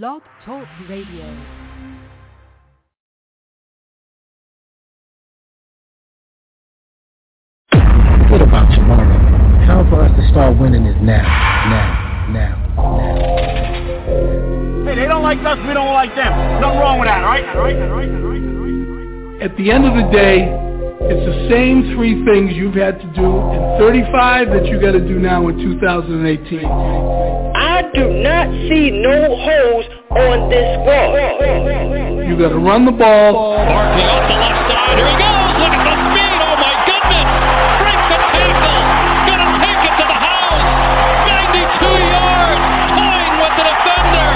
Blog Talk Radio. What about tomorrow? Time for us to start winning is now, now, now, now. Hey, they don't like us, we don't like them. Nothing wrong with that, all right? All right, all right, all right, all right. At the end of the day, it's the same three things you've had to do in 35 that you got to do now in 2018. I do not see no holes on this wall. You got to run the ball. Barkley off the left side. Here he goes. Look at the speed. Oh my goodness. Breaks the tackle. Gonna take it to the house. 92 yards. Toying with the defender.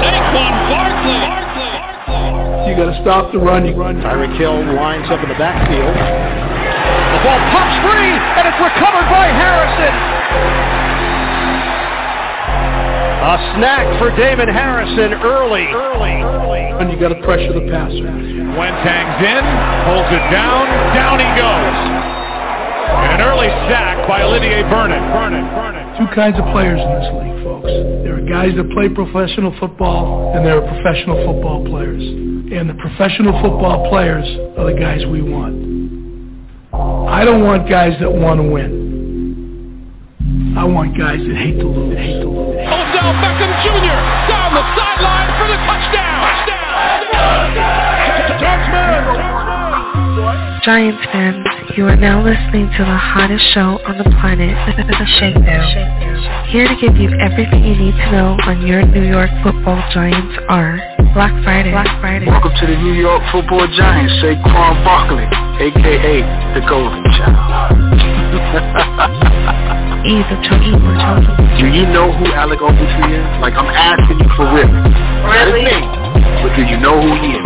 Saquon Barkley. Barkley. You got to stop the run. Run. Tyreek Hill lines up in the backfield. The ball pops free, and it's recovered by Harrison. A snack for Damon Harrison early. Early. Early. And you got to pressure the passer. Wentang's in, pulls it down, down he goes. And an early sack by Olivier Vernon. Vernon. Vernon. Two kinds of players in this league, folks. There are guys that play professional football, and there are professional football players. And the professional football players are the guys we want. I don't want guys that want to win. I want guys that hate to lose. Hate to lose. Odell Beckham Jr. down the sideline for the touchdown. Giants fans, you are now listening to the hottest show on the planet, The Shakedown. Here to give you everything you need to know on your New York football Giants are Black Friday. Black Friday. Welcome to the New York Football Giants, Saquon Barkley, aka the Golden Child. He's a chosen for chosen. Do you know who Alec Ogletree is? Like I'm asking you for real. Not his name, but do you know who he is?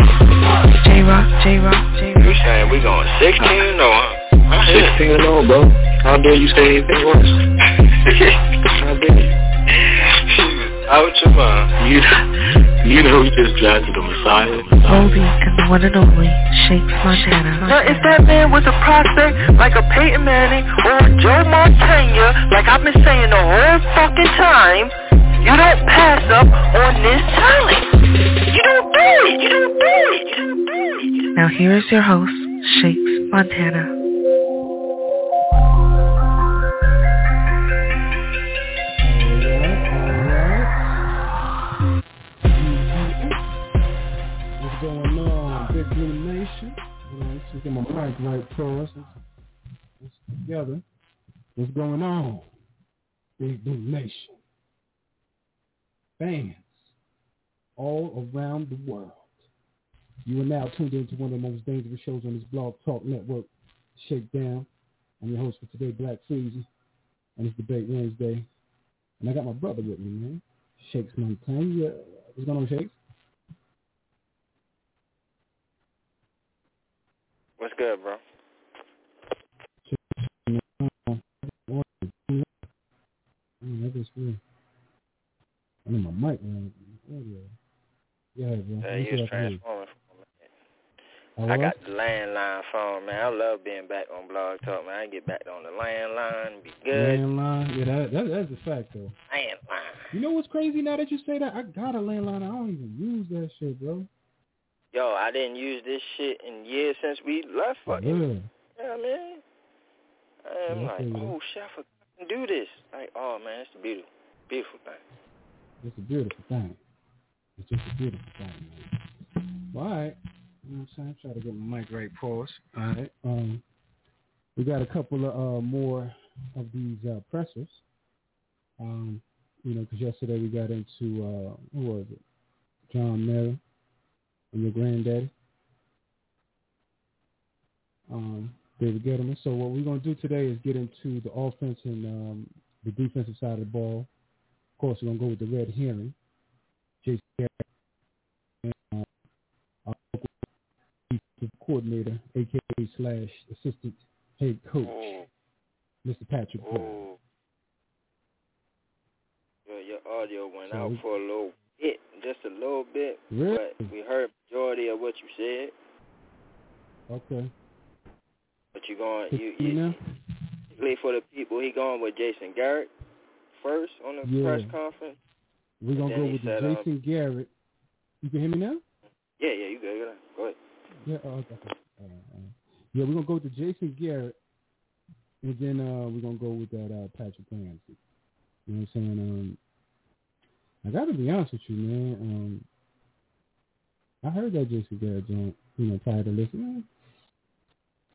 J-Rock, J-Rock, J-Rock. You saying we going 16 no, huh? 16 and 0, bro. How dare you say anything worse? How dare you? Out your mind. You, you know we just drafted the Messiah. Goldie and the one and only Shakes Montana. Now, if that man was a prospect like a Peyton Manning or a Joe Montana, like I've been saying the whole fucking time, you don't pass up on this talent. You don't do it. You don't do it. You don't do it. Now here is your host, Shakes Montana. Get my mic right for us. Let's, let's together. What's going on, Big Blue Nation? Fans all around the world. You are now tuned into one of the most dangerous shows on this Blog Talk Network, Shakedown. I'm your host for today, Black Freezy, and it's Debate Wednesday. And I got my brother with me, man, Shakes Montana. What's going on, Shakes? What's good, bro? That is good. I need my mic, man. Yeah. Yeah, bro. Let's you was transforming for a minute. I got the landline phone, man. I love being back on Blog Talk, man. I get back on the landline, be good. Landline. Yeah, that, that, that's a fact, though. Landline. You know what's crazy now that you say that? I got a landline. I don't even use that shit, bro. Yo, I didn't use this shit in years since we left. Fucking, Yeah. yeah, man. I'm Yeah, like, feel oh shit, I forgot to do this. Like, oh man, it's a beautiful, beautiful thing. It's a beautiful thing. It's just a beautiful thing, man. Well, all right. You know what I'm saying? Try to get my mic right us. All right. Um, we got a couple of uh, more of these uh, pressers. Um, you know, because yesterday we got into uh, who was it? John Mary and your granddaddy. Um, David Gettleman. So what we're gonna do today is get into the offense and um, the defensive side of the ball. Of course, we're gonna go with the red herring, Jason and uh, our defensive coordinator, aka slash assistant head coach, Ooh, Mr. Patrick Brown. Yo, your audio went So out we- for a little just a little bit, Really? but we heard majority of what you said. Okay. But you going, you, You you, know? basically for the people, he going with Jason Garrett first on the Yeah. press conference. We're gonna go with said, Jason Garrett. You can hear me now? Yeah, yeah, you good. you good. Go ahead. Yeah. Oh, okay. Uh, yeah, we're gonna go with the Jason Garrett, and then uh, we're gonna go with that uh, Patrick Ramsey. You know what I'm saying? Um, I gotta be honest with you, man. Um, I heard that Jason Garrett joint, you know, prior to listening.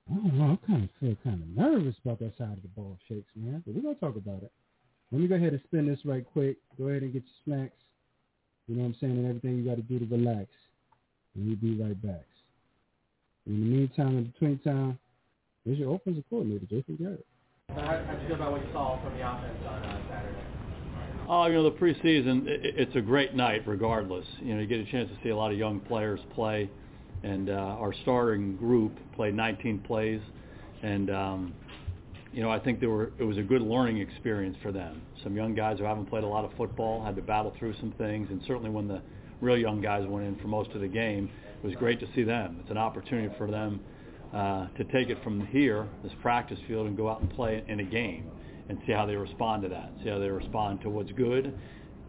I don't know. I kind of feel kind of nervous about that side of the ball shakes, man. But we're gonna talk about it. Let me go ahead and spin this right quick. Go ahead and get your snacks. You know what I'm saying, and everything you got to do to relax. And we'll be right back. In the meantime, in between time, there's your offensive coordinator, Jason Garrett. How did you feel about what you saw from the offense on? Oh, you know, the preseason, it's a great night regardless. You know, you get a chance to see a lot of young players play. And uh, our starting group played 19 plays. And, um, you know, I think there were, it was a good learning experience for them. Some young guys who haven't played a lot of football had to battle through some things. And certainly when the real young guys went in for most of the game, it was great to see them. It's an opportunity for them uh, to take it from here, this practice field, and go out and play in a game and see how they respond to that. See how they respond to what's good.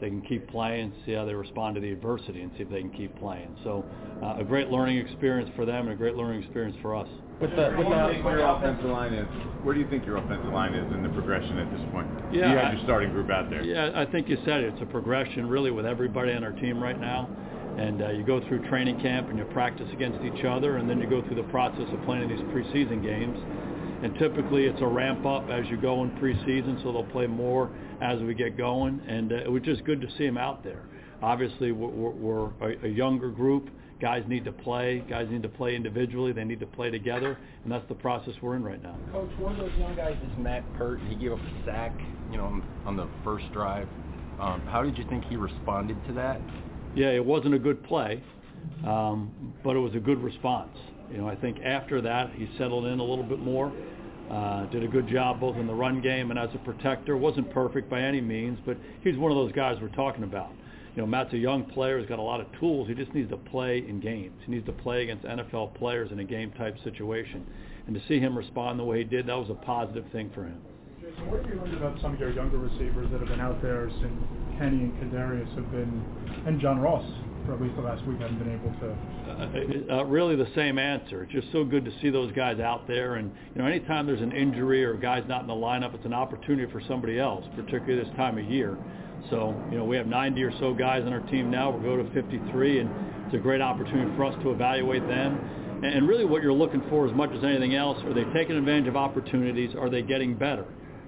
They can keep playing, see how they respond to the adversity, and see if they can keep playing. So, uh, a great learning experience for them, and a great learning experience for us. With the, with the, where your offensive line is, where do you think your offensive line is in the progression at this point? Yeah, you had your starting group out there. Yeah, I think you said it. It's a progression really with everybody on our team right now. And uh, you go through training camp and you practice against each other, and then you go through the process of playing these preseason games. And typically it's a ramp up as you go in preseason, so they'll play more as we get going. And uh, it was just good to see them out there. Obviously, we're, we're, a, younger group. Guys need to play. Guys need to play individually. They need to play together, and that's the process we're in right now. Coach, one of those young guys is Matt Peart. He gave up a sack, you know, on, on the first drive. Um, how did you think he responded to that? Yeah, it wasn't a good play, um, but it was a good response. You know, I think after that he settled in a little bit more, uh, did a good job both in the run game and as a protector. wasn't perfect by any means, but he's one of those guys we're talking about. You know, Matt's a young player. He's got a lot of tools. He just needs to play in games. He needs to play against NFL players in a game-type situation. And to see him respond the way he did, that was a positive thing for him. Jason, what have you learned about some of your younger receivers that have been out there since Kenny and Kadarius have been, and John Ross, for at least the last week, haven't been able to uh, really the same answer. It's just so good to see those guys out there. And you know, anytime there's an injury or a guy's not in the lineup, it's an opportunity for somebody else, particularly this time of year. So you know, we have 90 or so guys on our team now. We'll go to 53, and it's a great opportunity for us to evaluate them. And, and really, what you're looking for, as much as anything else, are they taking advantage of opportunities? Are they getting better?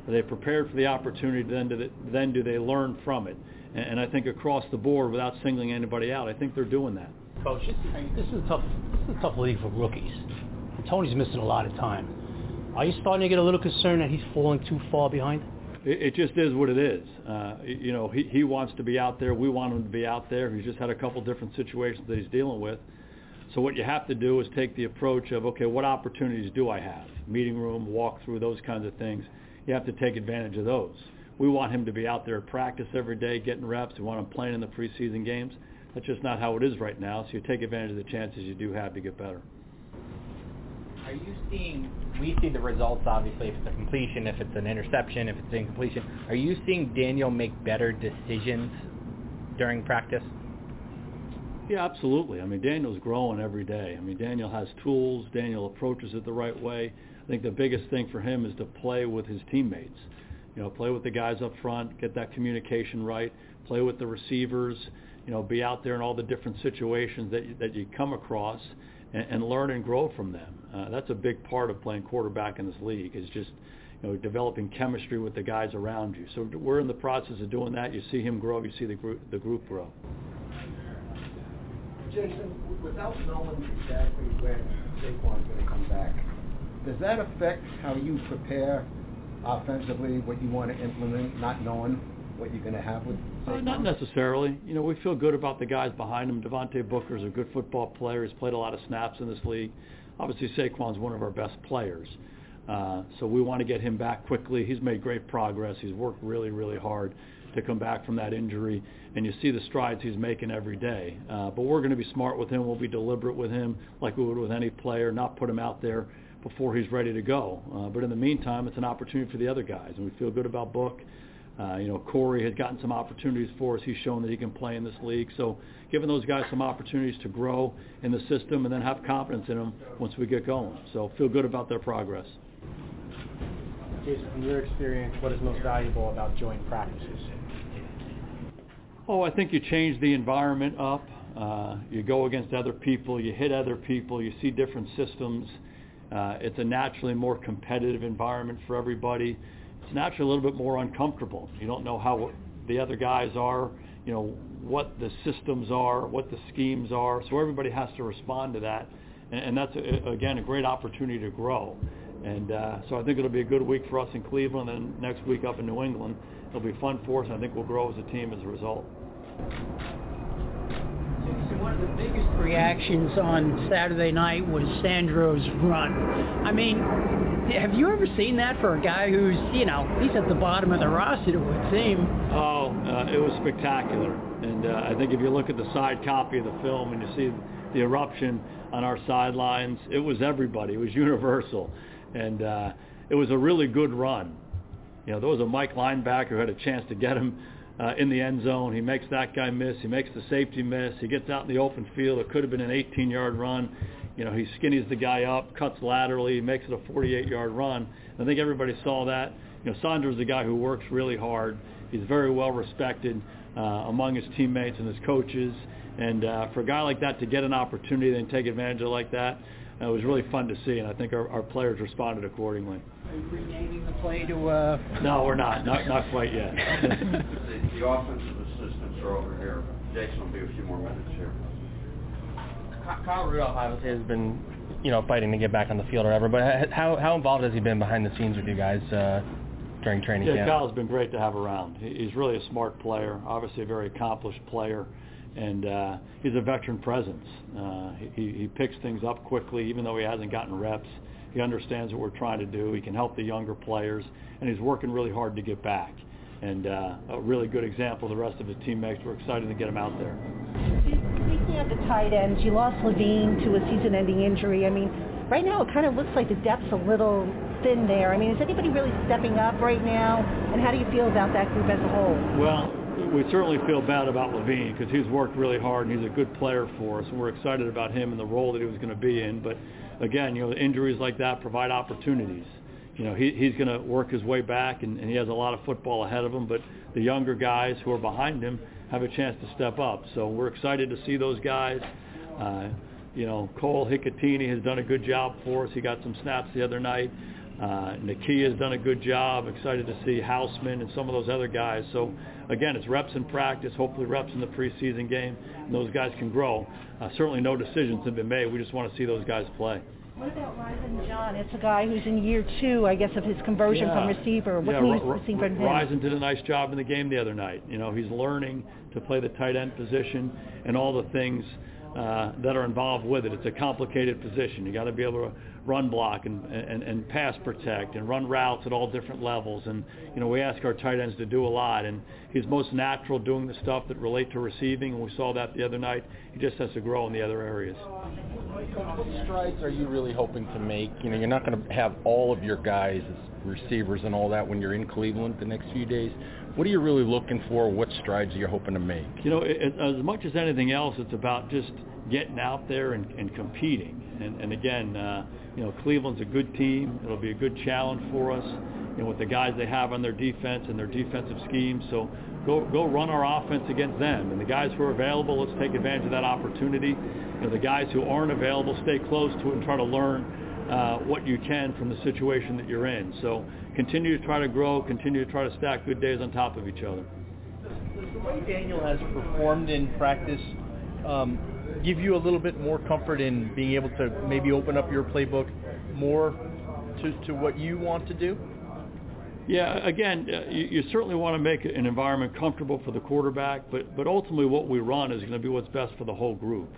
Are they prepared for the opportunity? Then do they, then do they learn from it? And, I think across the board, without singling anybody out, I think they're doing that. Coach, this, this is a tough, this is a tough league for rookies. And Tony's missing a lot of time. Are you starting to get a little concerned that he's falling too far behind? It, it just is what it is. Uh, you know, he, he wants to be out there. We want him to be out there. He's just had a couple different situations that he's dealing with. So what you have to do is take the approach of, okay, what opportunities do I have? Meeting room, walk through, those kinds of things. You have to take advantage of those. We want him to be out there at practice every day, getting reps. We want him playing in the preseason games. That's just not how it is right now. So you take advantage of the chances you do have to get better. Are you seeing? We see the results obviously if it's a completion, if it's an interception, if it's an incompletion. Are you seeing Daniel make better decisions during practice? Yeah, absolutely. I mean, Daniel's growing every day. I mean, Daniel has tools. Daniel approaches it the right way. I think the biggest thing for him is to play with his teammates. You know, play with the guys up front, get that communication right, play with the receivers, you know, be out there in all the different situations that you, that you come across and, and learn and grow from them. Uh, that's a big part of playing quarterback in this league is just, you know, developing chemistry with the guys around you. So we're in the process of doing that. You see him grow, you see the group, the group grow. Jason, without knowing exactly when Saquon's going to come back, does that affect how you prepare offensively, what you want to implement, not knowing what you're going to have with Uh, not necessarily. You know, we feel good about the guys behind him. Devontae Booker's a good football player. He's played a lot of snaps in this league. Obviously, Saquon's one of our best players. Uh, so we want to get him back quickly. He's made great progress. He's worked really, really hard to come back from that injury, and you see the strides he's making every day. Uh, but we're going to be smart with him. We'll be deliberate with him, like we would with any player, not put him out there before he's ready to go. Uh, but in the meantime, it's an opportunity for the other guys, and we feel good about Book. Uh, you know, Corey has gotten some opportunities for us. He's shown that he can play in this league. So giving those guys some opportunities to grow in the system and then have confidence in them once we get going. So feel good about their progress. Jason, from your experience, what is most valuable about joint practices? Oh, I think you change the environment up. Uh, you go against other people, you hit other people, you see different systems. Uh, it's a naturally more competitive environment for everybody. It's naturally a little bit more uncomfortable. You don't know how the other guys are, you know, what the systems are, what the schemes are. So everybody has to respond to that. And, that's, a, again, a great opportunity to grow. And uh, so I think it'll be a good week for us in Cleveland and next week up in New England. It'll be fun for us, and I think we'll grow as a team as a result. One of the biggest reactions on Saturday night was Sandro's run. I mean, have you ever seen that for a guy who's, you know, he's at the bottom of the roster, it would seem? Oh, uh, it was spectacular. And uh, I think if you look at the side copy of the film and you see the eruption on our sidelines, it was everybody. It was universal. And uh, it was a really good run. You know, there was a Mike linebacker who had a chance to get him uh, in the end zone. He makes that guy miss. He makes the safety miss. He gets out in the open field. It could have been an 18-yard run. You know, he skinnies the guy up, cuts laterally, makes it a 48-yard run. I think everybody saw that. You know, Sandro's a guy who works really hard. He's very well respected uh, among his teammates and his coaches. And uh, for a guy like that to get an opportunity and take advantage of like that, uh, it was really fun to see, and I think our, our players responded accordingly. Are you renaming the play to? Uh... No, we're not. Not not quite yet. the, the offensive assistants are over here. Jason will be a few more minutes here. Kyle Rudolph obviously has been, you know, fighting to get back on the field or whatever. But how how involved has he been behind the scenes with you guys uh, during training yeah, camp? Kyle's been great to have around. He's really a smart player, obviously a very accomplished player, and uh, he's a veteran presence. Uh, he he picks things up quickly, even though he hasn't gotten reps. He understands what we're trying to do. He can help the younger players, and he's working really hard to get back. And uh, a really good example of the rest of his teammates. We're excited to get him out there. Speaking of the tight ends, you lost Levine to a season-ending injury. I mean, right now it kind of looks like the depth's a little thin there. I mean, is anybody really stepping up right now? And how do you feel about that group as a whole? Well, we certainly feel bad about Levine because he's worked really hard and he's a good player for us, and we're excited about him and the role that he was going to be in. But again, you know, injuries like that provide opportunities. You know, he, he's going to work his way back, and, and he has a lot of football ahead of him. But the younger guys who are behind him have a chance to step up. So we're excited to see those guys. Uh, you know, Cole Hikutini has done a good job for us. He got some snaps the other night. Uh, Nakia has done a good job. Excited to see Hausmann and some of those other guys. So again, it's reps in practice, hopefully reps in the preseason game, and those guys can grow. Uh, certainly no decisions have been made. We just want to see those guys play. What about Rysen John? It's a guy who's in year two, I guess, of his conversion yeah. from receiver. What yeah, can you see from him? Ryzen did a nice job in the game the other night. You know, he's learning to play the tight end position and all the things uh, that are involved with it. It's a complicated position. You got to be able to run block and, and, and pass protect and run routes at all different levels. And, you know, we ask our tight ends to do a lot. And he's most natural doing the stuff that relate to receiving. And we saw that the other night. He just has to grow in the other areas. What strides are you really hoping to make? You know, you're not going to have all of your guys as receivers and all that when you're in Cleveland the next few days. What are you really looking for? What strides are you hoping to make? You know, it, as much as anything else, it's about just getting out there and, and competing. And, and again, uh, you know, Cleveland's a good team. It'll be a good challenge for us. You know, with the guys they have on their defense and their defensive schemes. So go go run our offense against them. And the guys who are available, let's take advantage of that opportunity. You know, the guys who aren't available, stay close to it and try to learn uh, what you can from the situation that you're in. So continue to try to grow, continue to try to stack good days on top of each other. Does the way Daniel has performed in practice um, give you a little bit more comfort in being able to maybe open up your playbook more to, to what you want to do? Yeah, again, uh, you, you certainly want to make an environment comfortable for the quarterback, but but ultimately what we run is going to be what's best for the whole group.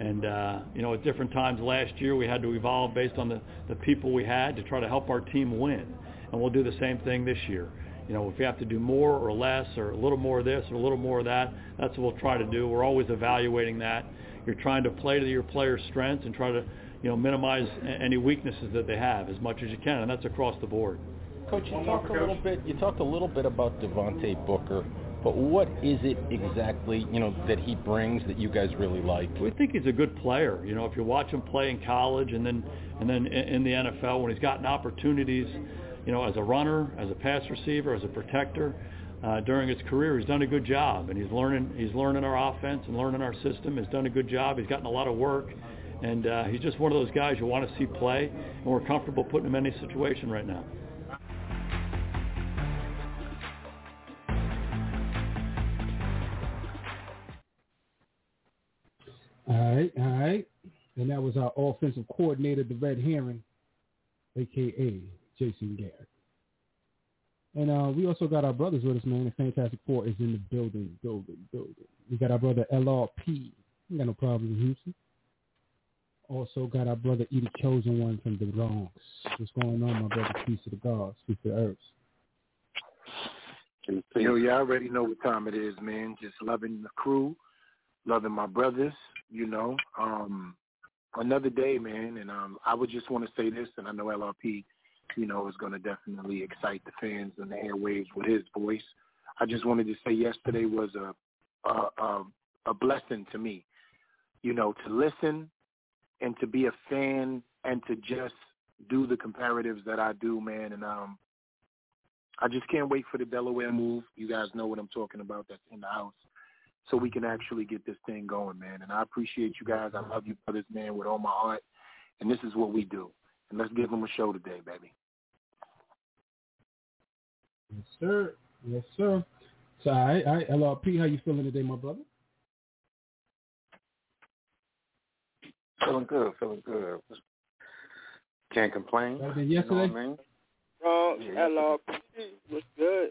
And uh, you know, at different times last year, we had to evolve based on the the people we had to try to help our team win, and we'll do the same thing this year. You know, if we have to do more or less, or a little more of this or a little more of that, that's what we'll try to do. We're always evaluating that. You're trying to play to your players' strengths and try to, you know, minimize any weaknesses that they have as much as you can, and that's across the board. Coach, you talked a little bit. You talked a little bit about Devontae Booker, but what is it exactly, you know, that he brings that you guys really like? We think he's a good player. You know, if you watch him play in college and then and then in the NFL when he's gotten opportunities, you know, as a runner, as a pass receiver, as a protector, uh, during his career, he's done a good job, and he's learning he's learning our offense and learning our system. He's done a good job. He's gotten a lot of work, and uh, he's just one of those guys you want to see play, and we're comfortable putting him in any situation right now. All right, all right. And that was our offensive coordinator, the Red Heron, a.k.a. Jason Garrett. And uh, we also got our brothers with us, man. The Fantastic Four is in the building, building, building. We got our brother LRP. We got no problem in Houston. Also got our brother Edie Chosen One from the Bronx. What's going on, my brother? Peace to the gods, peace to the earth. Yo, you already know what time it is, man. Just loving the crew, loving my brothers, you know. Um, another day, man. And um, I would just want to say this, and I know LRP, you know, is going to definitely excite the fans and the airwaves with his voice. I just wanted to say yesterday was a a, a, a blessing to me, you know, to listen and to be a fan and to just do the comparatives that I do, man. And um, I just can't wait for the Delaware move. You guys know what I'm talking about. That's in the house. So we can actually get this thing going, man. And I appreciate you guys. I love you brothers, man, with all my heart. And this is what we do. And let's give them a show today, baby. Yes, sir. Yes, sir. So, all right, all right, LRP, how you feeling today, my brother? Feeling good, feeling good. Can't complain. Better than You know yesterday? what I mean? Wrong, Yeah. LRP was good.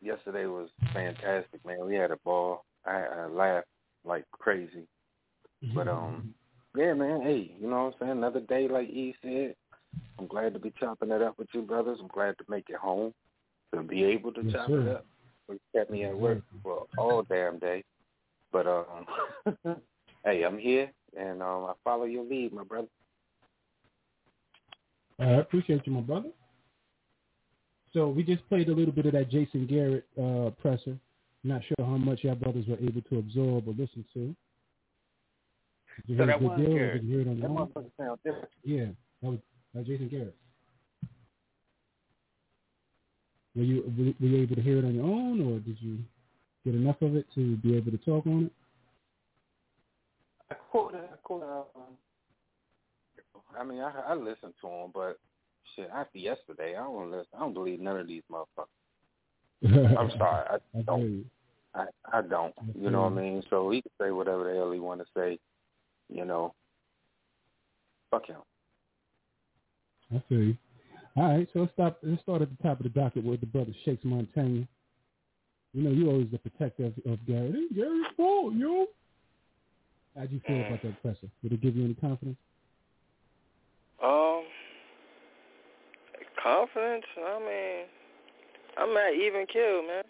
Yesterday was fantastic, man. We had a ball. I, I laughed like crazy. But um, yeah, man. Hey, you know what I'm saying? Another day, like E said. I'm glad to be chopping it up with you brothers. I'm glad to make it home to be able to Yes, chop sir. it up. We kept me at work for all damn day. But um, hey, I'm here and um, I follow your lead, my brother. I appreciate you, my brother. So we just played a little bit of that Jason Garrett uh, presser. Not sure how much y'all brothers were able to absorb or listen to. You So that a good was deal Garrett. you on That motherfucker sound different. Yeah, that was that was Jason Garrett. Were you were you able to hear it on your own, or did you get enough of it to be able to talk on it? I caught it. I caught it. Um, I mean, I I listened to him, but shit, after yesterday, I don't listen. I don't believe none of these motherfuckers. I'm sorry, I I don't. I I don't. You know what I mean? So he can say whatever the hell he want to say. You know, fuck him. I feel you. All right, so let's stop. Let's start at the top of the docket with the brother Shakes Montana. You know, you always the protector of, of Garrett. Hey, Garrett's fault, yo. How'd you feel about that pressure? Did it give you any confidence? Um, confidence. I mean, I'm at even kill, man.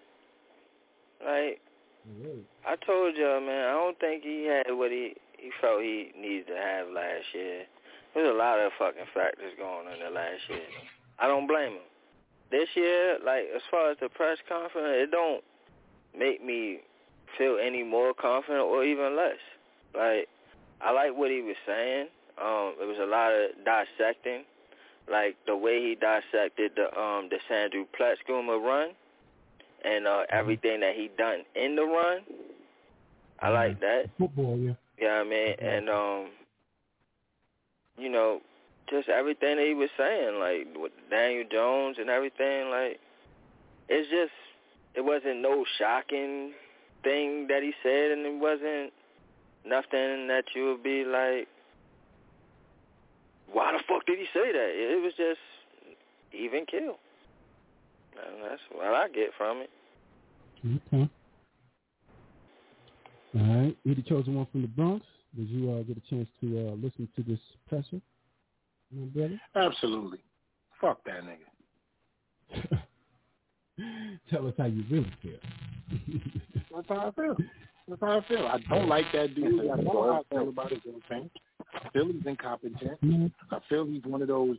Like I told y'all, man. I don't think he had what he he felt he needed to have last year. There's a lot of fucking factors going on in the last year. I don't blame him. This year, like as far as the press conference, it don't make me feel any more confident or even less. Like I like what he was saying. Um, it was a lot of dissecting, like the way he dissected the um the Sandro Platzgummer run and uh everything that he done in the run. I like that. Football, yeah. You know what I mean? And um you know, just everything that he was saying, like with Daniel Jones and everything, like it's just it wasn't no shocking thing that he said and it wasn't nothing that you would be like why the fuck did he say that? It was just even kill. And that's what I get from it. Okay. All right. You're the chosen one from the Bronx. Did you uh, get a chance to uh, listen to this presser. Absolutely. Fuck that nigga. Tell us how you really feel. That's how I feel. That's how I feel. I don't like that dude. I know how I feel about his own thing. I feel he's incompetent. I feel he's one of those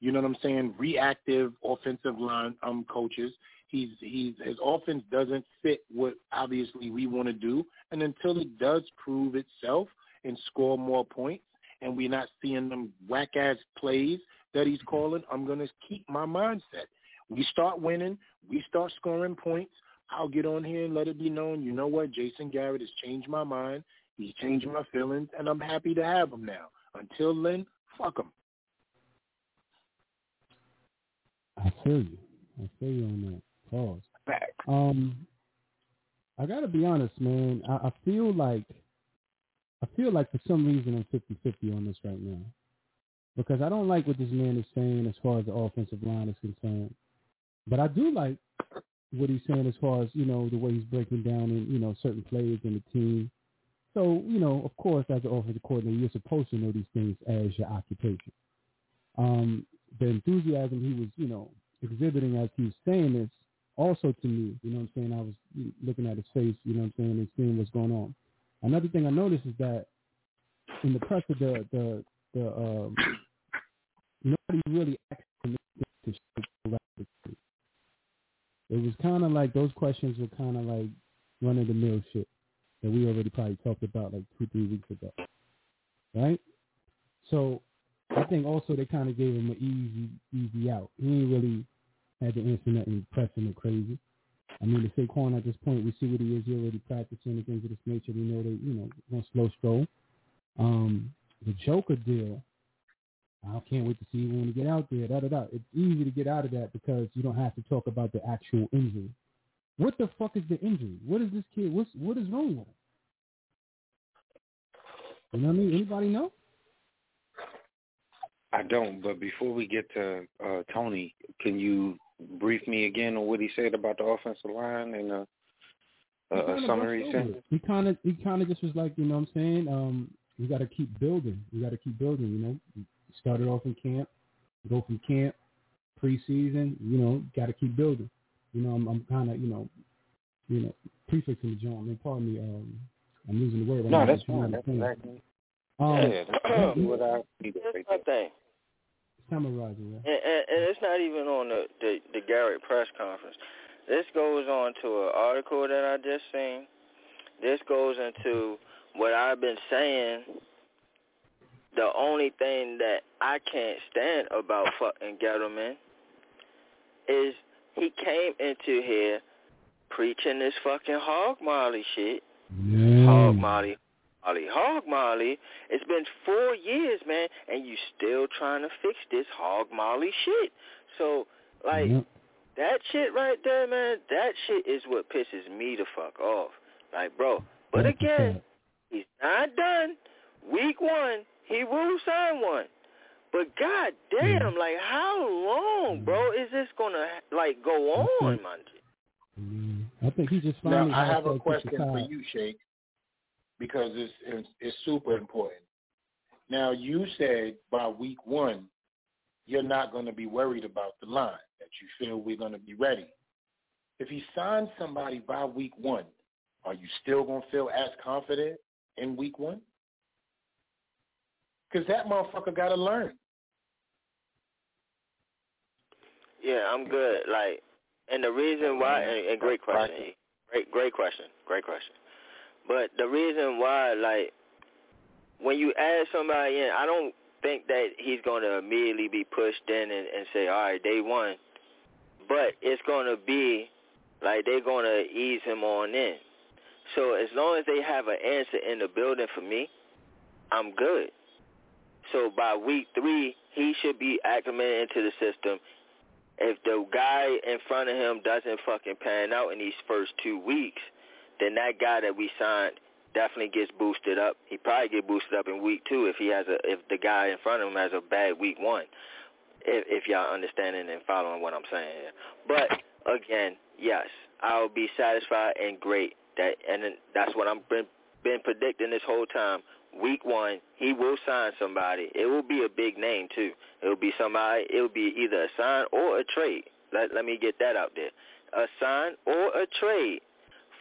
You know what I'm saying? Reactive offensive line um coaches. He's he's his offense doesn't fit what obviously we want to do, and until it does prove itself and score more points, and we're not seeing them whack ass plays that he's calling, I'm gonna keep my mindset. We start winning, we start scoring points. I'll get on here and let it be known. You know what? Jason Garrett has changed my mind. He's changed my feelings, and I'm happy to have him now. Until then, fuck him. I feel you. I feel you on that. Pause. Um, I gotta be honest, man. I, I feel like I feel like for some reason I'm 50-50 on this right now because I don't like what this man is saying as far as the offensive line is concerned. But I do like what he's saying as far as you know the way he's breaking down in you know certain players in the team. So you know, of course, as an offensive coordinator, you're supposed to know these things as your occupation. Um, the enthusiasm he was you know exhibiting as he was saying this also to me, you know what I'm saying, I was looking at his face, you know what I'm saying, and seeing what's going on. Another thing I noticed is that in the press of the the the um, nobody really asked him to It was kind of like those questions were kind of like run of the mill shit that we already probably talked about like two three weeks ago, right? So I think also they kind of gave him an easy easy out. He ain't really had to answer nothing pressing or crazy. I mean, the Saquon at this point, we see what he is. He already practicing and things of this nature. We know they, you know, going slow stroll. Um, the Joker deal, I can't wait to see when we get out there. Da da da. It's easy to get out of that because you don't have to talk about the actual injury. What the fuck is the injury? What is this kid? What's what is wrong with him? You know what I mean? Anybody know? I don't. But before we get to uh, Tony, can you brief me again on what he said about the offensive line and uh, a, a summary sentence? He kind of he kind of just was like, you know what I'm saying? Um, we got to keep building. We got to keep building. You know, we started off in camp, go from camp, preseason. You know, got to keep building. You know, I'm, I'm kind of you know, you know, prefixing the joint. I mean, pardon me. Um, I'm losing the word. No, that's fine. That's exactly. Um, yeah, that's what I need to say. Summarizing, yeah. And, and, and it's not even on the, the the Garrett press conference. This goes on to an article that I just seen. This goes into what I've been saying. The only thing that I can't stand about fucking Gettleman is he came into here preaching this fucking hog molly shit. Yeah. Hog molly, Molly, hog Molly. It's been four years, man, and you still trying to fix this hog Molly shit. So, like, Yep. that shit right there, man, that shit is what pisses me the fuck off. Like, bro, but again, he's not done. Week one, he will sign one. But god damn, like how long, bro, is this gonna like go on, man? I think he just finally. Now. I have a question for you, Shake, because it's, it's it's super important. Now you said by week one, you're not going to be worried about the line. That you feel we're going to be ready. If he signs somebody by week one, are you still going to feel as confident in week one? Because that motherfucker got to learn. Yeah, I'm good. Like, and the reason why, and, and great question, great, great question, great question. But the reason why, like, when you add somebody in, I don't think that he's going to immediately be pushed in and, and say, all right, day one. But it's going to be like they're going to ease him on in. So as long as they have an answer in the building for me, I'm good. So by week three, he should be acclimated into the system. If the guy in front of him doesn't fucking pan out in these first two weeks, then that guy that we signed definitely gets boosted up. He probably get boosted up in week two if he has a if the guy in front of him has a bad week one. If, if y'all understanding and following what I'm saying here. But again, yes, I'll be satisfied and great. That and that's what I'm been been predicting this whole time. Week one, he will sign somebody. It will be a big name too. It will be somebody. It will be either a sign or a trade. Let let me get that out there. A sign or a trade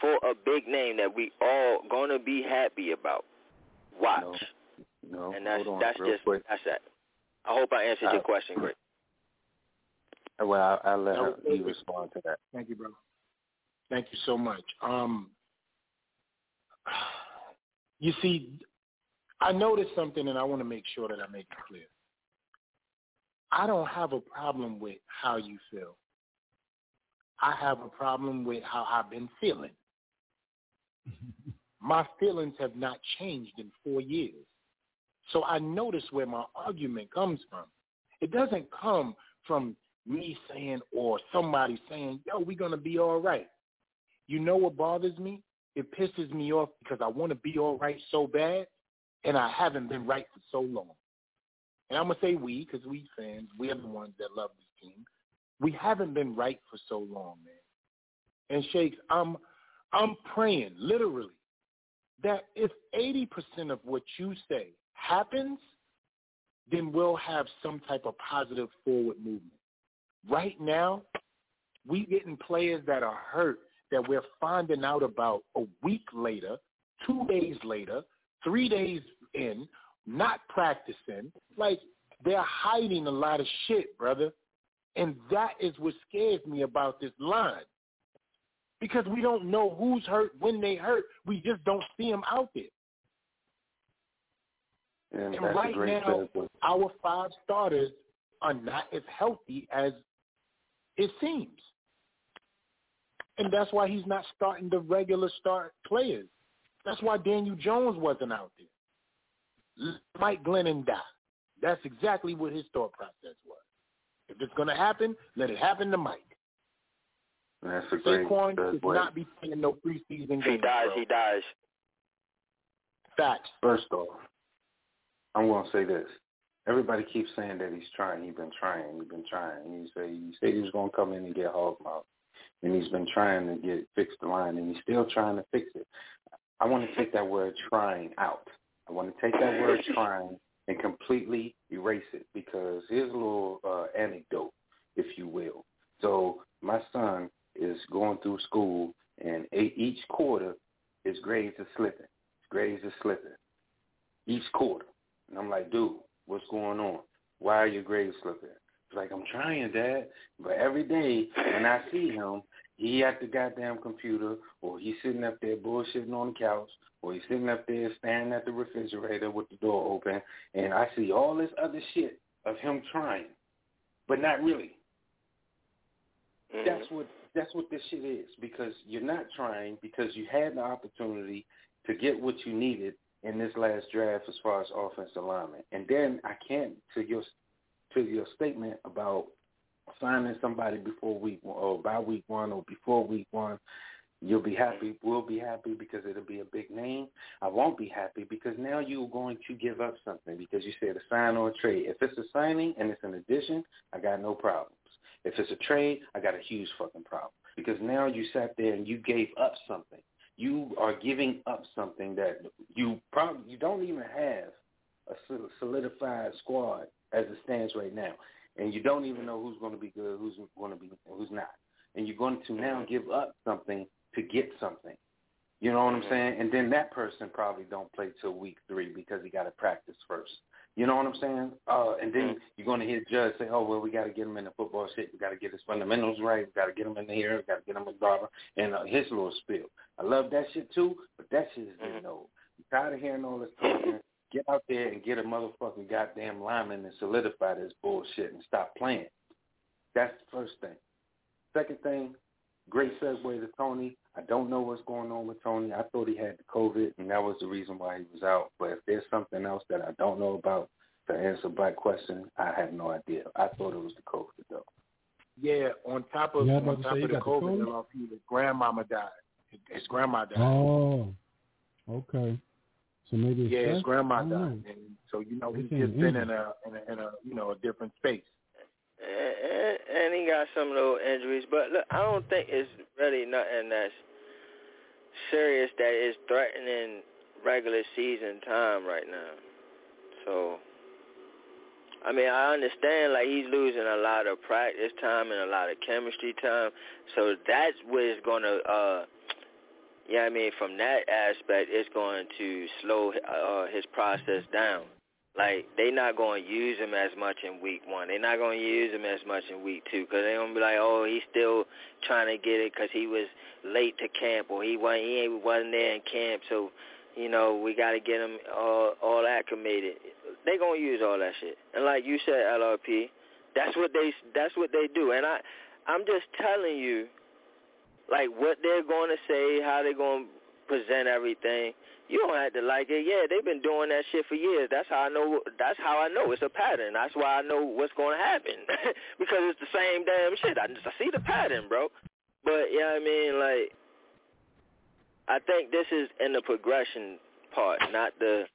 for a big name that we all gonna be happy about. Watch. No, and that's hold on that's real just quick. that's that. I hope I answered your Uh, question, Greg. Well, I, I'll let That her, you perfect. respond to that. Thank you, bro. Thank you so much. Um, you see, I noticed something, and I want to make sure that I make it clear. I don't have a problem with how you feel. I have a problem with how I've been feeling. My feelings have not changed in four years. So I notice where my argument comes from. It doesn't come from me saying or somebody saying, yo, we're going to be all right. You know what bothers me? It pisses me off because I want to be all right so bad, and I haven't been right for so long. And I'm going to say we because we fans, we are the ones that love this team. We haven't been right for so long, man. And Shakes, I'm, I'm praying, literally, that if 80% of what you say happens, then we'll have some type of positive forward movement. Right now, we getting players that are hurt that we're finding out about a week later, two days later, three days in, not practicing. Like they're hiding a lot of shit, brother. And that is what scares me about this line. Because we don't know who's hurt, when they hurt. We just don't see them out there. And, And right now, segue. our five starters are not as healthy as it seems. And that's why he's not starting the regular start players. That's why Daniel Jones wasn't out there. Mike Glennon die. That's exactly what his thought process was. If it's going to happen, let it happen to Mike. That's a great Saquon should segue. not be playing no preseason games. He dies. bro. He dies. Facts. First off, I'm going to say this. Everybody keeps saying that he's trying. He's been trying. He's been trying. And you say you said he was going to come in and get hog mouth, and he's been trying to get fix the line, and he's still trying to fix it. I want to take that word trying out. I want to take that word trying and completely erase it because here's a little uh, anecdote, if you will. So my son is going through school, and e- each quarter his grades are slipping. His grades are slipping each quarter. And I'm like, dude, what's going on? Why are your grades slipping? He's like, I'm trying, Dad. But every day when I see him, he at the goddamn computer or he's sitting up there bullshitting on the couch or he's sitting up there standing at the refrigerator with the door open and I see all this other shit of him trying, but not really. That's mm-hmm. what that's what this shit is because you're not trying because you had the opportunity to get what you needed in this last draft as far as offensive alignment. And then I can't to your to your statement about signing somebody before week one or by week one or before week one, you'll be happy. We'll be happy because it'll be a big name. I won't be happy because now you're going to give up something because you said a sign or a trade. If it's a signing and it's an addition, I got no problems. If it's a trade, I got a huge fucking problem because now you sat there and you gave up something. You are giving up something that you probably you don't even have a solidified squad as it stands right now, and you don't even know who's going to be good, who's going to be, who's not, and you're going to now give up something to get something. You know what I'm saying? And then that person probably don't play till week three because he got to practice first. You know what I'm saying? Uh, and then you're going to hear Judge say, "Oh well, we got to get him in the football shit. We got to get his fundamentals right. We got to get him in the here. We got to get him in barber." And uh, his little spiel. I love that shit too, but that shit is getting old. I'm tired of hearing all this talking. Get out there and get a motherfucking goddamn lineman and solidify this bullshit and stop playing. That's the first thing. Second thing, great segue to Tony. I don't know what's going on with Tony. I thought he had the COVID, and that was the reason why he was out. But if there's something else that I don't know about to answer Black question, I have no idea. I thought it was the COVID though. Yeah, on top of Yeah, on top of the got the COVID, COVID? Uh, his grandmama died. His grandma died. Oh, okay. So maybe it's yeah, his grandma I don't know. died, and so you know he's just been in a, in a in a you know a different space. And, and, he got some those injuries. But look, I don't think it's really nothing that's serious that is threatening regular season time right now. So, I mean, I understand like he's losing a lot of practice time and a lot of chemistry time. So that's what is going to, uh, yeah, I mean, from that aspect, it's going to slow uh, his process down. Like they not going to use him as much in week one. They're not going to use him as much in week two because they're going to be like, oh, he's still trying to get it because he was late to camp or he wasn't he wasn't there in camp, so you know we got to get him all all acclimated. They gonna use all that shit, and like you said, LRP, that's what they that's what they do, and I I'm just telling you, like what they're going to say, how they're going to present everything. You don't have to like it. Yeah, they've been doing that shit for years. That's how I know. That's how I know it's a pattern. That's why I know what's going to happen because it's the same damn shit. I just I see the pattern, bro. But you know I mean? Like, I think this is in the progression part, not the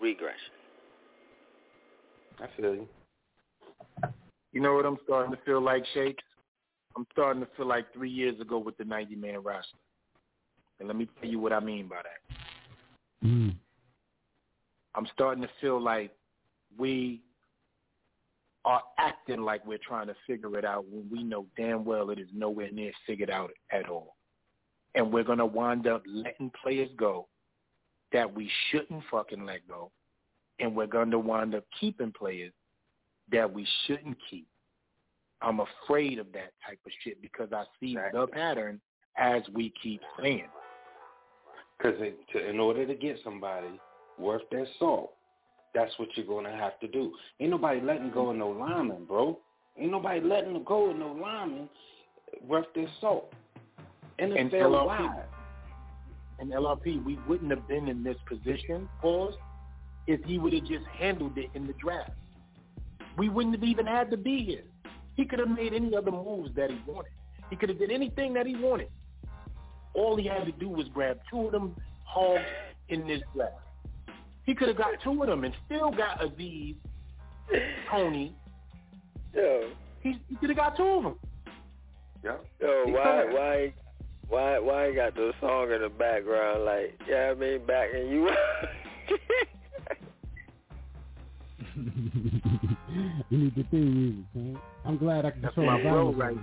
regression. I feel you. You know what I'm starting to feel like, Shakes? I'm starting to feel like three years ago with the 90-man roster. And let me tell you what I mean by that. Mm. I'm starting to feel like we are acting like we're trying to figure it out when we know damn well it is nowhere near figured out at all. And we're going to wind up letting players go that we shouldn't fucking let go. And we're going to wind up keeping players that we shouldn't keep. I'm afraid of that type of shit because I see exactly. the pattern as we keep saying. Because in order to get somebody worth their salt, that's what you're going to have to do. Ain't nobody letting go of no lineman, bro. Ain't nobody letting go of no lineman worth their salt. NFL and LRP, wide. And LRP, we wouldn't have been in this position, pause, if he would have just handled it in the draft. We wouldn't have even had to be here. He could have made any other moves that he wanted. He could have did anything that he wanted. All he had to do was grab two of them hogs in this draft. He could have got two of them and still got Azeez, Tony. Yeah. He, he could have got two of them. Yeah. Yo, why, why, why, why got the song in the background? Like, yeah, I mean, backing you. you need the theme music, man. I'm glad I can That's control my bro right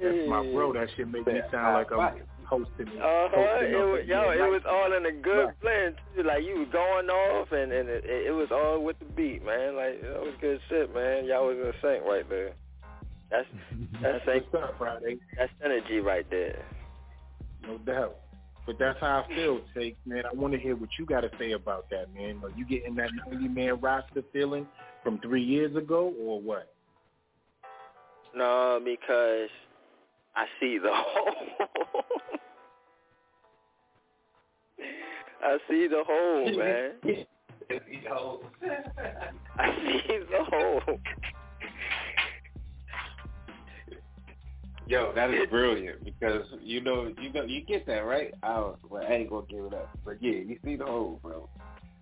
there. That's my bro. That shit make me sound like I'm hosting. Uh huh. It was, yo, it was all in a good right. blend too. Like you was going off, and and it, it was all with the beat, man. Like that was good shit, man. Y'all was in sync right there. That's that's What's up, Friday? That's energy right there. No doubt. But that's how I feel, Take, man. I want to hear what you got to say about that, man. Are you getting that 90-man roster feeling from three years ago or what? No, because I see the hole. I see the hole, man. I see the hole. I see the hole. Yo, that is brilliant because you know you know you get that right. I was, well, I ain't gonna give it up, but yeah, you see the hole, bro.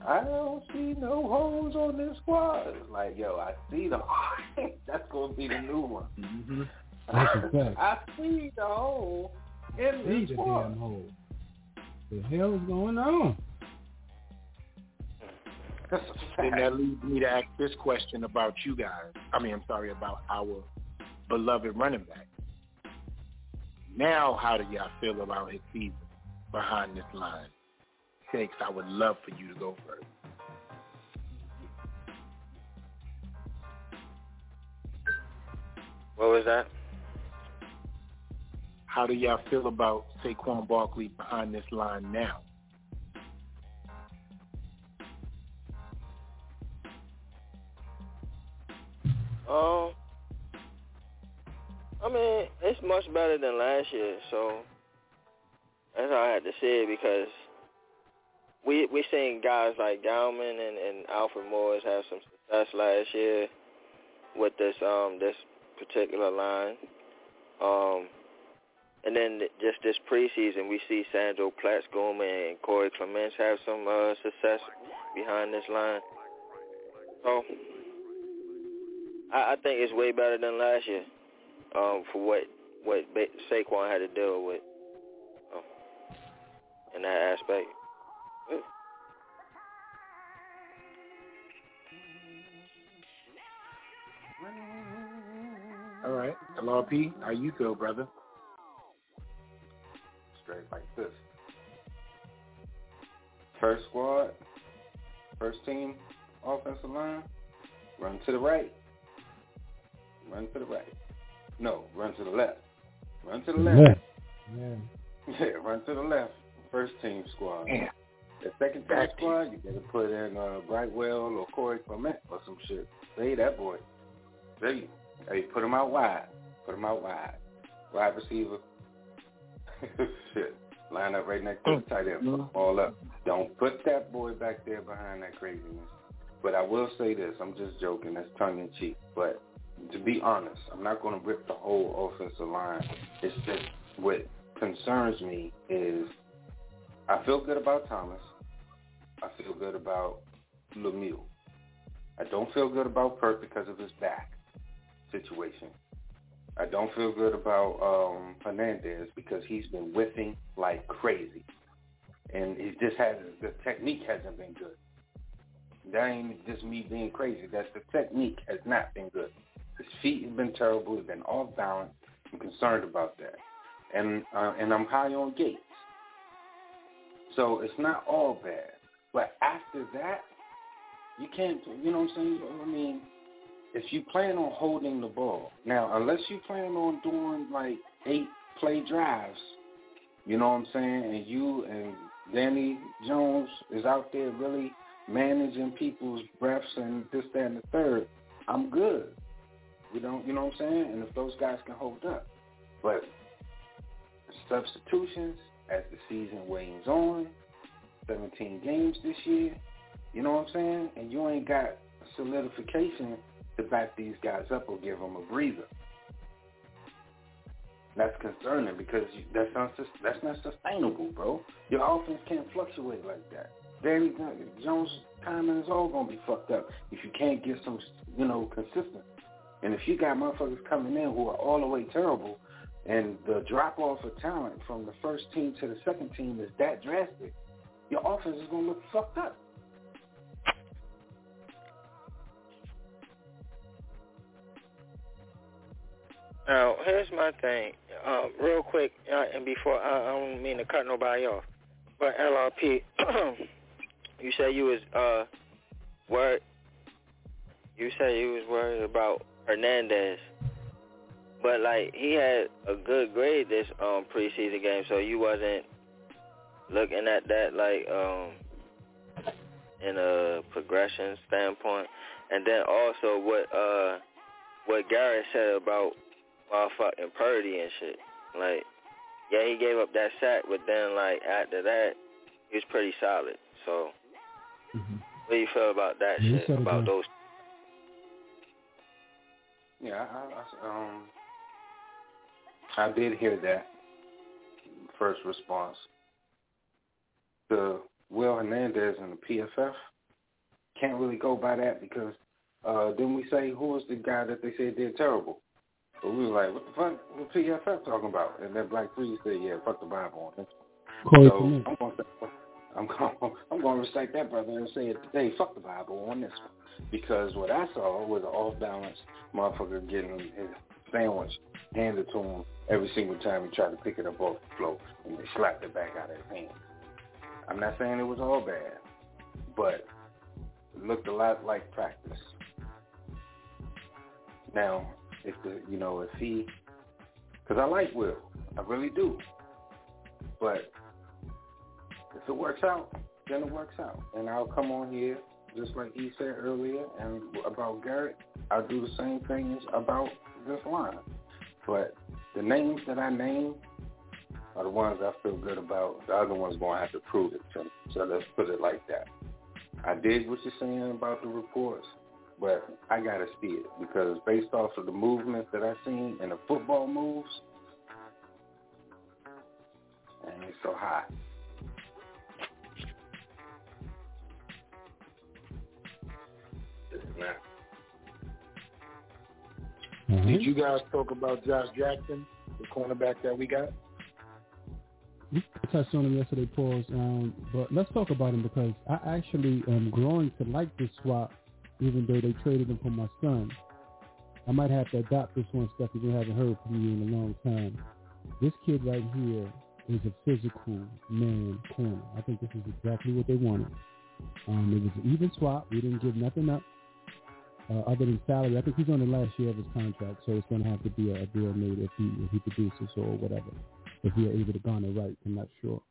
I don't see no holes on this squad. Like yo, I see the hole. That's gonna be the new one. Mm-hmm. That's a fact. I see the hole in see this the squad. Damn. The hell is going on? Then that leads me to ask this question about you guys. I mean, I'm sorry, about our beloved running back. Now, how do y'all feel about his season behind this line? Shakes, I would love for you to go first. What was that? How do y'all feel about Saquon Barkley behind this line now? Um, I mean, it's much better than last year, so that's all I had to say because we we seen guys like Gallman and, and Alfred Morris have some success last year with this um this particular line. Um and then just this preseason we see Sandro Platzgummer and Corey Clements have some uh success behind this line. So I, I think it's way better than last year um, for what what Saquon had to deal with um, in that aspect. All right. LRP, how you feel, brother? Straight like this. First squad, first team, offensive line, run to the right. Run to the right. No, run to the left. Run to the left. Yeah. Yeah, run to the left. First team squad. The second team squad, you better put in uh, Brightwell or Corey Clement or some shit. Say that boy. Say, hey, put him out wide. Put him out wide. Wide receiver. shit. Line up right next to the tight end. Mm-hmm. All up. Don't put that boy back there behind that craziness. But I will say this. I'm just joking. That's tongue in cheek. But to be honest, I'm not going to rip the whole offensive line. It's just what concerns me is I feel good about Thomas. I feel good about Lemieux. I don't feel good about Perk because of his back situation. I don't feel good about um, Hernandez because he's been whiffing like crazy, and he just hasn't. The technique hasn't been good. That ain't just me being crazy. That's the technique has not been good. His feet have been terrible. He's been off balance. I'm concerned about that, and uh, and I'm high on Gates. So it's not all bad. But after that, you can't. You know what I'm saying? I mean, if you plan on holding the ball now, unless you plan on doing like eight play drives, you know what I'm saying, and you and Danny Jones is out there really managing people's breaths and this, that, and the third, I'm good. You know, you know what I'm saying? And if those guys can hold up, but substitutions as the season wanes on, 17 games this year, you know what I'm saying? And you ain't got solidification to back these guys up or give them a breather. That's concerning because that's not that's not sustainable, bro. Your offense can't fluctuate like that. Danny Jones' timing is all gonna be fucked up if you can't get some, you know, consistent. And if you got motherfuckers coming in who are all the way terrible, and the drop off of talent from the first team to the second team is that drastic, your offense is gonna look fucked up. Now, here's my thing, um, real quick, uh, and before I, I don't mean to cut nobody off, but LRP, you said you was uh worried. You said you was worried about Hernandez, but like he had a good grade this um preseason game, so you wasn't looking at that like um in a progression standpoint, and then also what uh what Garrett said about motherfucking Purdy and shit. Like, yeah, he gave up that sack, but then like after that, he was pretty solid. So, mm-hmm. what do you feel about that Yeah, shit? About good. those? Yeah, I, I, um, I did hear that first response. The Will Hernandez and the PFF can't really go by that because uh, didn't we say who was the guy that they said did terrible? But we were like, what the fuck? What PFF talking about? And then Black Three said, yeah, fuck the Bible on this. So I'm going to I'm going I'm going to recite that brother and say it today. Fuck the Bible on this one because what I saw was an off balance motherfucker getting his sandwich handed to him every single time he tried to pick it up off the floor and they slapped it back out of his hand. I'm not saying it was all bad, but it looked a lot like practice. Now, if the you know if he, because I like Will, I really do, but if it works out, then it works out, and I'll come on here just like he said earlier, and about Garrett, I'll do the same things about this line. But the names that I name are the ones I feel good about. The other ones to have to prove it to me. So let's put it like that. I dig what you're saying about the reports, but I got to see it because based off of the movements that I've seen and the football moves, and it's so high. It's not. Mm-hmm. Did you guys talk about Josh Jackson, the cornerback that we got? We touched on him yesterday, Pauls. Um, but let's talk about him because I actually am growing to like this swap, even though they traded him for my son. I might have to adopt this one, Steph, because we haven't heard from you in a long time. This kid right here is a physical man corner. I think this is exactly what they wanted. Um, it was an even swap. We didn't give nothing up uh, other than salary. I think he's on the last year of his contract, so it's going to have to be a, a deal made if he if he produces or whatever. If we are able to garner rights, I'm not sure.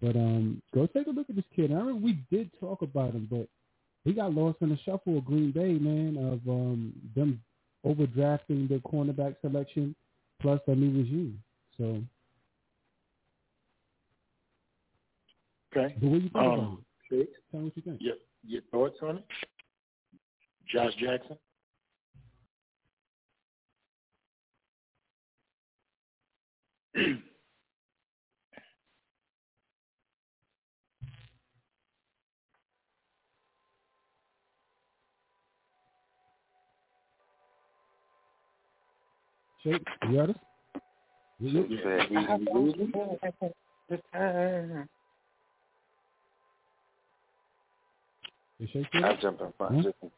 But um, go take a look at this kid. I remember we did talk about him, but he got lost in the shuffle of Green Bay, man, of um, them overdrafting the cornerback selection plus a new regime. So, Okay. but what do you think about Um, it? Tell me what you think. your, your thoughts on it? Josh Jackson? Shake, you got us? You- you- Said he- he losing? you shake I it? jump in front Huh? just in,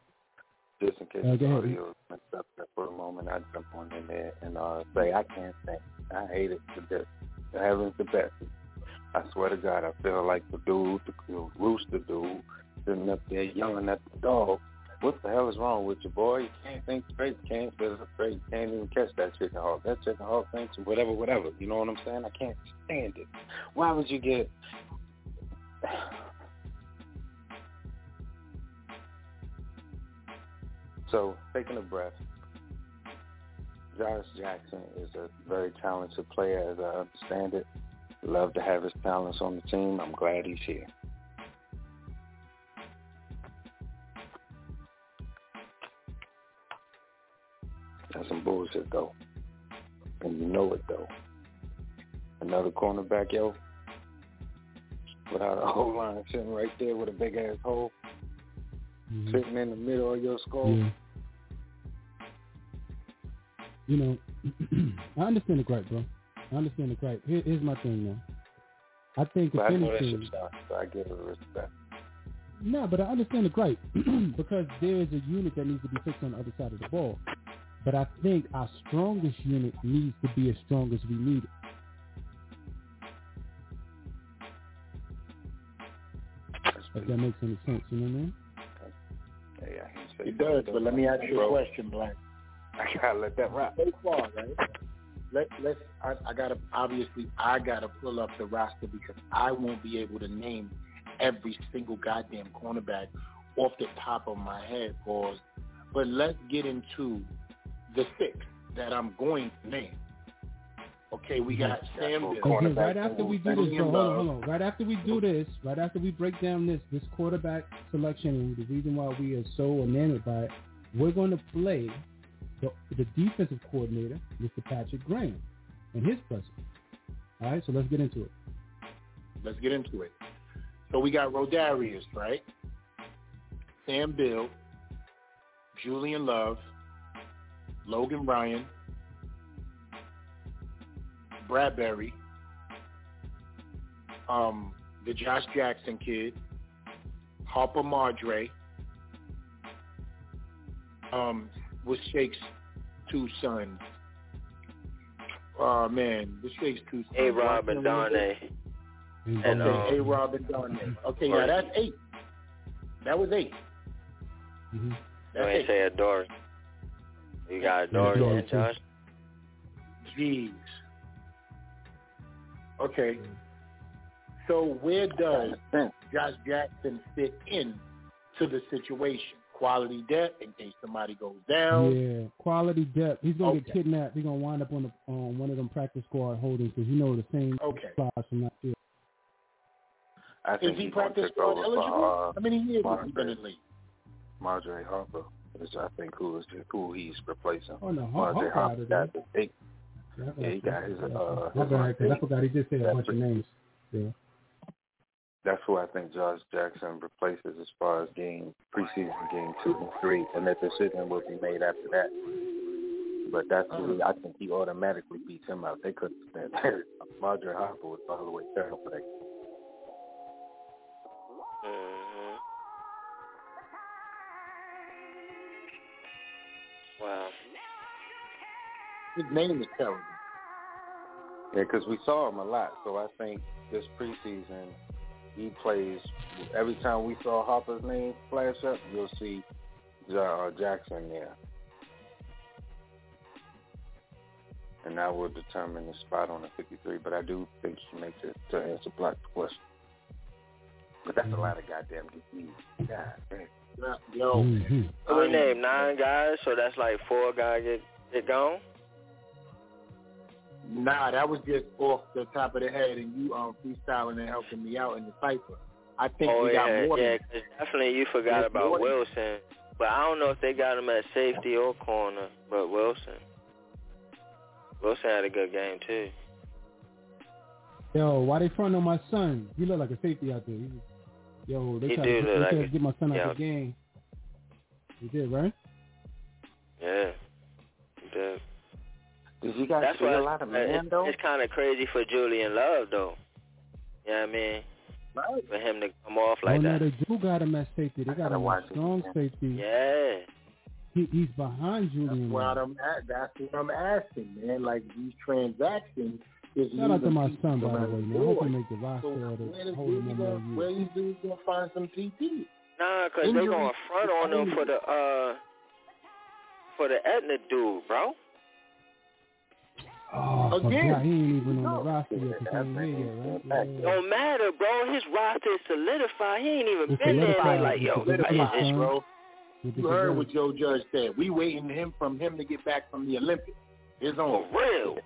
just in case Uh, go the audio is messed up there for a moment. I jump on in there and uh, say I can't stand. it. I hate it to death. The heavens the best. I swear to God, I feel like the dude, the, the rooster dude, sitting up there yelling at the dog. What the hell is wrong with you, boy? You can't think straight, you can't up straight, you can't even catch that chicken hawk. That chicken hawk thinks whatever, whatever. You know what I'm saying? I can't stand it. Why would you get So, taking a breath, Josh Jackson is a very talented player, as I understand it. Love to have his talents on the team. I'm glad he's here. Some bullshit, though. And you know it, though. Another cornerback, yo, without a whole line sitting right there with a big-ass hole, Mhm. sitting in the middle of your skull. Yeah. You know, I understand the gripe, bro. I understand the gripe. Here, here's my thing, though. I think if But I know anything, so I give it respect. no, but I understand the gripe because there is a unit that needs to be fixed on the other side of the ball. But I think our strongest unit needs to be as strong as we need it. If that makes any sense, you know what I mean? Yeah, yeah, he It does, but let me ask you a question, Black. I gotta let that rock. So far, right? Let let's. I, I gotta obviously I gotta pull up the roster because I won't be able to name every single goddamn cornerback off the top of my head, boys. But let's get into the six that I'm going to name. Okay, we got Sam Beal. Okay, right after we do this, Julian bro, hold on, hold on. Right after we do this, right after we break down this this quarterback selection and the reason why we are so enamored by it, we're going to play the, the defensive coordinator, Mr. Patrick Graham, and his presence. All right, so let's get into it. Let's get into it. So we got Rodarius, right? Sam Beal, Julian Love, Logan Ryan, Bradberry, um, the Josh Jackson kid, Harper Madre, um, with Shake's two sons. Oh man, the Shake's two sons. A Rob and Donne. And okay, A um, Rob and Donne. Okay, now that's eight. That was 8 Mm-hmm. you ain't say Adore. You got a Adore Adore, and Josh. Jeez. Okay. So where does Josh Jackson fit in to the situation? Quality depth in case somebody goes down. Yeah, quality depth. He's gonna get kidnapped. He's gonna wind up on the on one of them practice squad holdings because you know the same Okay. class from that field. I Is think he he's gonna practice take squad over eligible? for uh, How many years has he been in the league? Madre Harper, which I think who is who he's replacing. Oh no, Har- Madre Harper out Harper of there. got the big. Yeah, Yeah, he got his. Uh, his bad, 'cause I forgot he did say a bunch of names. Yeah. That's who I think Josh Jackson replaces as far as game preseason game two and three, and that decision will be made after that. But that's who I think he automatically beats him out. They couldn't stand there. Madre Harper was all the way terrible for that. hmm His name is terrible. Yeah, because we saw him a lot. So I think this preseason, he plays every time we saw Harper's name flash up, you'll see uh, Jackson there. And that will determine the spot on the 53. But I do think she makes it to answer Black's question. But that's a lot of goddamn disease. God damn. Yo, Mm-hmm. We named nine guys, so that's like four guys get get gone. Nah, that was just off the top of the head, and you um freestyling and helping me out in the cipher. I think oh we got yeah, more. yeah. than 'cause definitely you forgot There's about Wilson, but I don't know if they got him at safety or corner. But Wilson, Wilson had a good game too. Yo, why they front on my son? He look like a safety out there. He yo, they He tried to, look they like tried a- to get my son out yeah. the game. He did, right? Yeah, he did. Did you guys That's see why a lot of it's, though? it's kind of crazy for Julian Love though. You know what I mean? For him to come off like oh, no, that. they do got him at safety. They got gotta him at strong again. safety. Yeah. He, he's behind Julian. What Love. I'm at, that's what I'm asking, man. Like these transactions is Shout out to my son, by the way, man. I the hope he make the roster So or where the is holding he him gonna, all where year. these dudes gonna find some TP? Nah, cause they Injury going front on him for the uh for the Etna dude, bro. Oh, Again. forgot. He ain't even on the roster yet. 'cause he ain't here right? Yeah. Don't matter, bro. His roster is solidified. He ain't even It's been there. They like, yo, solidified, this bro? You heard Gazelle. what Joe Judge said. We waiting him from him to get back from the Olympics. It's on. For real.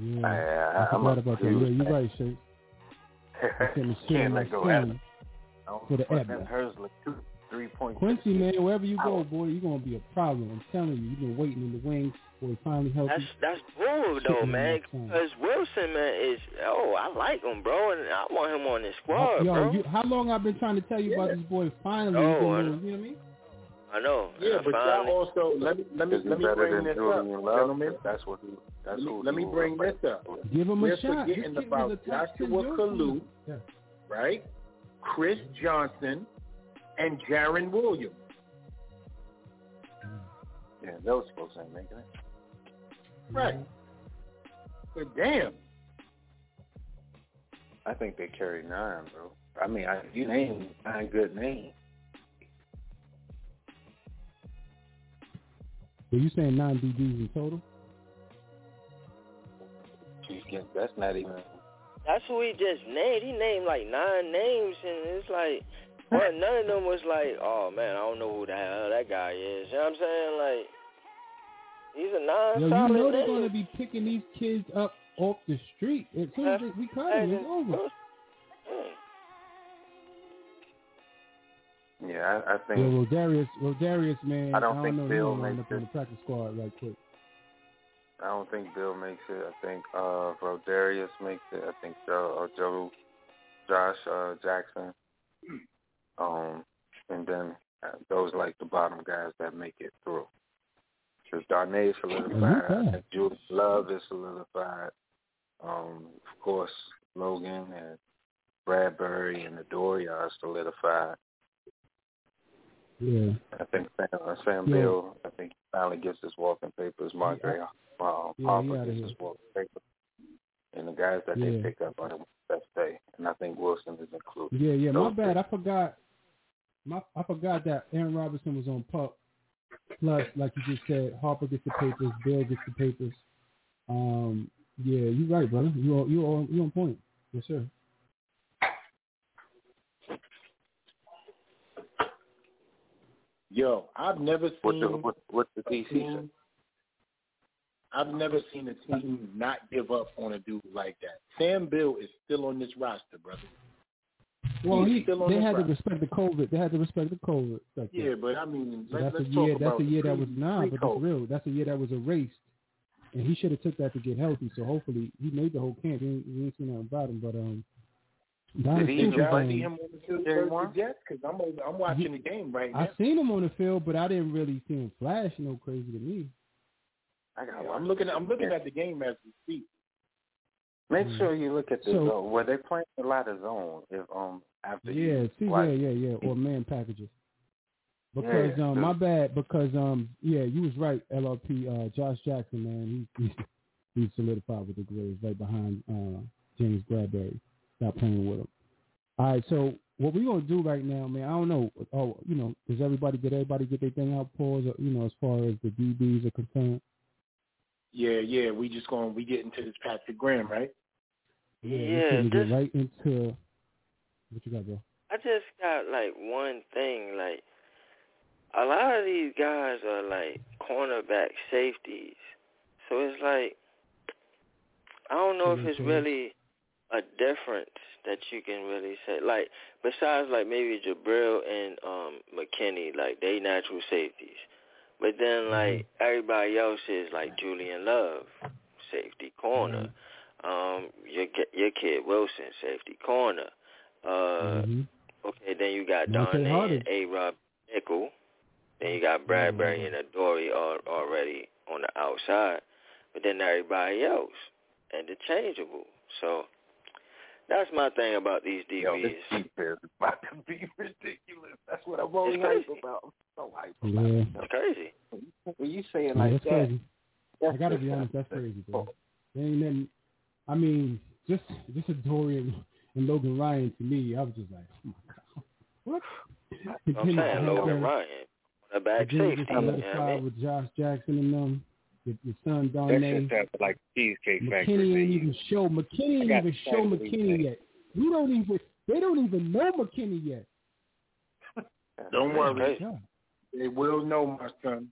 Yeah, I, I I'm forgot about that. Yeah, you're right, Shay. I Can't said shit on let go. son Don't for the fucking Edna. Herzler, two, three point. Quincy, man, wherever you go, boy, you're gonna be a problem. I'm telling you, you've been waiting in the wings for he finally healthy. That's that's bull though, man. man. Because Wilson, man, is oh, I like him, bro, and I want him on this squad, Yo, bro. you, how long I've been trying to tell you about this boy? Finally, Oh, I know. you know what I mean? I know. Yeah, and but y'all also let me let me let me bring this up, Love? gentlemen. That's what he. That's Let me, who let me bring fight this up. Give him We're a shot. forgetting This kid about was a top 10 Joshua Joker. Kalu, Yeah. right? Chris Johnson and Jaron Williams. Yeah, those folks ain't making it. Right. But damn. I think they carry nine, bro. I mean, I, you name nine good names. So you saying nine DBs in total? That's not even. that's who he just named. He named like nine names, and it's like, well, none of them was like, oh man, I don't know who the hell that guy is. You know what I'm saying? Like, he's a Yo, non you solid know they're gonna be picking these kids up off the street as soon as we cut them. It's over. Yeah, I, I think. Yeah, Rodarius, Rodarius, man. I don't I think know. Beal He's makes up on it. the practice squad right quick. I don't think Beal makes it. I think uh Rodarius makes it. I think Joe, uh, Joe Josh uh, Jackson. Um, and then uh, those like the bottom guys that make it through. Because Darnay is solidified. Okay. Think Julius Love is solidified. Um, of course, Logan and Bradberry and Adoria are solidified. Yeah. I think Sam, uh, Sam Yeah. Beal, I think he finally gets his walking papers. Uh, Yeah, he Harper outta gets his walking papers. And the guys that Yeah. they pick up are the that stay. And I think Wilson is included. Yeah, yeah. My Those bad. I forgot. My I forgot that Aaron Robinson was on pup. Plus, like you just said, Harper gets the papers, Beal gets the papers. Um, yeah, you're right, brother. You on you on you on point. Yes, sir. Yo, I've never What's seen the, what, what's the team. I've never seen a team not give up on a dude like that. Sam Beal is still on this roster, brother. Well, He's he, still on they this had to respect the COVID. They had to respect the COVID. Like that. Yeah, but I mean, So let's, that's let's a year. talk That's a year that was pre- nah, but that's real. That's a year that was erased, and he should have took that to get healthy. So hopefully he made the whole camp. We ain't, we ain't seen nothing about him, but um, Don Did, is did super y'all see him on the field versus the Jets? Because I'm over, I'm watching the game right now. I seen him on the field, but I didn't really see him flash no crazy to me. I got. I'm looking. At, I'm looking at the game as we speak. Make sure you look at the So- zone. Where they playing a lot of zone. If um after Yeah, you see, watch, yeah, yeah, yeah, or man packages. Because Yeah, um, so- my bad. Because um, yeah, you was right. LRP, uh, Josh Jackson, man, he, he he's solidified with the Grizz right behind uh James Bradberry. Stop playing with him. All right, so what we're gonna do right now, man, I don't know. Oh, you know, does everybody did everybody get their thing out, pause? You know, as far as the DBs are concerned. Yeah, yeah. We just going to we get into this Patrick Graham, right? Yeah, Yeah, we this- get right into what you got, bro. I just got like one thing, like a lot of these guys are like cornerback safeties. So it's like I don't know if it's really a difference that you can really say. Like besides like maybe Jabrill and um McKinney, like they natural safeties. But then like everybody else is like Julian Love, safety corner. Um your your kid Wilson, safety corner. Uh okay, then you got Monte Donnie Hardy. and A Rob Nickel. Then you got Bradberry and Adoree al- already on the outside. But then everybody else interchangeable. So that's my thing about these DBs. Yo, this defense is about to be ridiculous. That's what I'm always It's hype crazy. about. I'm so hype Yeah, It's crazy. when you say it yeah like that's that. crazy. I that's gotta be honest, that's crazy, bro. There ain't nothing. I mean, just just a Dorian and Logan Ryan to me, I was just like, oh my god, what? I'm you saying have Logan them- Ryan, a back safety. get You know what I solidified mean? with Josh Jackson and them. Your, your son That Darnay. shit sounds like Cheesecake Factory. McKinney to ain't you. even show McKinney I ain't got even show factory McKinney yet. We don't even they don't even know McKinney yet. Don't worry. Yeah. They will know, my son.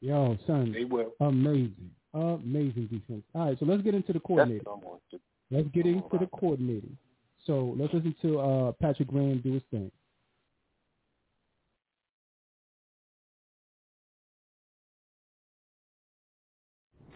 Yo, son, They will. amazing, amazing defense. All right, so let's get into the That's coordinator. What I want to Let's get into the coordinating. So let's listen to uh, Patrick Graham do his thing.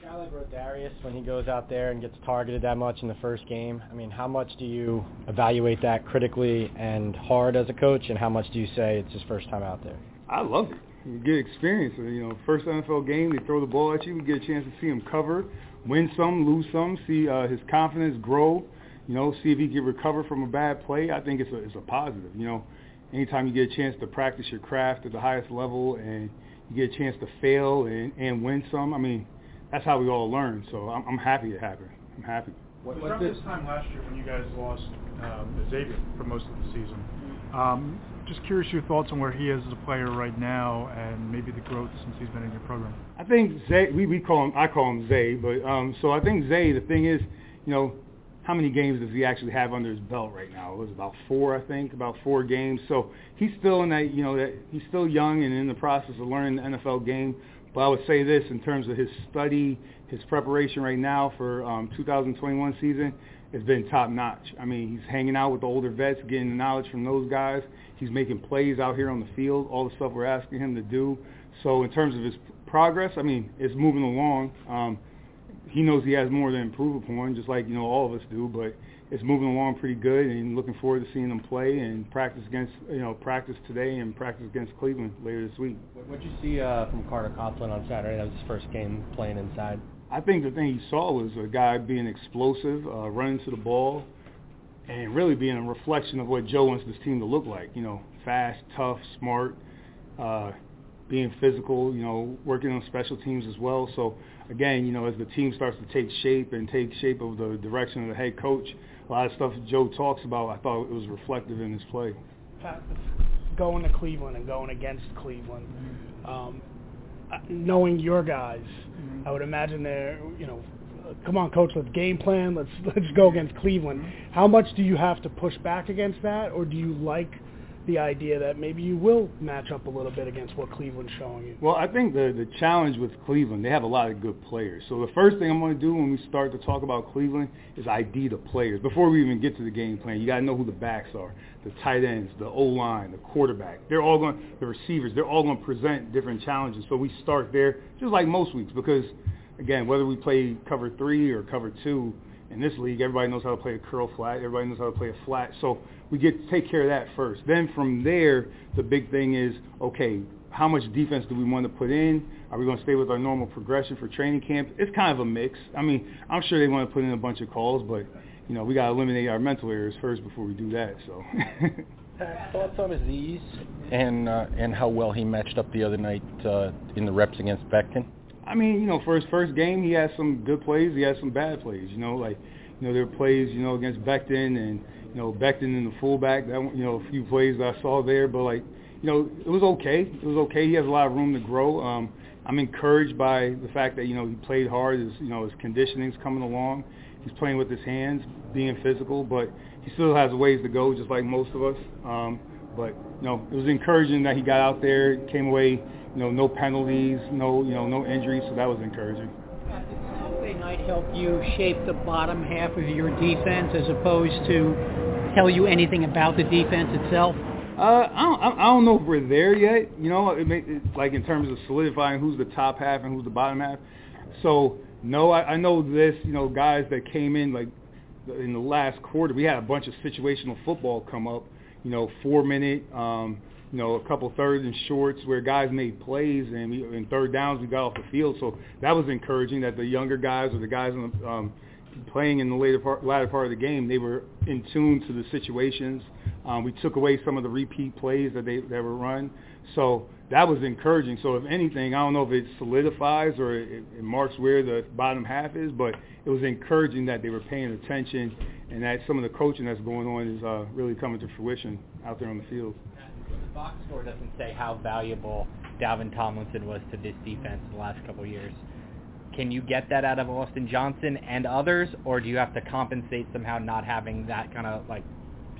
guy like Rodarius, when he goes out there and gets targeted that much in the first game, I mean, how much do you evaluate that critically and hard as a coach, and how much do you say it's his first time out there? I love it. Good experience. You know, first NFL game, they throw the ball at you. You get a chance to see him cover, win some, lose some, see uh, his confidence grow. You know, see if he can recover from a bad play. I think it's a it's a positive. You know, anytime you get a chance to practice your craft at the highest level and you get a chance to fail and, and win some. I mean, that's how we all learn. So I'm, I'm happy it happened. I'm happy. What, Around this time last year when you guys lost um, Xavier for most of the season, um, just curious your thoughts on where he is as a player right now and maybe the growth since he's been in your program. I think Zay, we, we call him, I call him Zay, but um, so I think Zay, the thing is, you know, how many games does he actually have under his belt right now? It was about four, I think, about four games. So he's still in that, you know, that he's still young and in the process of learning the NFL game. But I would say this in terms of his study, his preparation right now for um, 2021 season has been top notch. I mean, he's hanging out with the older vets, getting knowledge from those guys. He's making plays out here on the field, all the stuff we're asking him to do. So in terms of his progress, I mean, it's moving along. Um, he knows he has more to improve upon, just like you know all of us do. But it's moving along pretty good, and looking forward to seeing him play and practice against you know practice today and practice against Cleveland later this week. What did you see uh, from Carter Coughlin on Saturday? That was his first game playing inside. I think the thing he saw was a guy being explosive, uh, running to the ball, and really being a reflection of what Joe wants this team to look like. You know, fast, tough, smart, uh, being physical. You know, working on special teams as well. So again, you know, as the team starts to take shape and take shape of the direction of the head coach, a lot of stuff Joe talks about, I thought it was reflective in his play. Going to Cleveland and going against Cleveland, um, knowing your guys, I would imagine they're, you know, come on, coach, let's game plan, let's let's go against Cleveland. How much do you have to push back against that, or do you like the idea that maybe you will match up a little bit against what Cleveland's showing you? Well, I think the the challenge with Cleveland, they have a lot of good players. So the first thing I'm going to do when we start to talk about Cleveland is ID the players. Before we even get to the game plan, you got to know who the backs are, the tight ends, the O-line, the quarterback. They're all going, the receivers, they're all going to present different challenges. So we start there, just like most weeks, because again, whether we play cover three or cover two, in this league, everybody knows how to play a curl flat. Everybody knows how to play a flat. So we get to take care of that first. Then from there, the big thing is, okay, how much defense do we want to put in? Are we going to stay with our normal progression for training camp? It's kind of a mix. I mean, I'm sure they want to put in a bunch of calls, but you know, we got to eliminate our mental errors first before we do that. So. Thoughts on Azeez and uh, and how well he matched up the other night uh, in the reps against Becton? I mean, you know, for his first game, he had some good plays. He had some bad plays. You know, like you know, there were plays, you know, against Becton and, you know, Becton and the fullback, that, you know, a few plays I saw there, but like, you know, it was okay. It was okay. He has a lot of room to grow. Um, I'm encouraged by the fact that, you know, he played hard. His, you know, his conditioning's coming along. He's playing with his hands, being physical, but he still has ways to go, just like most of us. Um, but you know, it was encouraging that he got out there, came away, you know, no penalties, no, you know, no injuries, so that was encouraging. Saturday night help you shape the bottom half of your defense as opposed to tell you anything about the defense itself? Uh, I don't, I don't know if we're there yet. You know, it, may, it, like in terms of solidifying who's the top half and who's the bottom half. So no, I, I know this. You know, guys that came in like in the last quarter, we had a bunch of situational football come up. You know, four minute, um, you know, a couple thirds and shorts where guys made plays and in third downs we got off the field. So that was encouraging that the younger guys or the guys in the, um, playing in the later part, latter part of the game, they were in tune to the situations. Um, we took away some of the repeat plays that they that were run. So that was encouraging. So if anything, I don't know if it solidifies or it, it marks where the bottom half is, but it was encouraging that they were paying attention and that some of the coaching that's going on is uh, really coming to fruition out there on the field. The box score doesn't say how valuable Dalvin Tomlinson was to this defense in the last couple of years. Can you get that out of Austin Johnson and others, or do you have to compensate somehow not having that kind of like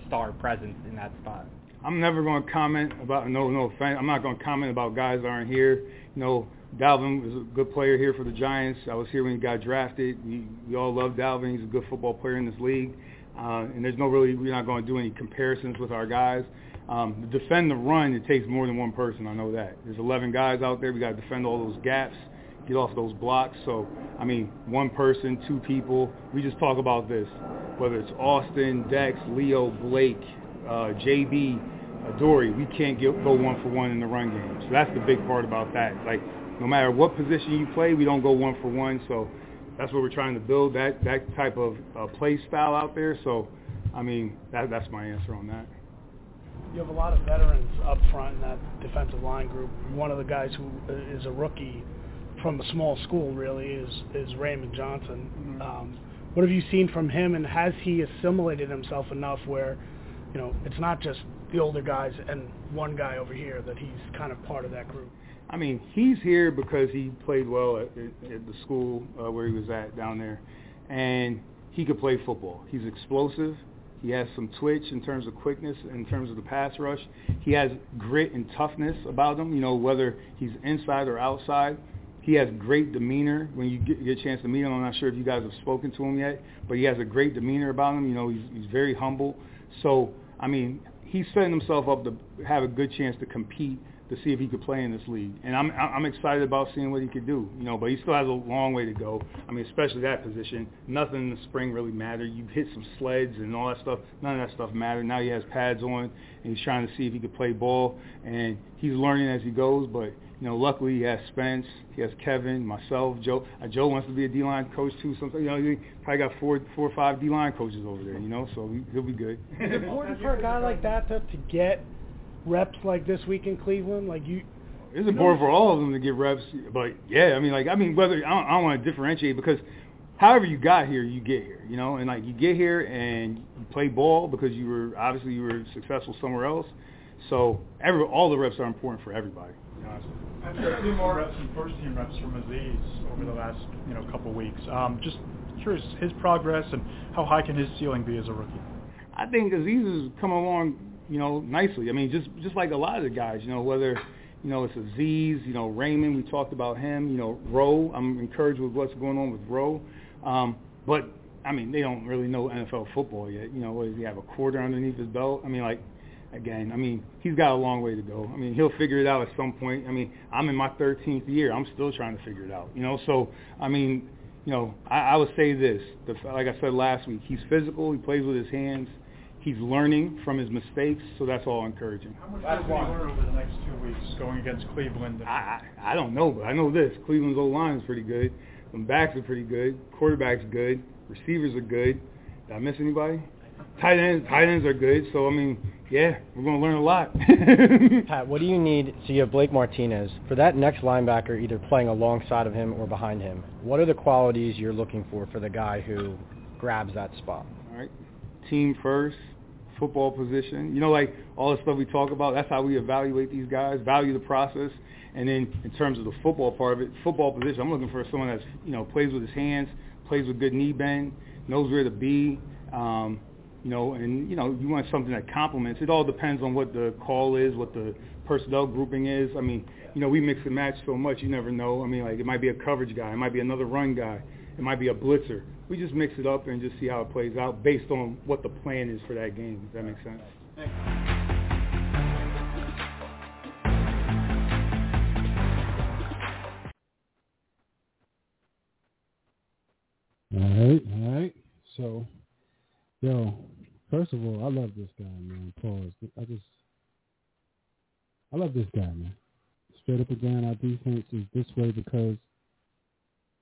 star presence in that spot? I'm never going to comment about no no offense. I'm not going to comment about guys that aren't here. You know, Dalvin is a good player here for the Giants. I was here when he got drafted. We, we all love Dalvin. He's a good football player in this league. Uh, and there's no really, we're not going to do any comparisons with our guys. Um, to defend the run, it takes more than one person. I know that. There's 11 guys out there. We got to defend all those gaps, get off those blocks. So, I mean, one person, two people. We just talk about this, whether it's Austin, Dex, Leo, Blake, uh, JB, Dory, we can't get, go one for one in the run game. So that's the big part about that. Like, no matter what position you play, we don't go one for one. So that's what we're trying to build that that type of uh, play style out there. So, I mean, that, that's my answer on that. You have a lot of veterans up front in that defensive line group. One of the guys who is a rookie from a small school really is is Raymond Johnson. Mm-hmm. Um, what have you seen from him, and has he assimilated himself enough where, you know, it's not just the older guys and one guy over here that he's kind of part of that group? I mean, he's here because he played well at, at, at the school uh, where he was at down there, and he could play football. He's explosive. He has some twitch in terms of quickness, in terms of the pass rush. He has grit and toughness about him. You know, whether he's inside or outside. He has great demeanor when you get, get a chance to meet him. I'm not sure if you guys have spoken to him yet, but he has a great demeanor about him. You know, he's, he's very humble. So, I mean, he's setting himself up to have a good chance to compete to see if he could play in this league. And I'm I'm excited about seeing what he could do. You know, but he still has a long way to go. I mean, especially that position. Nothing in the spring really mattered. You hit some sleds and all that stuff. None of that stuff mattered. Now he has pads on and he's trying to see if he could play ball. And he's learning as he goes. But you know, luckily he has Spence, he has Kevin, myself, Joe. Uh, Joe wants to be a D-line coach too. Something, you know, he probably got four, four or five D-line coaches over there. You know, so he, he'll be good. Is it important for a guy like that to, to get reps like this week in Cleveland? Like you, it's important for all of them to get reps. But yeah, I mean, like I mean, whether I don't, I don't want to differentiate because however you got here, you get here. You know, and like you get here and you play ball because you were obviously you were successful somewhere else. So every all the reps are important for everybody. After a few more reps and first team reps from Azeez over the last you know couple weeks, um, just curious his progress and how high can his ceiling be as a rookie? I think Azeez has come along, you know, nicely. I mean, just just like a lot of the guys, you know, whether you know it's Azeez, you know, Raymond, we talked about him, you know, Rowe. I'm encouraged with what's going on with Rowe, um, but I mean, they don't really know NFL football yet. You know, what, does he have a quarter underneath his belt? I mean, like again. I mean, he's got a long way to go. I mean, he'll figure it out at some point. I mean, I'm in my 13th year. I'm still trying to figure it out. You know, so I mean, you know, I, I would say this. The, like I said last week, he's physical. He plays with his hands. He's learning from his mistakes, so that's all encouraging. How much will he learn over the next two weeks going against Cleveland? I, I I don't know, but I know this: Cleveland's old line is pretty good. The backs are pretty good. Quarterback's good. Receivers are good. Did I miss anybody? Tight ends, tight ends are good. So I mean, yeah, we're going to learn a lot. Pat, what do you need? So you have Blake Martinez for that next linebacker, either playing alongside of him or behind him. What are the qualities you're looking for for the guy who grabs that spot? All right. Team first, football position. You know, like all the stuff we talk about, that's how we evaluate these guys, value the process. And then in terms of the football part of it, football position, I'm looking for someone that's, you know, plays with his hands, plays with good knee bend, knows where to be. Um, you know, and you know, you want something that complements. It all depends on what the call is, what the personnel grouping is. I mean, you know, we mix and match so much, you never know. I mean, like it might be a coverage guy, it might be another run guy, it might be a blitzer. We just mix it up and just see how it plays out based on what the plan is for that game. Does that make sense? All right, all right. So, yo, first of all, I love this guy, man. Pause. I just, I love this guy, man. Straight up and down, our defense is this way because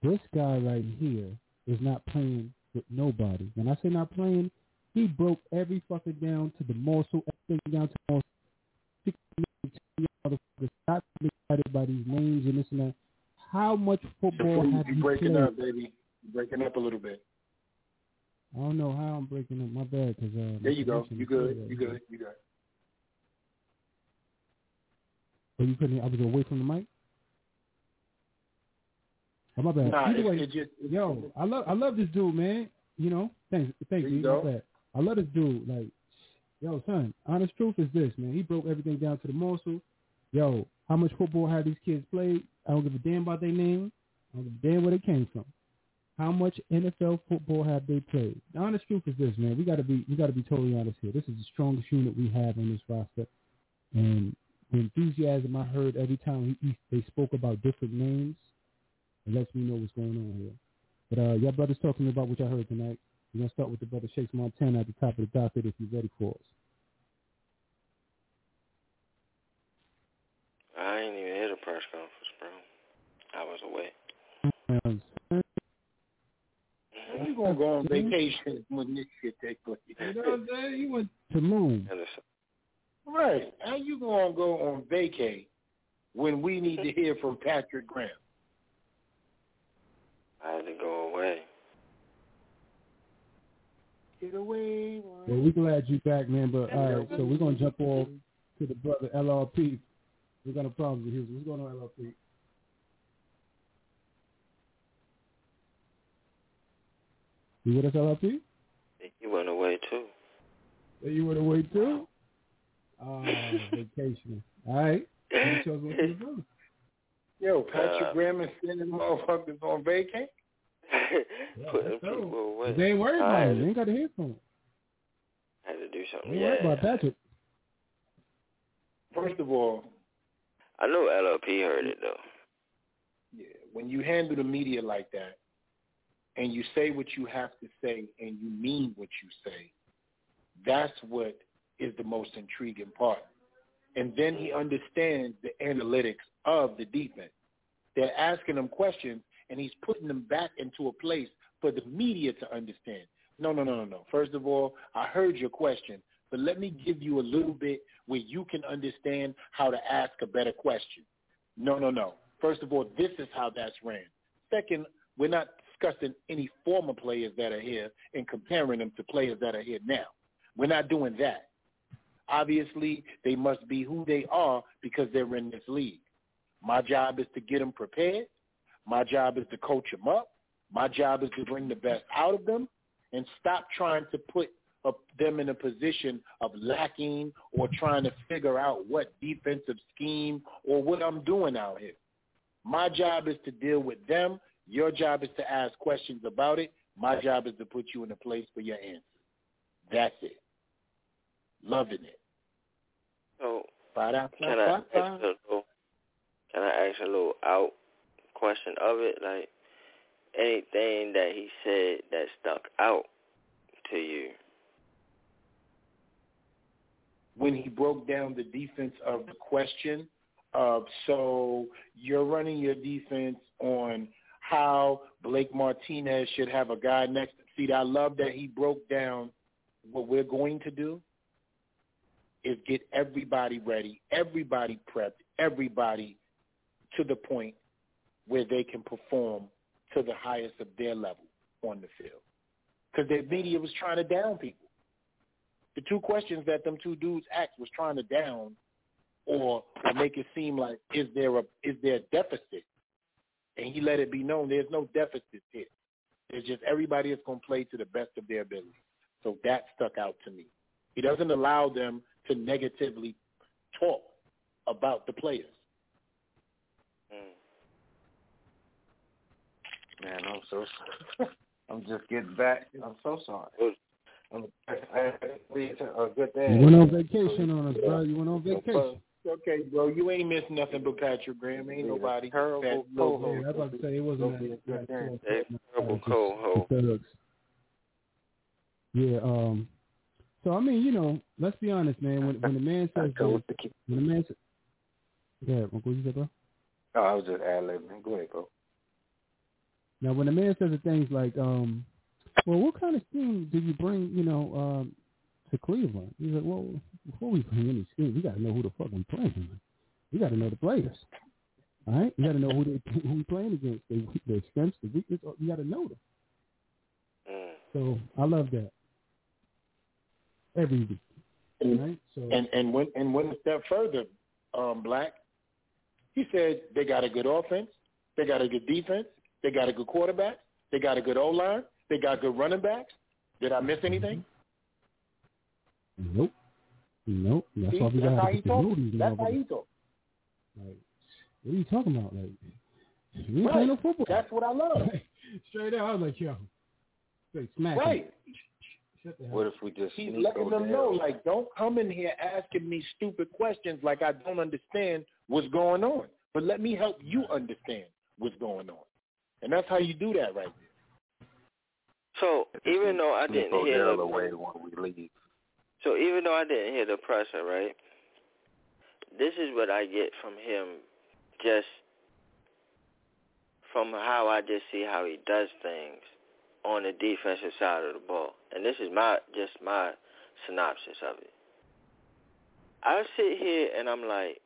this guy right here is not playing with nobody. When I say not playing, he broke every fucker down to the morsel, everything down to the morsel. Motherfuckers not excited by these names and this and that. How much football have you breaking played? up, baby. Breaking up a little bit. I don't know how I'm breaking up. My bad, cause uh, There you go. You good. You good. You good. But you couldn't. I was away from the mic. Oh, my bad. Nah, Either it- way, it just- yo, I love I love this dude, man. You know, thanks, thank you. I love this dude. Like, yo, son, honest truth is this, man. He broke everything down to the morsel. Yo, how much football have these kids played? I don't give a damn about their name. I don't give a damn where they came from. How much NFL football have they played? The honest truth is this, man. We gotta be we gotta be totally honest here. This is the strongest unit we have on this roster, and the enthusiasm I heard every time he, he, they spoke about different names, it lets me know what's going on here. But uh, y'all brothers talking about what y'all heard tonight. We're gonna start with the brother Shakes Montana at the top of the docket if you're ready for us. I ain't even hear the press conference, bro. I was away. Um, You gonna go on vacation when this shit take place? You know what I'm saying? You went to moon. Right. How you gonna go on vacay when we need to hear from Patrick Graham? I had to go away. Get away. Well, we're glad you're back, man. But all right, so we're gonna jump off to the brother LRP. We got a problem with Houston. What's going on, LRP? You with us, LRP? You went away too. Yeah, You went away too? Oh, vacationing. All right. You chose one for the brother. Yo, Patrick Uh, Graham is sending motherfuckers on vacay? Putting people away. They ain't worried about had it. to- They ain't got to hear from him. had to do They something. ain't Yeah. worried about Patrick. First of all, I know LLP heard it though. yeah, when you handle the media like that and you say what you have to say and you mean what you say, that's what is the most intriguing part. And then he mm. understands the analytics of the defense. They're asking him questions and he's putting them back into a place for the media to understand. No, no, no, no, no. First of all, I heard your question, but let me give you a little bit where you can understand how to ask a better question. No, no, no. First of all, this is how that's ran. Second, we're not discussing any former players that are here and comparing them to players that are here now. We're not doing that. Obviously, they must be who they are because they're in this league. My job is to get them prepared. My job is to coach them up. My job is to bring the best out of them and stop trying to put them in a position of lacking or trying to figure out what defensive scheme or what I'm doing out here. My job is to deal with them. Your job is to ask questions about it. My job is to put you in a place for your answer. That's it. Loving it. So can I ask a little can I ask a little out question of it? Like anything that he said that stuck out to you. when he broke down the defense of the question of so you're running your defense on how Blake Martinez should have a guy next. To see, I love that he broke down what we're going to do is get everybody ready, everybody prepped, everybody to the point where they can perform to the highest of their level on the field. because the media was trying to down people. The two questions that them two dudes asked was trying to down or make it seem like is there a is there a deficit? And he let it be known there's no deficit here. It's just everybody is going to play to the best of their ability. So that stuck out to me. He doesn't allow them to negatively talk about the players. Man, I'm so sorry. I'm just getting back. I'm so sorry. I'm, I, I, a good day. You went on vacation on us, bro. You went on vacation. Okay, bro. You ain't missed nothing but Patrick Graham. Ain't nobody. Terrible co-host. Yeah, I was about to say it wasn't that. that terrible co-host. Yeah. Um. So I mean, you know, let's be honest, man. When when the man says that, when the man says, yeah, what you said, bro? Oh, I was just ad libbing. Go ahead, bro. Now, when the man says things like, um, well, what kind of scheme did you bring, you know, um, to Cleveland? He's like, well, before we bring any scheme, we got to know who the fuck we playing. We got to know the players. All right, we got to know who they who we playing against, the the strengths, the weakness. We got to know them. So I love that every week. And, right? So and and went and went a step further, um, Black. He said they got a good offense, they got a good defense, they got a good quarterback. They got a good O line. They got good running backs. Did I miss anything? Nope. Nope. That's See, why we that's got how to he get talk. That's how that. he talk. Like, what are you talking about? Like, we ain't Right. playing no football. That's what I love. Straight out, I was like, yo, straight smack. Right. Shut What if we just He's letting them there? know, like, don't come in here asking me stupid questions like I don't understand what's going on. But let me help you understand what's going on. And that's how you do that right there. So even though I didn't hear the, away when we leave. so even though I didn't hear the presser, right? This is what I get from him, just from how I just see how he does things on the defensive side of the ball, and this is my just my synopsis of it. I sit here and I'm like,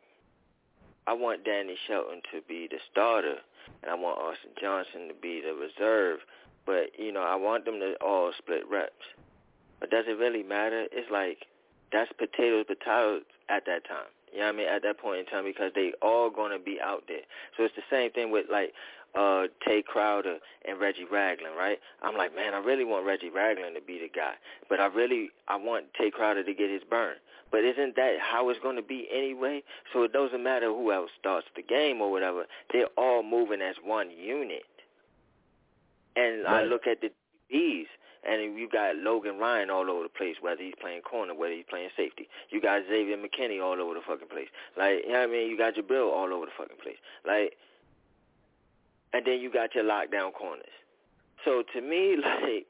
I want Danny Shelton to be the starter, and I want Austin Johnson to be the reserve. But you know, I want them to all split reps. But does it really matter? It's like that's potatoes, potatoes at that time. You know what I mean? At that point in time, because they all gonna be out there. So it's the same thing with like uh Tae Crowder and Reggie Ragland, right? I'm like, man, I really want Reggie Ragland to be the guy, but I really I want Tae Crowder to get his burn. But isn't that how it's going to be anyway? So it doesn't matter who else starts the game or whatever. They're all moving as one unit. And I look at the DBs, and you got Logan Ryan all over the place, whether he's playing corner, whether he's playing safety. You got Xavier McKinney all over the fucking place. Like, you know what I mean? You got Jabrill all over the fucking place. Like, and then you got your lockdown corners. So to me, like,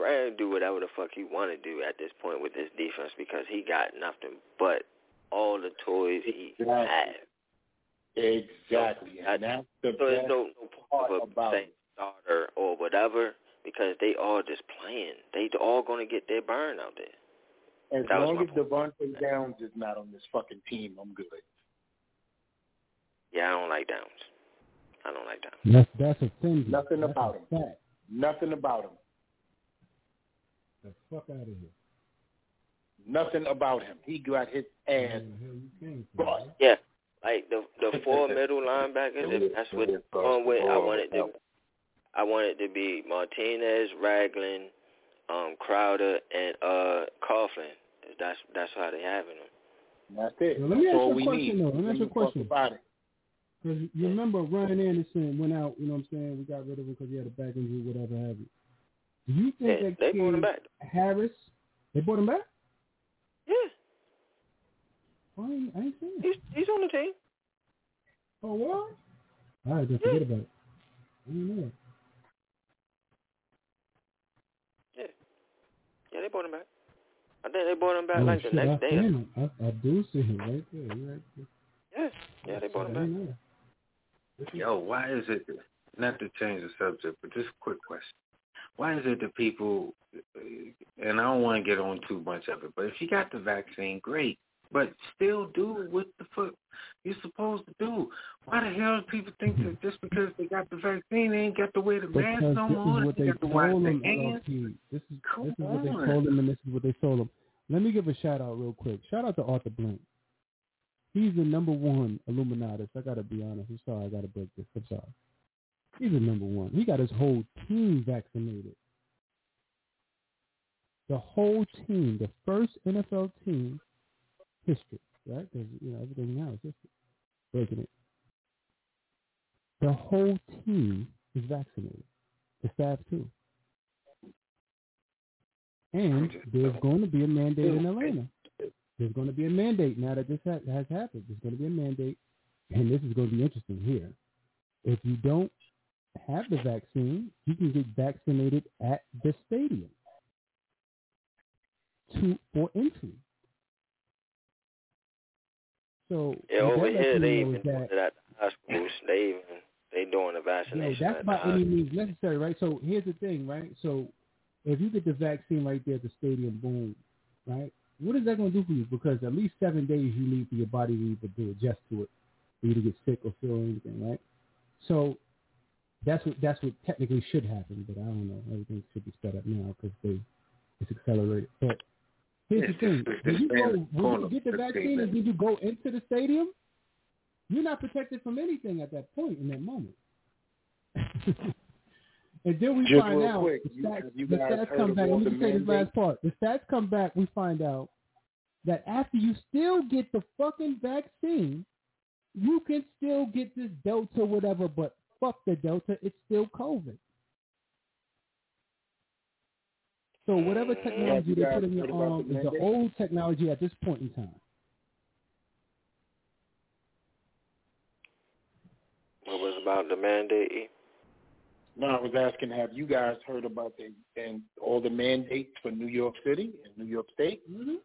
Graham do whatever the fuck he want to do at this point with this defense because he got nothing but all the toys he Exactly. has. Exactly. And that's the So there's best no, no part point of about saying starter or whatever because they all just playing. They all going to get their burn out there. As That was long my as Devontae Downs is not on this fucking team, I'm good. Yeah, I don't like Downs. I don't like Downs. That's that's offending. Nothing that's about a him. Fact. Nothing about him. The fuck out of here. Nothing about him. He got his ass bust. Yeah, like the the four middle linebackers. If that's what they're going with, I wanted to. I wanted to be Martinez, Ragland, um, Crowder, and uh Coughlin. That's that's how they having them. That's it. Well, let me That's ask you a question, need. though. Let me ask you a question. About it. Because you remember Ryan Anderson went out, you know what I'm saying? We got rid of him because he had a back injury, whatever have you. Do you think Yeah, that they brought him back. Harris, they brought him back? Yeah, Oh, I ain't, I ain't seen it. he's he's on the team. Oh, what? All right, then forget about it. I didn't know. Yeah, yeah, they brought him back. I think they brought him back oh, like the shit, I, next day. or damn, I, I do see him right there. You're right there. Yeah, yeah, they brought him back. didn't. Yo, why is it, not to change the subject, but just a quick question. Why is it that people, and I don't want to get on too much of it, but if you got the vaccine, great. but still do what the fuck you're supposed to do. Why the hell do people think that just because they got the vaccine, they ain't got to wear the mask no more? what They they got to wash their hands. This is Come this is what they told them, and this is what they told them. Let me give a shout out real quick. Shout out to Arthur Blank. He's the number one Illuminatus. I gotta be honest. I'm sorry. I gotta break this. I'm sorry. He's the number one. He got his whole team vaccinated. The whole team, the first NFL team history, right? Because you know everything now is history. Breaking it. The whole team is vaccinated. The staff too. And there's going to be a mandate in Atlanta. There's going to be a mandate now that this ha- has happened. There's going to be a mandate, and this is going to be interesting here. If you don't have the vaccine, you can get vaccinated at the stadium to for entry. So Yeah, over here they even that at the hospitals. They even they doing the vaccination that's at the by any means necessary, right? So here's the thing, right? So if you get the vaccine right there at the stadium, boom, right? What is that going to do for you? Because at least seven days you need for your body to either to adjust to it, for you to get sick or feel anything, right? So that's what that's what technically should happen, but I don't know. Everything should be set up now because they it's accelerated. But here's It's the thing: just- it's you go when you get the vaccine and then you go into the stadium, you're not protected from anything at that point in that moment. and then we Just find out quick, the stats, have you the stats come back. Let me just say this last part. The stats come back. We find out that after you still get the fucking vaccine, you can still get this Delta, whatever. But fuck the Delta, it's still COVID. So whatever technology you they guys put in your arm is the old technology at this point in time. What was about the mandate? No, I was asking, have you guys heard about the and all the mandates for New York City and New York State? Mm-hmm.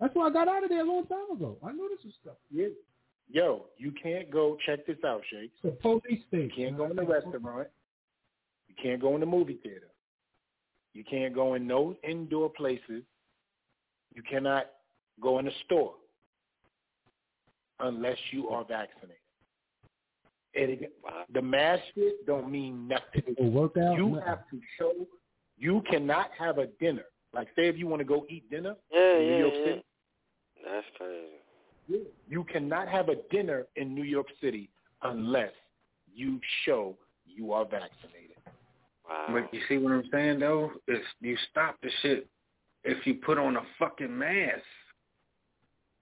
That's why I got out of there a long time ago. I know this is stuff. Yeah. Yo, you can't go. Check this out, Shake. The police state. You can't go in the restaurant. You can't go in the movie theater. You can't go in no indoor places. You cannot go in a store unless you are vaccinated. And it, the mask shit don't mean nothing. A workout. You nothing. have to show. You cannot have a dinner. Like, say, if you want to go eat dinner Yeah, in New yeah, York yeah. City, That's crazy. You cannot have a dinner in New York City unless you show you are vaccinated. Wow. But you see what I'm saying though? It's you stop the shit if you put on a fucking mask.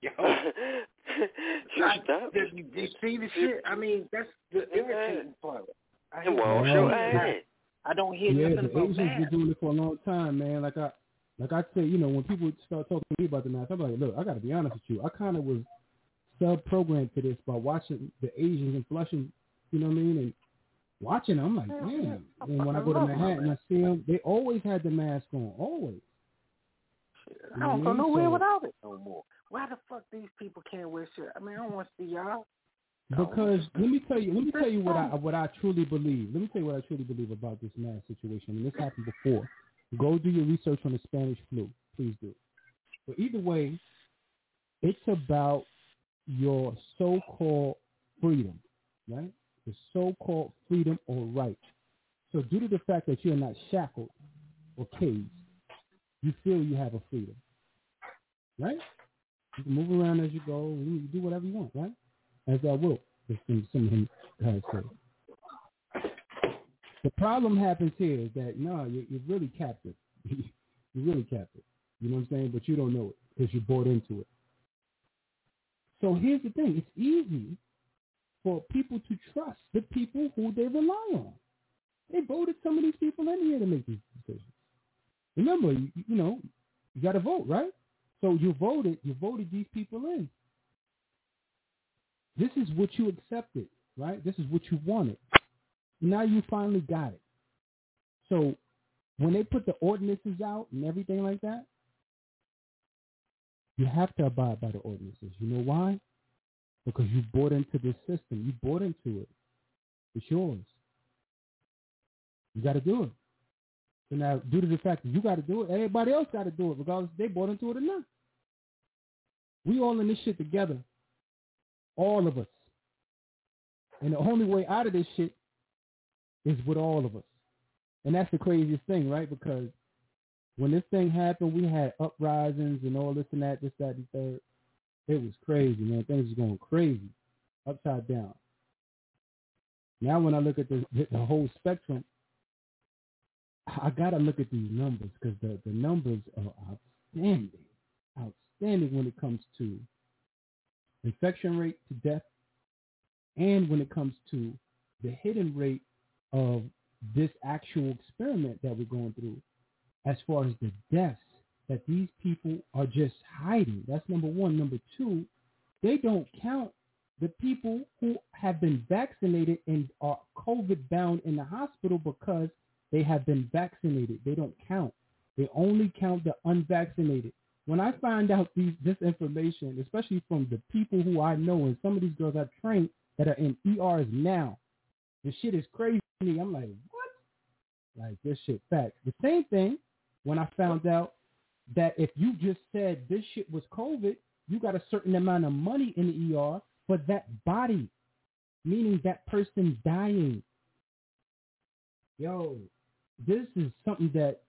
Yo, you I- stop. the- you, you see the shit? I mean, that's the irritating part. I, It won't Yeah. show Yeah. ass. I don't hear Yeah, nothing the about Asians been doing it for a long time, man. Like I, like I say, you know, when people start talking to me about the mask, I'm like, look, I got to be honest with you. I kind of was sub-programmed to this by watching the Asians and flushing, you know what I mean, and watching. I'm like, man. And when I go to Manhattan, I see them. They always had the mask on, always. I don't go nowhere so- without it no more. Why the fuck these people can't wear shit? I mean, I don't want to see y'all. Because let me tell you, let me tell you what I what I truly believe. Let me tell you what I truly believe about this mass situation. And this happened before. Go do your research on the Spanish flu. Please do. But either way, it's about your so-called freedom, right? The so-called freedom or right. So due to the fact that you're not shackled or caged, you feel you have a freedom, right? You can move around as you go. You do whatever you want, right? As I will, as him guys say. The problem happens here is that no, you're, you're really captive. you're really captive. You know what I'm saying? But you don't know it because you're bought into it. So here's the thing: it's easy for people to trust the people who they rely on. They voted some of these people in here to make these decisions. Remember, you, you know, you got to vote, right? So you voted, you voted these people in. This is what you accepted, right? This is what you wanted. Now you finally got it. So when they put the ordinances out and everything like that, you have to abide by the ordinances. You know why? Because you bought into this system. You bought into it. It's yours. You got to do it. So now, due to the fact that you got to do it, everybody else got to do it, regardless they bought into it or not. We all in this shit together. All of us. And the only way out of this shit is with all of us. And that's the craziest thing, right? Because when this thing happened, we had uprisings and all this and that, this, that, and third. It was crazy, man. Things was going crazy, upside down. Now, when I look at the the whole spectrum, I gotta look at these numbers because the the numbers are outstanding, outstanding when it comes to infection rate to death, and when it comes to the hidden rate of this actual experiment that we're going through, as far as the deaths that these people are just hiding. That's number one. Number two, they don't count the people who have been vaccinated and are COVID bound in the hospital because they have been vaccinated. They don't count. They only count the unvaccinated. When I find out these, this information, especially from the people who I know, and some of these girls I've trained that are in ERs now, the shit is crazy me. I'm like, what? Like this shit facts. The same thing when I found out that if you just said this shit was COVID, you got a certain amount of money in the ER for that body, meaning that person dying. Yo, this is something that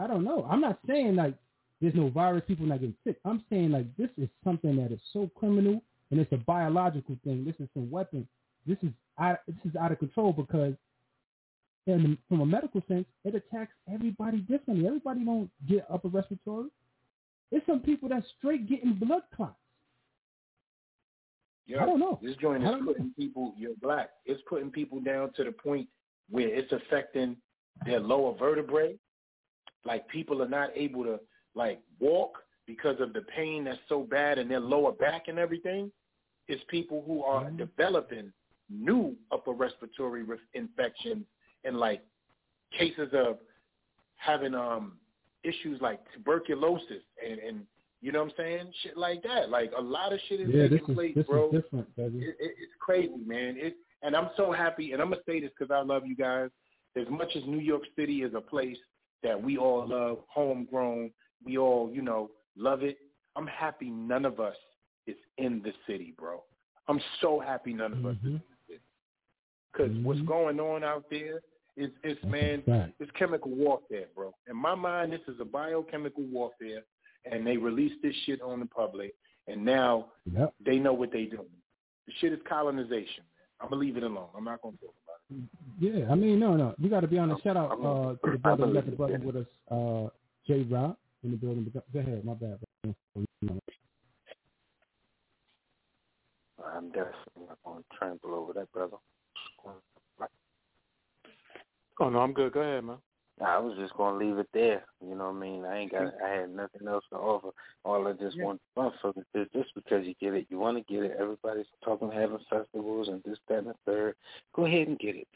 I don't know. I'm not saying like there's no virus, people not getting sick. I'm saying like this is something that is so criminal and it's a biological thing. This is some weapon. This is out, this is out of control because in, from a medical sense, it attacks everybody differently. Everybody don't get upper respiratory. There's some people that straight getting blood clots. Yo, I don't know. This joint is don't know. putting people. You're black. It's putting people down to the point where it's affecting their lower vertebrae. Like people are not able to like walk because of the pain that's so bad in their lower back and everything. It's people who are Mm-hmm. developing new upper respiratory re- infections and like cases of having um issues like tuberculosis and and you know what I'm saying shit like that. Like a lot of shit is Yeah, taking is place, bro. is different, baby. It, it, it's crazy, man. It, and I'm so happy, and I'm gonna say this because I love you guys. As much as New York City is a place that we all love, homegrown, we all, you know, love it. I'm happy none of us is in the city, bro. I'm so happy none of us is in the city. Because what's going on out there is, is man, fact. it's chemical warfare, bro. In my mind, this is a biochemical warfare, and they released this shit on the public, and now Yep. they know what they doing. The shit is colonization, man. I'm gonna leave it alone. I'm not gonna talk about it. Yeah, I mean, no, no. You got to be on the shout out uh, to the brother. We got the brother with us, uh, J. Rock, in the building. Go ahead, my bad. bro. I'm definitely not going to trample over that, brother. Oh no, I'm good. Go ahead, man. I was just going to leave it there. You know what I mean? I ain't got. I had nothing else to offer. All I just want to offer is just because you get it, you want to get it. Everybody's talking having festivals and this, that, and the third. Go ahead and get it.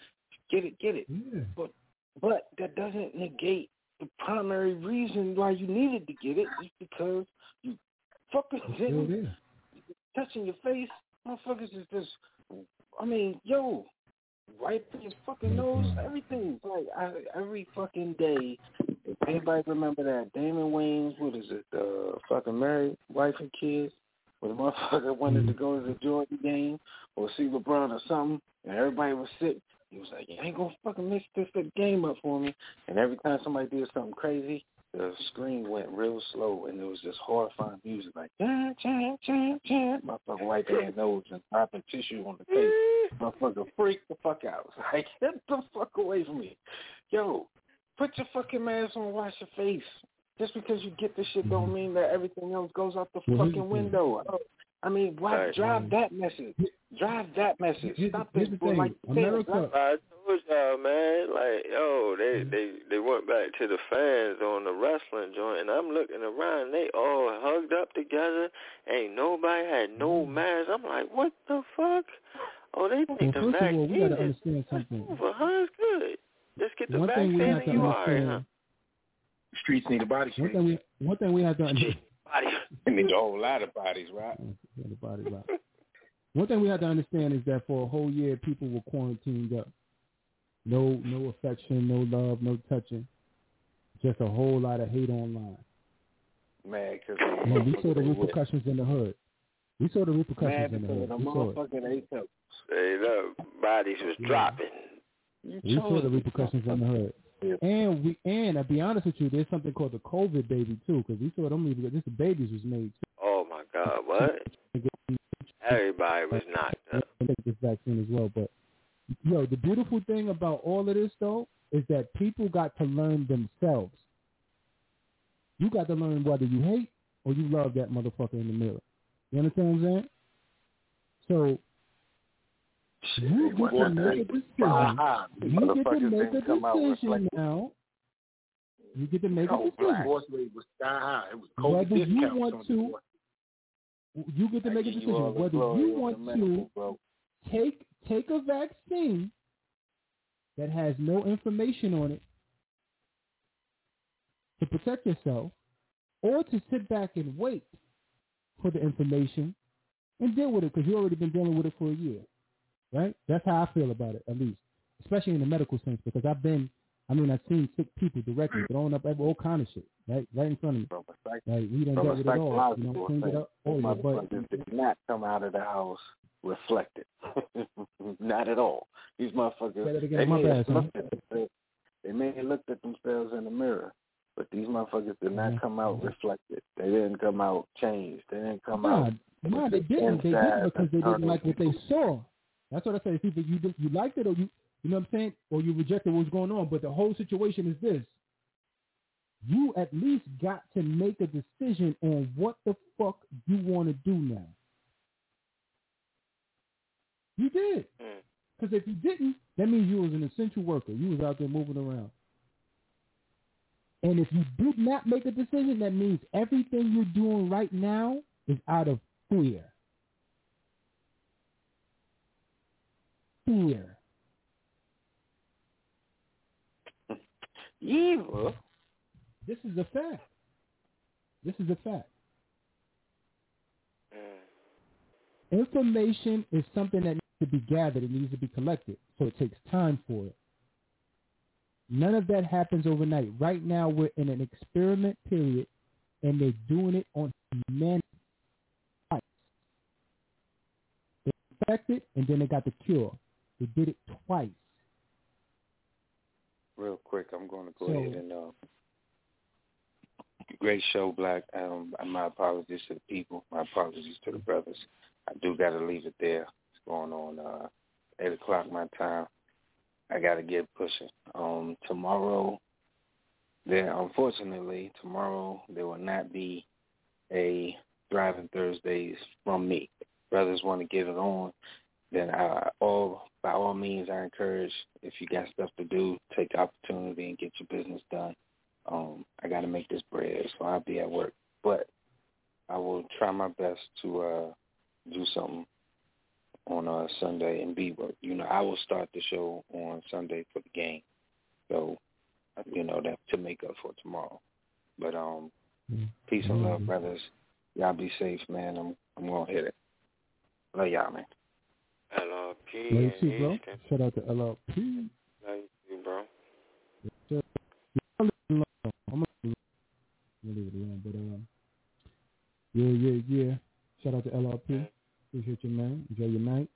Get it, get it. Yeah. But but that doesn't negate the primary reason why you needed to get it. it is because you fucking didn't touching your face. Motherfuckers is just, I mean, yo, wiping his fucking nose, everything. Like I, every fucking day. If anybody remember that Damon Wayans, what is it, uh, fucking married, wife and kids, when the motherfucker wanted to go to the Jordan game or see LeBron or something, and everybody was sick. He was like, "You ain't gonna fucking mix this game up for me." And every time somebody did something crazy, the screen went real slow, and it was just horrifying music, like chant, chant, chant, chant. Motherfucker wiping their nose and popping tissue on the face. Motherfucker freak the fuck out. Like, get the fuck away from me, yo. Put your fucking mask on, and wash your face. Just because you get this shit don't mm-hmm. mean that everything else goes out the Well, here's the fucking window. I mean, why Right. drive that message? Drive that message. Here's Stop here's this the boy. thing. Like you said, America- drive- I told y'all, man, like, yo, they they they went back to the fans on the wrestling joint, and I'm looking around, they all hugged up together. Ain't nobody had no mm-hmm. mask. I'm like, what the fuck? Oh, they Well, think the first of all, we vaccine got to is understand something. over, huh? It's good. Just get the One thing vaccine we have and to you all right, huh? understand. Streets need a body One thing we one thing we have to understand. Body. They need a whole lot of bodies, right? Yeah, the body rock. One thing we have to understand is that for a whole year, people were quarantined up. No, no affection, no love, no touching. Just a whole lot of hate online. Man, because Man, we saw the repercussions in the hood. We saw the repercussions mad in the hood. the We saw it. motherfucking ate. Hey, look, bodies was dropping. You We saw the repercussions in the hood. And we and I'll be honest with you, there's something called the COVID baby too, because we saw them. This the babies was made Oh my God, what? Everybody was knocked up. take this vaccine as well. But yo, the beautiful thing about all of this though is that people got to learn themselves. You got to learn whether you hate or you love that motherfucker in the mirror. You understand what I'm saying? So you get to make a decision. You get to make a decision now. You get to make a decision. divorce rate was sky high. It was COVID Whether you want to, you get to make a you decision the whether you want medical, to bro. take take a vaccine that has no information on it to protect yourself, or to sit back and wait for the information and deal with it because you've already been dealing with it for a year, right? That's how I feel about it, at least, especially in the medical sense, because I've been, I mean, I've seen sick people directly throwing up every- all kind of shit, right, right in front of me. From Like we dealt a with it all, you know, cleaned it up. Oh yeah, but did not come out of the house reflected. not at all. These motherfuckers, again, they may bad, have looked at themselves, they may have looked at themselves in the mirror, but these motherfuckers did not Mhm. come out reflected. They didn't come out changed. They didn't come Nah, out. no, they didn't. They didn't because they didn't like what they saw. That's what I say. It's either you did- you liked it or you you know what I'm saying, or you rejected what was going on. But the whole situation is this: you at least got to make a decision on what the fuck you want to do now. You did. Mm. Because if you didn't, that means you was an essential worker. You was out there moving around. And if you did not make a decision, that means everything you're doing right now is out of fear. Fear. Evil. This is a fact. This is a fact. Hmm. Information is something that needs to be gathered. It needs to be collected. So it takes time for it. None of that happens overnight. Right now, we're in an experiment period, and they're doing it on humanity. They infected, and then they got the cure. They did it twice. Real quick, I'm going to go So- ahead and uh, great show, Black. Um, my apologies to the people. My apologies to the brothers. I do got to leave it there. It's going on uh, eight o'clock my time. I got to get pushing. Um, tomorrow, there unfortunately tomorrow there will not be a Thriving Thursdays from me. Brothers want to get it on, then I, all by all means I encourage if you got stuff to do, take the opportunity and get your business done. Um, I got to make this bread, so I'll be at work, but I will try my best to uh, do something on uh, Sunday and be work. You know, I will start the show on Sunday for the game, so you know that to make up for tomorrow. But um, peace and love, brothers. Y'all be safe, man. I'm I'm gonna hit it. Love y'all, man. LRP Love you and too, bro. Shout out to LRP. Love you too, bro. I'm gonna leave it alone, but um, yeah, yeah, yeah. Shout out to LRP. Appreciate you, man. Enjoy your night.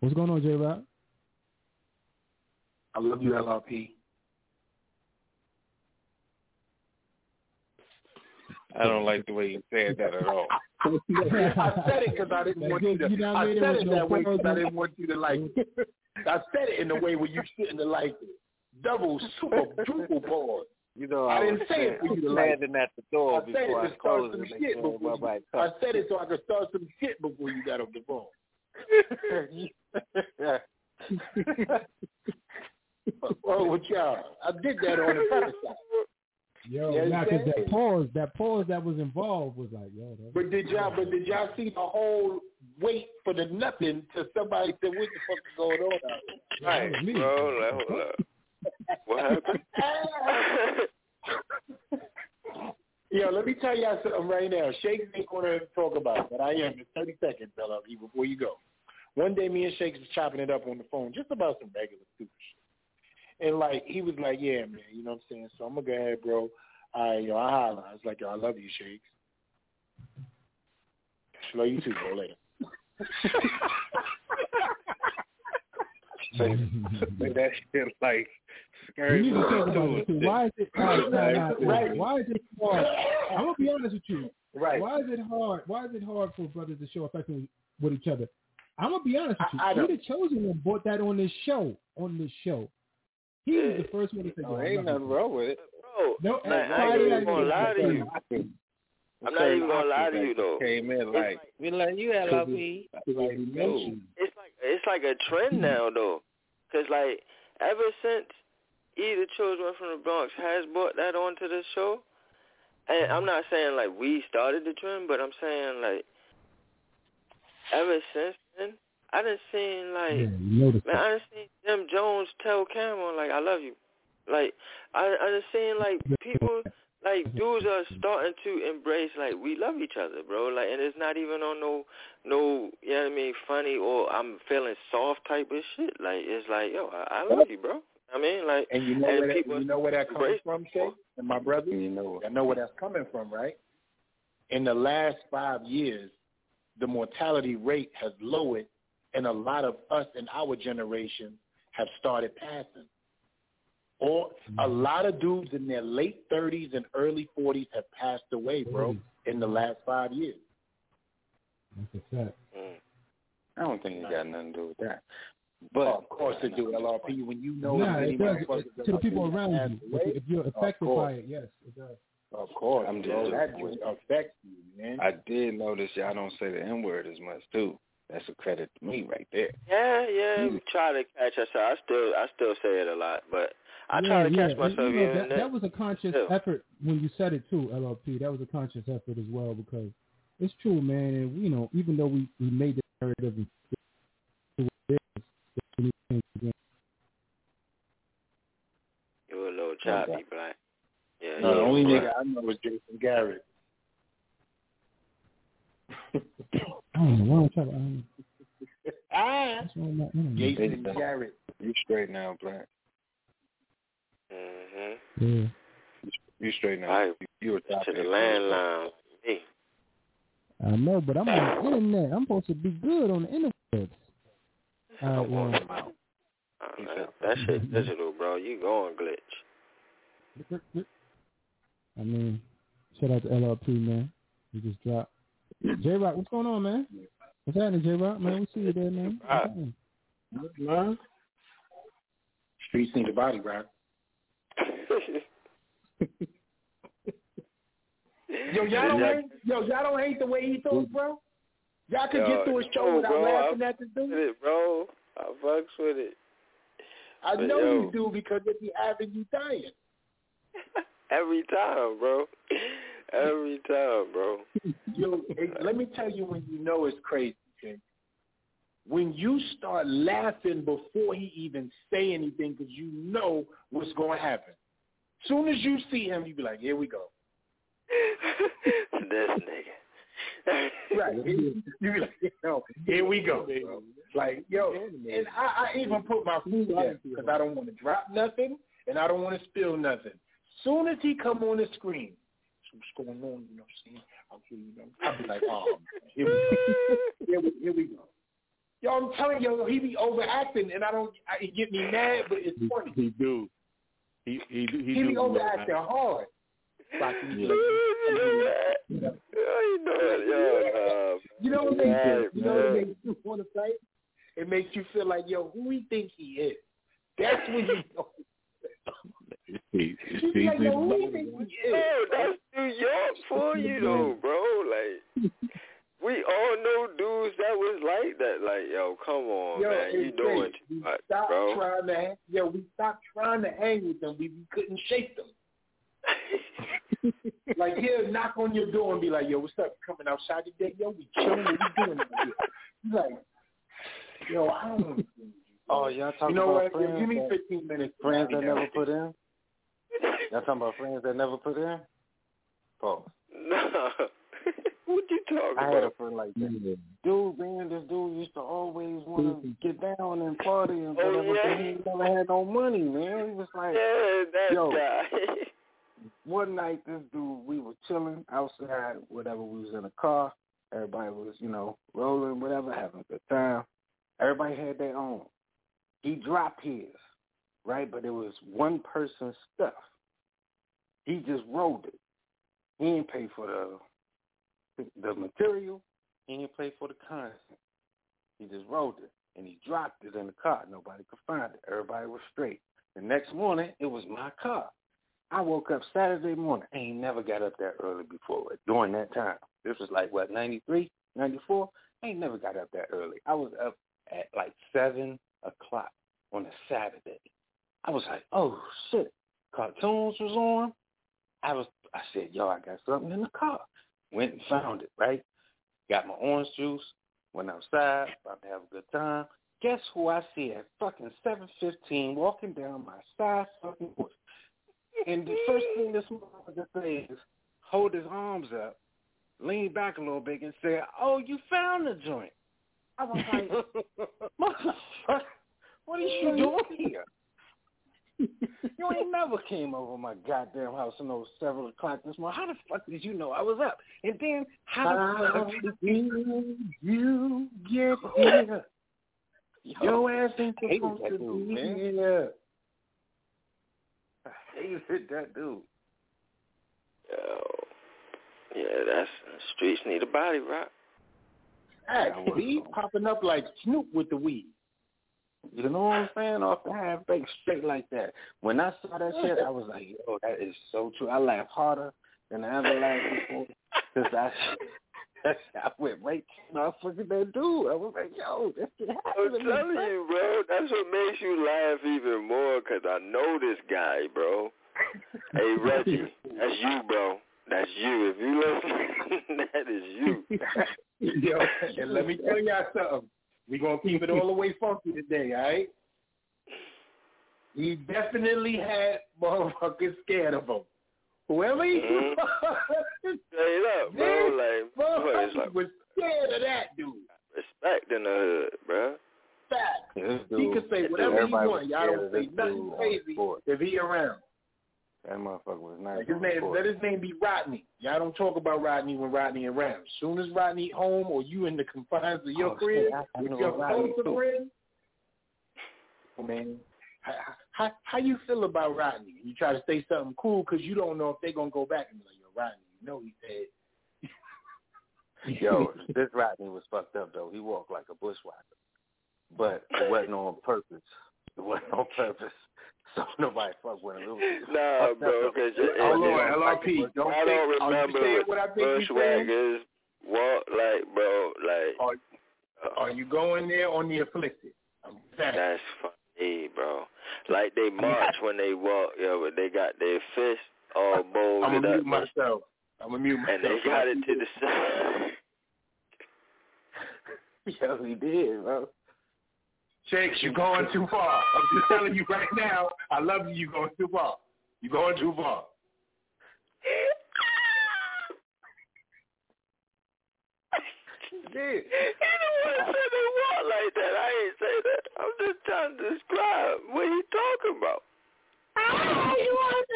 What's going on, J Rock? I love you, LRP. I don't like the way you said that at all. I said it because I didn't want you to. You know what I I said There it that way because I didn't want you to like. I said it in the way where you shouldn't have liked it. Double, super, triple pause. You know, I I, didn't say it for you to like. standing at the door I said before I to start closed some shit before you, my I said it so I could start some shit before you got off the phone. What's wrong with y'all? I did that on the first side. Yo, Yeah, nah, 'cause yeah. that pause, that pause that was involved was like, yo, that, But did y'all? But did y'all see the whole wait for the nothing till somebody said, "What the fuck is going on out there?" Right, bro. Hold up, hold up. What happened? Yo, let me tell y'all something right now. Shakes ain't gonna talk about it, but I am in 30 seconds, LLE, before you go. One day, me and Shakes was chopping it up on the phone, just about some regular stupid shit. And like, he was like, "Yeah, man, you know what I'm saying." So I'm gonna go ahead, bro. I, yo, I holler. I was like, "Yo, I love you, Shakes." Love you too, bro. Later. say, say that shit like scary. We need to talk too. Why is it right, right, right, Why is it hard? I'm gonna be honest with you. Right. Why is it hard? Why is it hard for brothers to show affection with each other? I'm gonna be honest with you. I- I don't- the chosen one brought that on this show. On this show, he was the first one to say, Oh, I ain't nothing wrong with it. Bro, No, like, I ain't Friday even night gonna lie to like- you. I'm not even gonna lie to you though. Came in It's like, we like you had love me. It's like it's like a trend hmm. now though, cause like ever since either the Children from the Bronx has brought that onto the show, and I'm not saying like we started the trend, but I'm saying like ever since then, I done seen like Yeah, you noticed man, that. I done seen Jim Jones tell Cam'ron like I love you, like I I done seen like people like dudes are starting to embrace like we love each other, bro. Like, and it's not even on no no you know what I mean funny or I'm feeling soft type of shit. Like it's like yo, I, I love you, bro. I mean, like, And you know and where that, you know where that comes embrace from, Shay? And my brother? You know. I know where that's coming from, right? In the last five years, the mortality rate has lowered, and a lot of us in our generation have started passing. Or a mm-hmm. lot of dudes in their late 30s and early 40s have passed away, bro, in the last five years. That's a fact. Mm. I don't think it got nothing to do with that. But of course it do, LRP. When you know Nah, it does. It- to the people around you. away, If, if you're affected by it, yes, it does. Of course, I'm bro. just- That just affects you, man. I did notice y'all don't say the N word as much too. That's a credit to me right there. Yeah, yeah. We try to catch us. I still I still say it a lot, but I yeah, try to yeah. catch And, myself you know, that, that was a conscious Yeah. effort when you said it too, LLP. That was a conscious effort as well because it's true, man. And you know, even though we, we made the narrative and to what it is, we need to change the game. You were a little choppy, black. Yeah, No, the only right. nigga I know is Jason Garrett. I don't know why I'm trying to. I. Ah, What's wrong with my internet? Jason Garrett. You straight now, Black. Mhm. Yeah. You straight now. I you were to the landline. Me. I know, but I'm on the internet. I'm supposed to be good on the internet. All right, well, Uh, that, that shit digital, bro. You going glitch. I mean, shout out to LLP, man. He just dropped. J Rock, what's going on, man? What's happening, J Rock? Man, we see you there, man. What's happening? Man. Streets need a body, Rock. Yo, y'all don't hate, yo, y'all don't hate the way he talks, bro. Y'all could Yo, get through his show no, without bro, laughing I at this dude. It, bro. I fucks with it. I But know yo. you do because it be having you dying. Every time, bro. Every time, bro. Yo, let me tell you when you know it's crazy, okay? When you start laughing before he even say anything because you know what's going to happen. Soon as you see him, you be like, here we go. this nigga. Right. you be like, yo, here we go. Like, yo, and I, I even put my food there because I don't want to drop nothing and I don't want to spill nothing. Soon as he come on the screen, what's going on? You know what I'm saying? I'll, you know, I'll be like, oh, here we, here we, here we go. Yo, I'm telling you, he be overacting, and I don't. I, it get me mad, but it's funny. He do. He he do. He, He do be overacting hard. Like, Yeah. you know it, yo, um, You know what nah, makes you, you know what man. makes you want to say? It makes you feel like, yo, who he think he is? That's when you know. He, like, yo, who he think he is? Yo, that's New York for you though, bro. Like we all know dudes that was like that. Like, yo, come on, Yo, man, you doing great. too much, bro. trying to, hang, yo, we stopped trying to hang with them. We, we couldn't shake them. like he'll knock on your door and be like, "Yo, what's up? You coming outside today? Yo, we chilling. What we doing?" over here?" He's like, "Yo, I don't." want to see you." Oh, y'all talking You know about what? Yo, friends give me 15 minutes. Friends I'll that never put in? Y'all talking about friends that never put in? Pause. Nah. what you talking about? I had a friend like that. Dude, man, this dude used to always want to mm-hmm. get down and party and Oh, whatever, yeah? but he never had no money, man. He was like, Yeah, that Yo. guy. one night this dude, we were chilling outside, whatever, we was in a car. Everybody was, you know, rolling, whatever, having a good time. Everybody had their own. He dropped his, right? But it was one person's stuff. He just rolled it. He didn't pay for the the material. He didn't pay for the content. He just rolled it and he dropped it in the car. Nobody could find it. Everybody was straight. The next morning, it was my car. I woke up Saturday morning. I ain't never got up that early before during that time. This was like, what, 93, 94? I ain't never got up that early. I was up at like 7 o'clock on a Saturday. I was like, oh, shit. Cartoons was on. I was. I said, yo, I got something in the car. Went and found it, right? Got my orange juice. Went outside, about to have a good time. Guess who I see at fucking 7.15 walking down my side fucking porch? And the first thing this motherfucker says is hold his arms up, lean back a little bit, and say, "Oh, you found the joint." I was like, "Motherfucker, what are you doing here?" you ain't never came over my goddamn house in those seven o'clock this morning. How the fuck did you know I was up? And then how the fuck did you get here? Your ass ain't supposed to be here. I hated that dude. Yo, yeah, that's streets need a body rock. Hey, he popping up like Snoop with the weed. You know what I'm saying? Off the half baked straight like that. When I saw that shit, I was like, yo, that is so true. I laughed harder than I ever laughed before because I, I went right to my fucking that dude. I was like, yo, this shit happened. I'm telling you, bro. That's what makes you laugh even more because I know this guy, bro. hey, Reggie, that's you, bro. That's you. If you listen, that is you. Yo, and let me tell y'all something. We're going to keep it all the way funky today, all right? He definitely had motherfuckers scared of him. Whoever he mm-hmm. was, Straight up, bro. Like, boy, like, was scared of that dude. Respect in the hood, bro. Fact. He could say whatever he want. Y'all don't say nothing crazy if he around. That motherfucker was nice. Like his name, let his name be Rodney. Y'all don't talk about Rodney when Rodney around. As soon as Rodney home or you in the confines of your oh, crib, I, I with your Rodney closer too. friend, man, how, how how you feel about Rodney? You try to say something cool because you don't know if they gonna go back and be like, yo, Rodney, you know he said. Yo, this Rodney was fucked up though. He walked like a bushwhacker, but it wasn't on purpose. It wasn't on purpose. So nobody fuck with him. Nah, bro, because oh Lord, LRP, don't I don't oh, remember are you what I think bushwhackers walk like, bro, like. Are, are you going there on the afflicted? I'm saying. That's funny, bro. Like they march when they walk, yo, but they got their fist all I'm bolted gonna up, mute myself. I'm gonna mute myself. and they got it to the side. Yo, he did, bro. Shakes, you're going too far. I'm just telling you right now. I love you. You're going too far. You're going too far. He the one said they walk like that. I ain't say that. I'm just trying to describe what he talking about. Ah, you want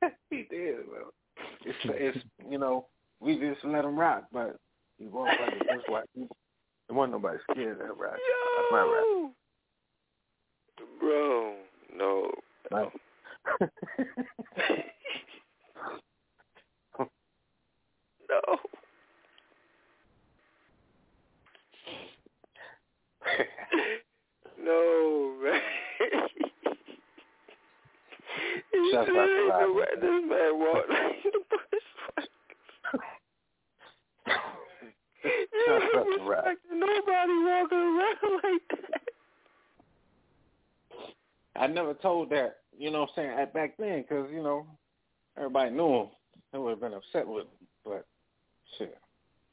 he did, bro. It's, it's you know we just let him rock, but he won't walked like a bushwhacker. There wasn't nobody scared of that rock. That's my rock. Bro, no. Right. no. no, man. he Shut said, up, ain't Rob. no way this man walk like the bushwhacker. You Shut ain't up, Rob. nobody walking around like that. I never told that, you know what I'm saying, at back then, because, you know, everybody knew him. They would have been upset with him, but shit.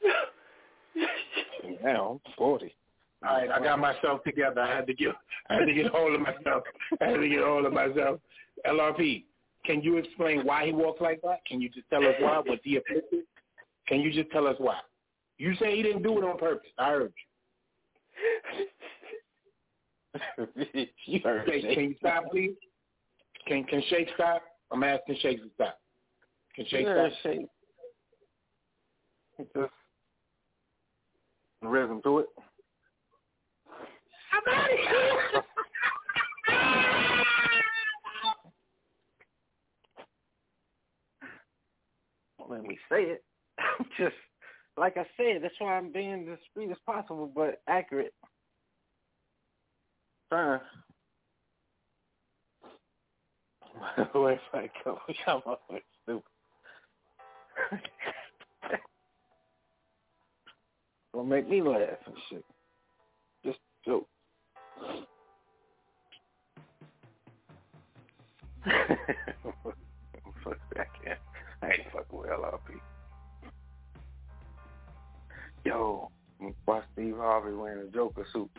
now I'm 40. All right, I got myself together. I had to get, I had to get hold of myself. I had to get hold of myself. LRP, can you explain why he walks like that? Can you just tell us why? Was he afflicted? Can you just tell us why? You say he didn't do it on purpose. I heard you you. Okay, me. can you stop, please? Can can Shake stop? I'm asking Shake to stop. Can Shake yeah, stop? Shake. Just rhythm to it. I'm out of here. Don't let me say it. I'm just like I said. That's why I'm being as discreet as possible, but accurate. Trying. Where if I go? Always stupid. Don't make me laugh and shit. Just joke. Fuck I can't. I ain't fucking with LRP. Yo, watch Steve Harvey wearing a Joker suit.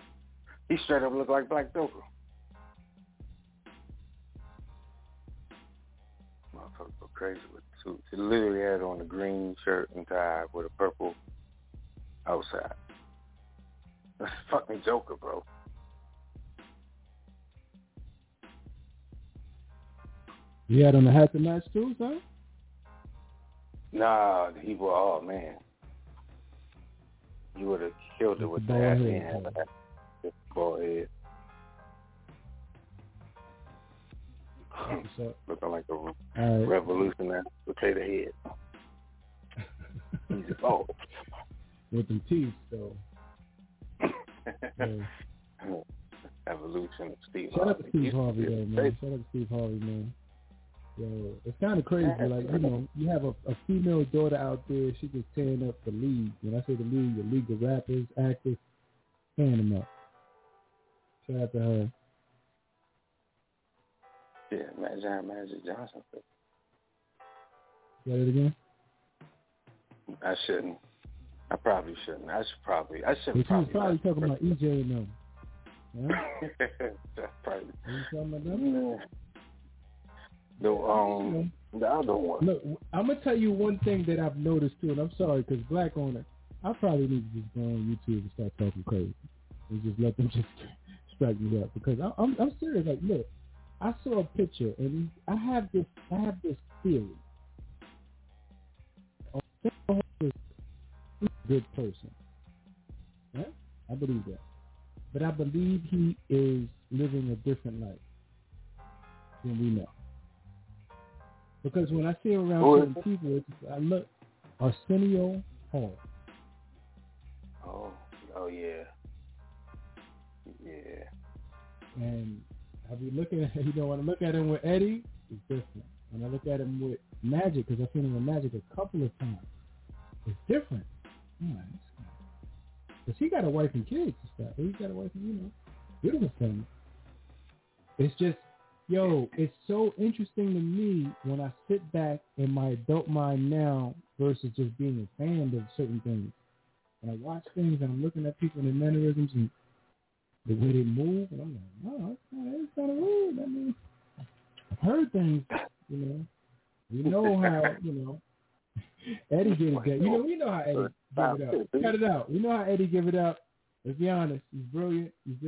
He straight up look like Black Joker. Motherfucker go crazy with the suit. He literally had on a green shirt and tie with a purple outside. That's fucking Joker, bro. You had on the hat to match too, son? Nah, he was, oh man. You would have killed it with head. Man. Just bald head. Looking like a All right. revolutionary potato head. He's evolved. With them teeth, so. Yeah. Evolution of Steve Shout out to Steve Harvey, though, man. Shout out to Steve Harvey, man. Yo, it's kind of crazy. Like, you know, you have a, a female daughter out there. She just tearing up the league. When I say the league, the league of rappers, actors, tearing them up. Shout out to her. Yeah, Magic Johnson. Say it again. I shouldn't. I probably shouldn't. I should probably. I should But she was probably. probably talking about EJ and them. Huh? That's probably. Are you talking about them? No, um, the other one. Look, I'm gonna tell you one thing that I've noticed too, and I'm sorry because Black Owner, I probably need to just go on YouTube and start talking crazy and just let them just strike me up because I, I'm I'm serious. Like, look, I saw a picture and I have this I have this theory. Is a good person. Right? I believe that, but I believe he is living a different life than we know. Because when I see around Who certain people, it's, I look Arsenio Hall. Oh, oh yeah, yeah. And I be looking at, you know, when I look at him with Eddie, it's different. When I look at him with Magic, because I've seen him with Magic a couple of times, it's different. Because he got a wife and kids and stuff. He got a wife and, you know, beautiful family. It's just, yo, it's so interesting to me when I sit back in my adult mind now versus just being a fan of certain things. And I watch things and I'm looking at people and their mannerisms and the way they move, and I'm like, no, it's kind of, weird. I mean, I've heard things, you know. You know how, you know, Eddie did it. good. You know, we know how Eddie give it up. Cut it out. We know how Eddie give it up. Let's be honest. He's brilliant. He's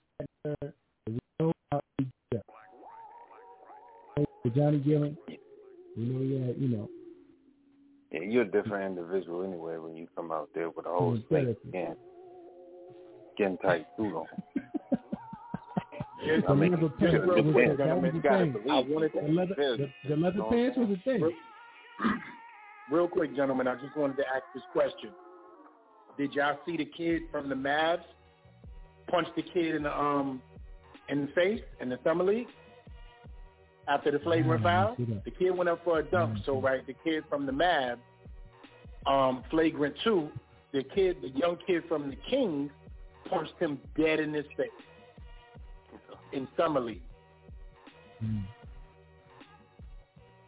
With Johnny Gillen, we know he had, you know, Yeah, you're a different individual anyway when you come out there with a whole Yeah, snake skin, skin tight suit on. the leather pants was the, that was the thing. I wanted The leather, the, the leather pants was the thing. Real quick, gentlemen, I just wanted to ask this question. Did y'all see the kid from the Mavs punch the kid in the um in the face in the summer league after the flagrant foul? The kid went up for a dunk. So right, the kid from the Mavs, um, flagrant two, the kid, the young kid from the Kings, punched him dead in his face in summer league.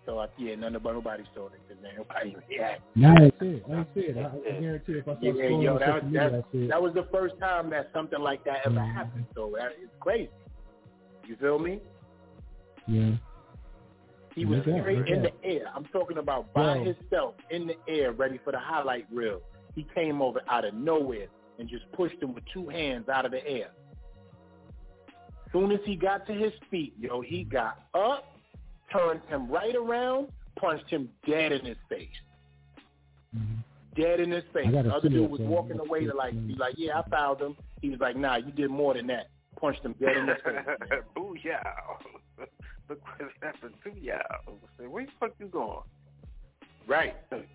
So I, yeah, none about nobody saw it because nobody reacted. Didn't see it. See it. I, I guarantee if I saw Yeah, yo, that, media, that, that was the first time that something like that ever happened. So that is crazy. You feel me? Yeah. He was No doubt, straight no in the air. I'm talking about by Yo. himself in the air, ready for the highlight reel. He came over out of nowhere and just pushed him with two hands out of the air. Soon as he got to his feet, yo, he got up, turned him right around, punched him dead in his face. Dead in his face. The other dude was though. walking Let's away to like man. be like, yeah, I fouled him. He was like, nah, you did more than that. Punched him dead in his face. Booyah. Look what happened to y'all. Say, where the fuck you going? Right. Don't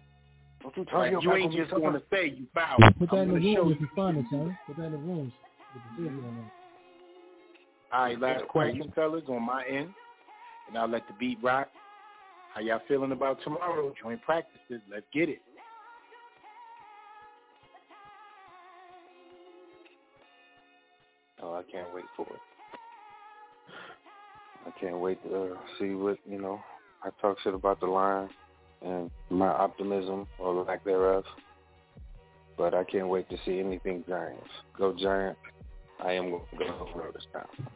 you Like, me you ain't just be going to say you fouled. Put that I'm in the gonna show room you. if you find it, son. Put that in the rooms. With the video on it. All right, last question, fellas, on my end, and I'll let the beat rock. How y'all feeling about tomorrow? Joint practices. Let's get it. Oh, I can't wait for it. I can't wait to uh, see what you know. I talk shit about the line and my optimism or lack thereof, but I can't wait to see anything Giants. Go Giants! I am going to go over this time.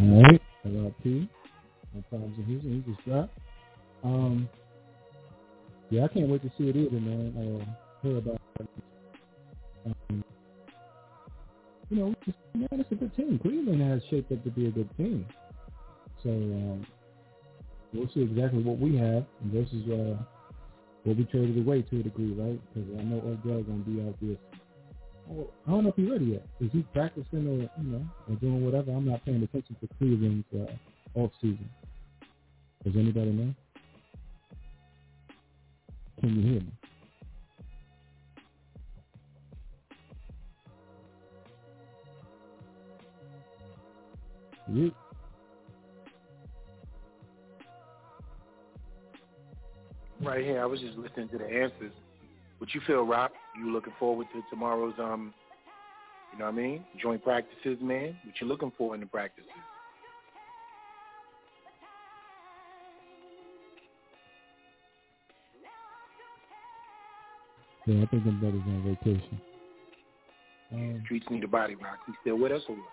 All right. LRP. No problems in Houston. He just dropped. Um, yeah, I can't wait to see it either, man. Uh, hear about it. Um, you know, it's, man, it's a good team. Cleveland has shaped up to be a good team. So um, we'll see exactly what we have versus uh, what we traded away to a degree, right? Because I know Odell's going to be out there. Oh, I don't know if he's ready yet. Is he practicing or you know or doing whatever? I'm not paying attention to Cleveland's uh, off season. Does anybody know? Can you hear me? You? Right here, I was just listening to the answers. What you feel, Rock? You looking forward to tomorrow's um, you know what I mean? Joint practices, man. What you looking for in the practices? Yeah, I think them brothers on vacation. Um, Streets need a body rock. He still with us or what?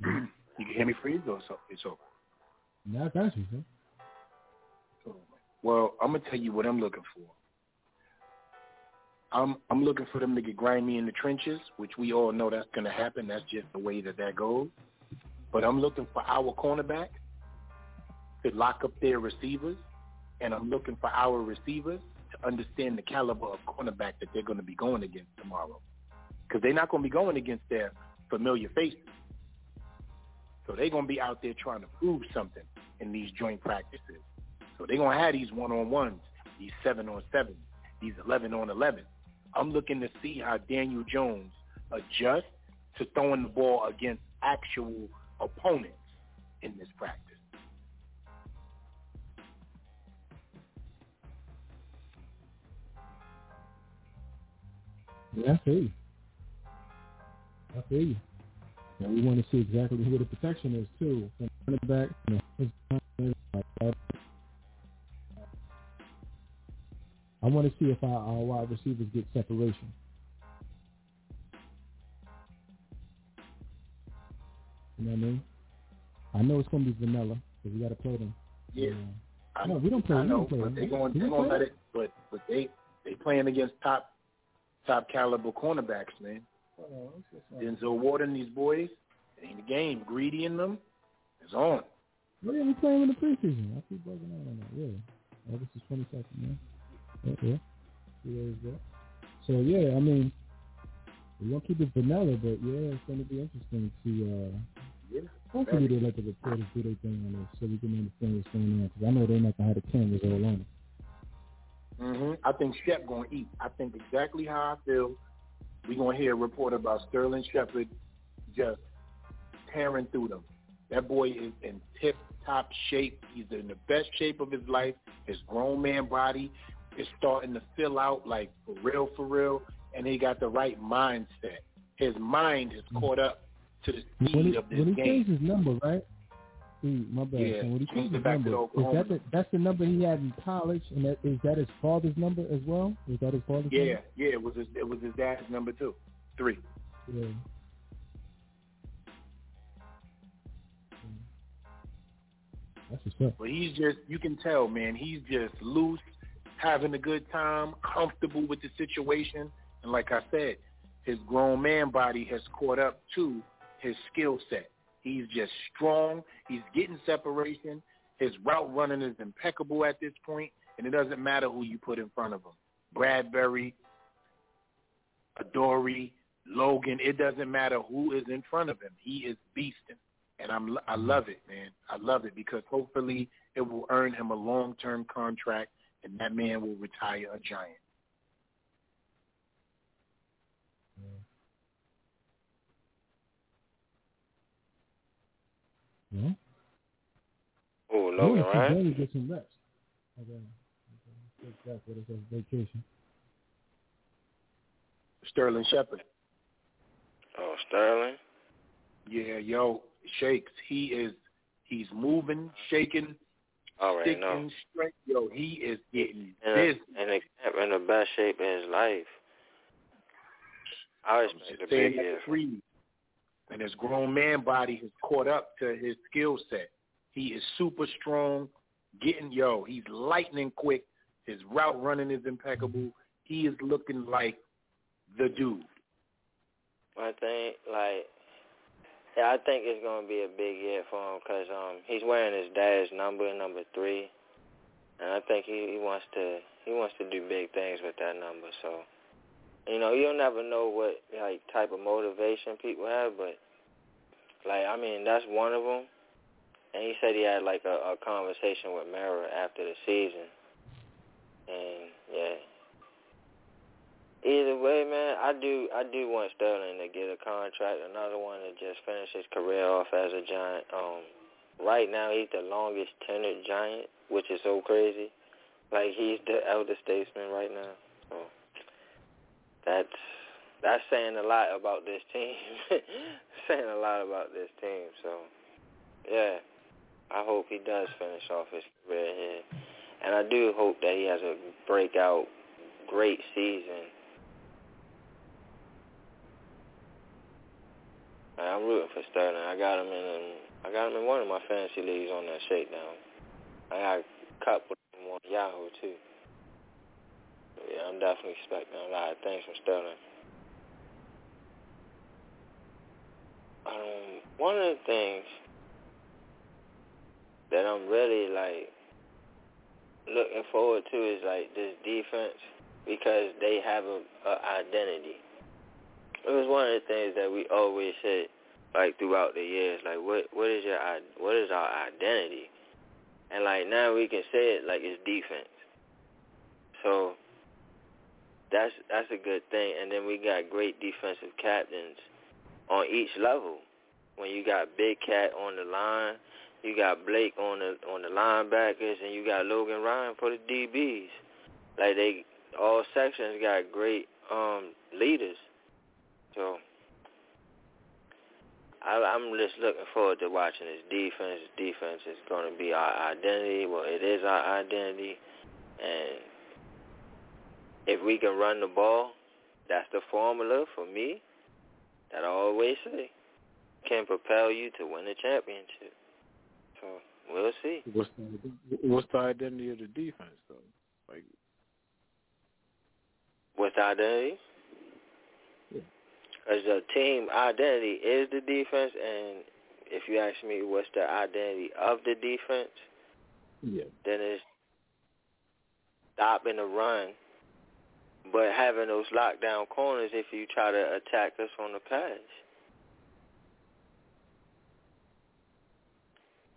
you can hear me freeze or so it's over. now I got you, sir. Well, I'm gonna tell you what I'm looking for. I'm I'm looking for them to get grimy in the trenches, which we all know that's gonna happen. That's just the way that that goes. But I'm looking for our cornerback to lock up their receivers, and I'm looking for our receivers to understand the caliber of cornerback that they're going to be going against tomorrow, because they're not going to be going against their familiar faces. So they're going to be out there trying to prove something in these joint practices. So they're going to have these one-on-ones, these seven-on-sevens, these 11-on-11. I'm looking to see how Daniel Jones adjusts to throwing the ball against actual opponents in this practice. Yeah, I feel you. I feel you. And we want to see exactly who the protection is too. From running back, you know, I want to see if our, our wide receivers get separation. You know what I mean? I know it's going to be vanilla because we got to play them. Yeah. Uh, no, we don't play. I we don't play but them. they going Do they we going to let it. But but they they playing against top top caliber cornerbacks, man. Denzel Ward and these boys, ain't a game. Greedy in them, it's on. Oh, yeah, we playing in the preseason. I keep bugging out on that. Yeah. August is 22nd, man. Yeah, yeah. Three. So, yeah, I mean, we're going to keep it vanilla, but, yeah, it's going to be interesting to, uh, Yeah. hopefully they let the reporters do their thing on this so we can understand what's going on. Because I know they're not going to have the cameras all on it. hmm I think Shep going to eat. I think exactly how I feel. we are going to hear a report about Sterling Shepard just tearing through them. That boy is in tip-top shape. He's in the best shape of his life. His grown man body is starting to fill out like for real, for real, and he got the right mindset. His mind is mm. caught up to the speed when he, of this when he game. changed his number, right? Mm, my bad. Yeah, when he changed his number, is that the, that's the number he had in college, and that, is that his father's number as well? Is that his father's yeah, number? Yeah, it was his, it was his dad's number too. Three. Yeah. Mm. That's. But he's just, you can tell, man, he's just loose having a good time, comfortable with the situation. And like I said, his grown man body has caught up to his skill set. He's just strong. He's getting separation. His route running is impeccable at this point, and it doesn't matter who you put in front of him. Bradberry, Adoree, Logan, it doesn't matter who is in front of him. He is beasting. And I'm I love it, man. I love it because hopefully it will earn him a long term contract and that man will retire a giant. Yeah. Oh, Logan yeah, Ryan. Danny get some rest. Okay. okay. Take that for this vacation. Sterling Shepard. Oh, Sterling. Yeah, yo, shakes. He is he's moving, shaking, Already sticking know. straight. Yo, he is getting In, busy. a, in, the best shape in his life. I expect a Saying big free. And his grown man body has caught up to his skill set. He is super strong, getting yo, he's lightning quick. His route running is impeccable. He is looking like the dude. I think like yeah, I think it's gonna be a big year for him because um he's wearing his dad's number, number three, and I think he, he wants to he wants to do big things with that number. So you know you'll never know what like type of motivation people have, but like I mean that's one of them. And he said he had like a, a conversation with Mara after the season, and Either way, man, I do I do want Sterling to get a contract, another one to just finish his career off as a giant. Um, right now he's the longest tenured giant, which is so crazy. Like he's the elder statesman right now. So that's that's saying a lot about this team. saying a lot about this team. So yeah, I hope he does finish off his career here, and I do hope that he has a breakout, great season. I'm rooting for Sterling. I got him in. I got him in one of my fantasy leagues on that shakedown. I got a couple of them on Yahoo too. So yeah, I'm definitely expecting a lot of things from Sterling. Um, one of the things that I'm really like looking forward to is like this defense because they have a, a identity. It was one of the things that we always said, like throughout the years, like what what is your what is our identity? And like now we can say it like it's defense. So that's that's a good thing. And then we got great defensive captains on each level. When you got Big Cat on the line, you got Blake on the on the linebackers, and you got Logan Ryan for the DBs. Like they all sections got great um leaders. So I, I'm just looking forward to watching this defense. Defense is going to be our identity. Well, it is our identity, and if we can run the ball, that's the formula for me. That I always say can propel you to win a championship. So we'll see. What's the, what's the identity of the defense though? Like What's the identity? Because the team identity is the defense, and if you ask me what's the identity of the defense, yeah, then it's stopping the run, but having those lockdown corners if you try to attack us on the pass.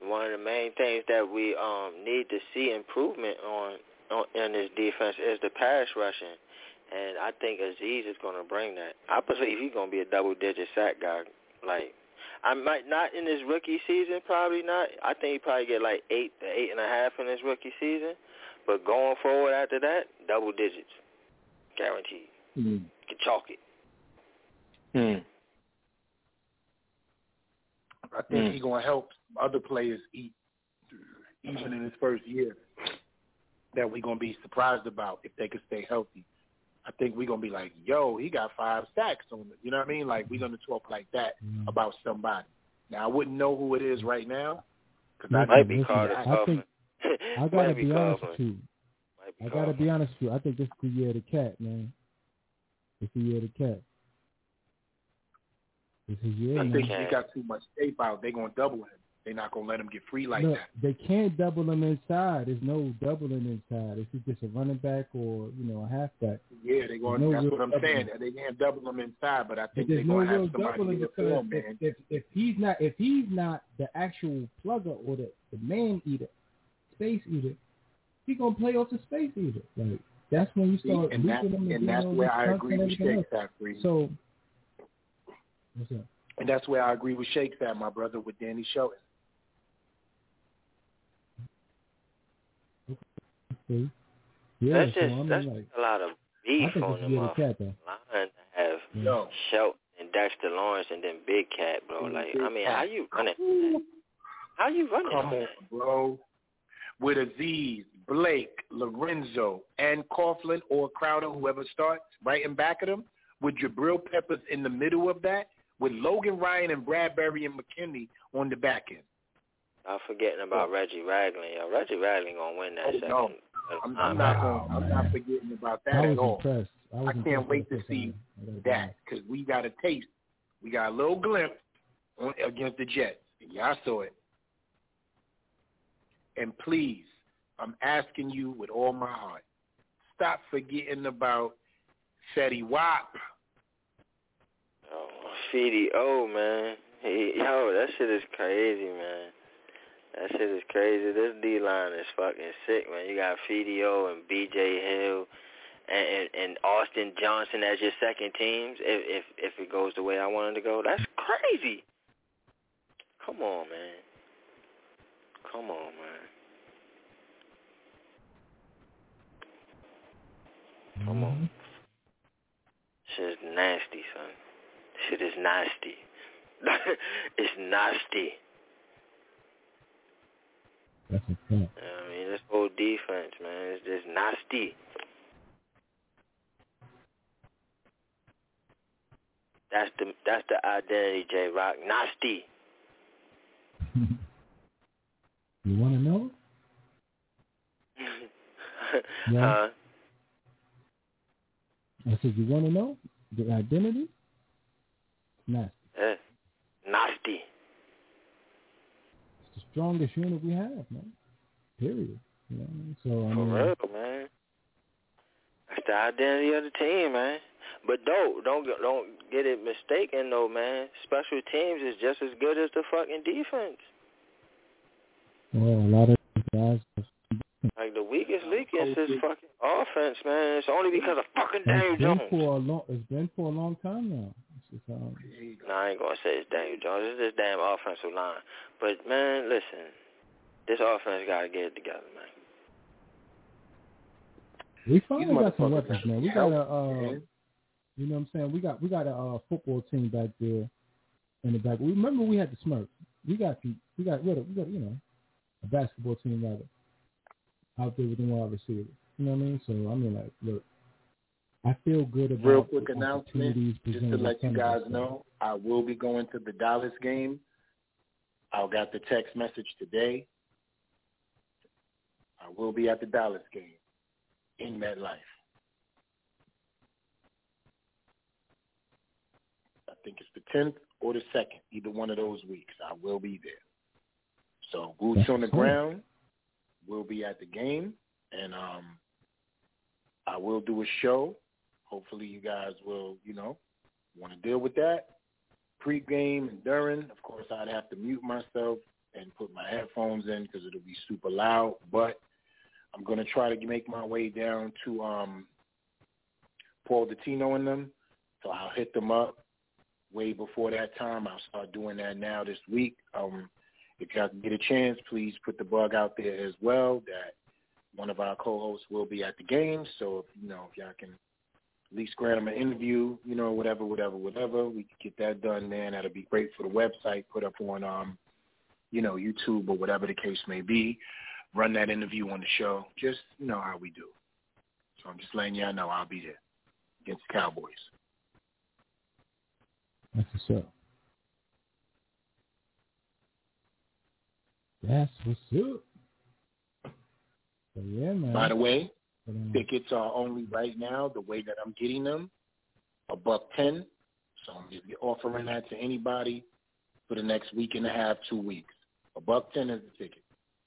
One of the main things that we um, need to see improvement on, on in this defense is the pass rushing. And I think Azeez is going to bring that. I believe he's going to be a double-digit sack guy. Like, I might not in his rookie season, probably not. I think he probably get like eight to eight and a half in his rookie season. But going forward after that, double digits, guaranteed. Mm. Can chalk it. Mm. I think Mm. he's going to help other players eat, even in his first year, that we're going to be surprised about if they could stay healthy. I think we're going to be like, yo, he got five sacks on it. You know what I mean? Like, we're going to talk like that mm-hmm. about somebody. Now, I wouldn't know who it is right now, Because I might be listen, called a I cough. think I gotta be be honest called with you. I gotta be honest with you. I think this is the year of the cat, man. It's the year of the cat. This is year, I man. think he got too much tape out. They're gonna double him. They're not gonna let him get free like Look, that. they can't double him inside. There's no doubling inside. If he's just a running back or you know a halfback. Yeah, they're going. no that's what I'm saying. They can't double him inside, but I think they're no gonna have somebody the form, if, man. if if he's not if he's not the actual plugger or the, the man eater, space eater, he gonna play off the space eater. Like that's when you See, start and that, looping him and that's where I agree and with everything Shake else. Factory. So what's up? And that's where I agree with Shake Fat, my brother, with Danny Shelton. See? Yeah, that's so just I mean, that's like, a lot of I beef think on it's them year of the motherfuckers line to have No. Shelton and Dexter Lawrence and then Big Cat, bro. Like, Big I mean, Cat. how you running? How you running Come on on, that? bro. With Azeez, Blake, Lorenzo, and Coughlin or Crowder, whoever starts, right in back of them, with Jabrill Peppers in the middle of that, with Logan Ryan and Bradberry and McKinney on the back end. I'm forgetting about Reggie Ragland. Yo, Reggie Ragland gonna win that Oh, second. no. I'm, I'm not going. I'm not forgetting about that I at was all. impressed. I, was I can't wait to see time. I gotta be that because we got a taste. We got a little glimpse on, against the Jets. Y'all saw it. And please, I'm asking you with all my heart, stop forgetting about Fetty Wap. Oh, Feedy O, man. He, yo, that shit is crazy, man. That shit is crazy. This D line is fucking sick, man. You got Feedy O and BJ Hill and, and and Austin Johnson as your second teams. If if if it goes the way I want it to go, that's crazy. Come on, man. Come on, man. Come on. Mm-hmm. Shit is nasty, son. Shit is nasty. it's nasty. That's a fact. I mean, this whole defense, man, it's just nasty. That's the that's the identity, J Rock. Nasty. You want to know? Yeah. huh? I said, you want to know the identity? Nasty. Eh, nasty. Strongest unit we have, man. Period. You know what I mean? So I For mean, real, man. That's the identity of the team, man. But don't don't get- don't get it mistaken though, man. Special teams is just as good as the fucking defense. well, a lot of guys. Like the weakest link is his fucking offense, man. It's only because of fucking Daniel Jones. for a long. It's been for a long time now. It's just, um, No, I ain't gonna say it's Daniel Jones. It's this damn offensive line. But man, listen, this offense gotta get it together, man. we finally got some weapons, man. We got a, uh, you know what I'm saying? We got we got a uh, football team back there in the back. We remember we had the Smurfs. We got some. We got we got, we got you know a basketball team rather out there with the wide receivers. You know what I mean? So I mean, like, look, I feel good about Real quick announcement, just to let you guys know, I will be going to the Dallas game. I got the text message today. I will be at the Dallas game in MetLife. I think it's the 10th or the 2nd, either one of those weeks. I will be there. So boots on the ground. We'll be at the game, and um, I will do a show. Hopefully, you guys will, you know, want to deal with that. Pre-game and during, of course, I'd have to mute myself and put my headphones in because it'll be super loud. But I'm to try to make my way down to um, Paul Dottino and them. So I'll hit them up way before that time. I'll start doing that now this week. Um, if y'all can get a chance, please put the bug out there as well that one of our co-hosts will be at the game. So, if, you know, if y'all can at least grant them an interview, you know, whatever, whatever, whatever, we can get that done, then. That'll be great for the website, put up on, um, you know, YouTube or whatever the case may be. Run that interview on the show. Just, you know, how we do. So I'm just letting y'all know I'll be there against the Cowboys. That's what's up. That's what's up. So yeah, man. By the way, Mm-hmm. tickets are only right now the way that I'm getting them, a buck ten. So I'm just offering that to anybody for the next week and a half, two weeks. A buck ten is the ticket.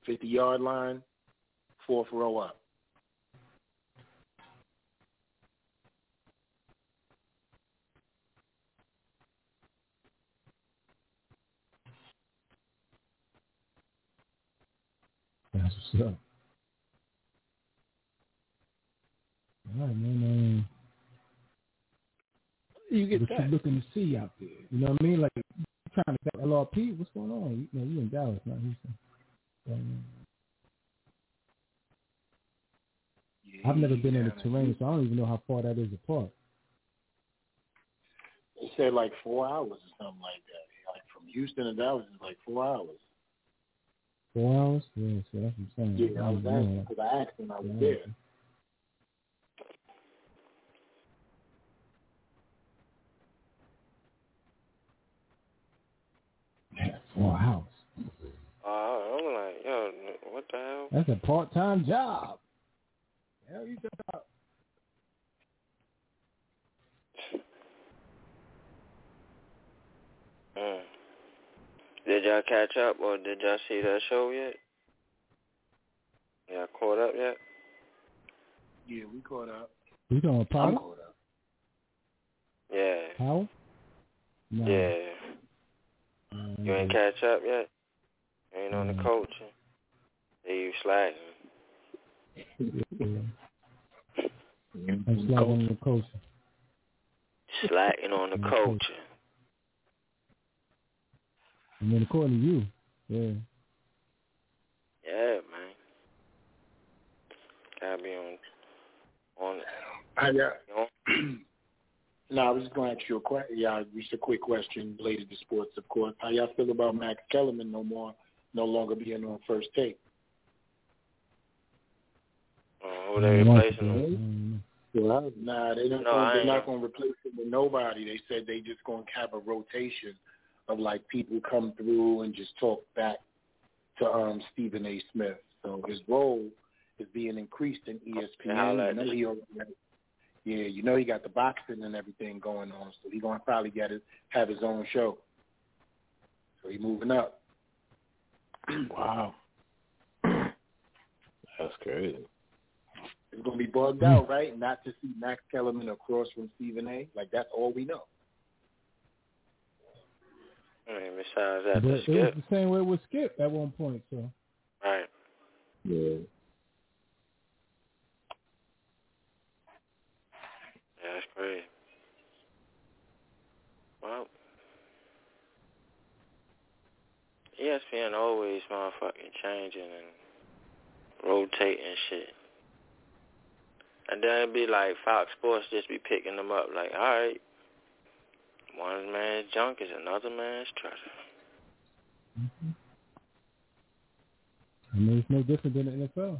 Fifty yard line, fourth row up. That's what's up. All right, man. Um, You get what that. you looking to see out there? You know what I mean? Like trying to bet LRP. What's going on? You know, you in Dallas, not Houston. Um, I've never been in the terrain, so I don't even know how far that is apart. They said like four hours or something like that. Like from Houston to Dallas is like four hours. Four hours? Yeah, so that's what I'm saying. Yeah, I was asking because I asked him I was Yeah. there. Yeah, four hours. Uh, I'm like, yo, what the hell? That's a part-time job. Hell, you talking about? Mm. Did y'all catch up or did y'all see that show yet? Y'all caught up yet? Yeah, we caught up. You talking about I'm Power? caught up. Yeah. Power? No. Yeah. Uh, You ain't catch up yet? You ain't on the Mm. coaching. Hey, you slacking. yeah. I'm slacking on the coach. Slacking on the coaching. I mean, according to you, yeah. Yeah, man. Gotta be on on I got. on no, I was just going to ask you a question. Yeah, just a quick question related to sports, of course. How y'all feel about Max Kellerman no more, no longer being on first take? uh, who they replacing him. Well, nah, they don't. No, I they're not going to replace him with nobody. They said they just going to have a rotation of like people come through and just talk back to um Stephen A. Smith. So his role is being increased in ESPN. How You that- know he already got- yeah, you know he got the boxing and everything going on, so he's going to probably get it, have his own show. So he's moving up. Wow. That's crazy. It's going to be bugged out, mm. right? Not to see Max Kellerman across from Stephen A. Like that's all we know. I mean, besides that, but it was the same way with Skip at one point, so. Right. Yeah. Crazy. Well, ESPN always motherfucking changing and rotating shit. And then it'd be like Fox Sports just be picking them up like, alright, one man's junk is another man's treasure. Mm-hmm. I mean, it's no different than the NFL.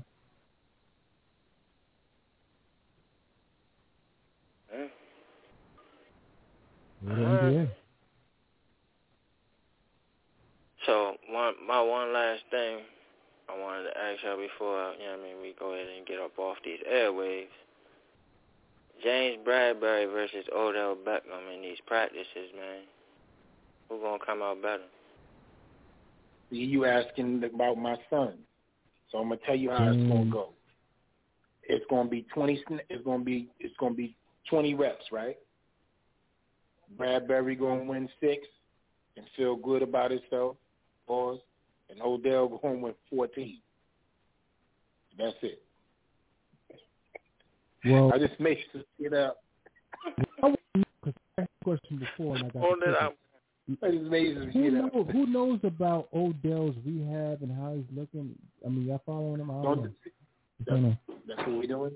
Yeah. Or the NBA. So one my one last thing I wanted to ask y'all before you know what I mean we go ahead and get up off these airwaves. James Bradberry versus Odell Beckham in these practices, man. Who gonna come out better? See, you asking about my son, so I'm gonna tell you how it's Mm. gonna go. It's gonna be twenty. It's gonna be. It's gonna be twenty reps, right? Bradberry gonna win six and feel good about himself. Pause. And Odell gonna win fourteen. That's it. Well, I just made some shit up. I want to know, 'cause I asked a question before and I got Hold the it up. I just Who, shit know, up. who knows about Odell's rehab and how he's looking? I mean, y'all following him? I don't know. I don't know. That's what we doing.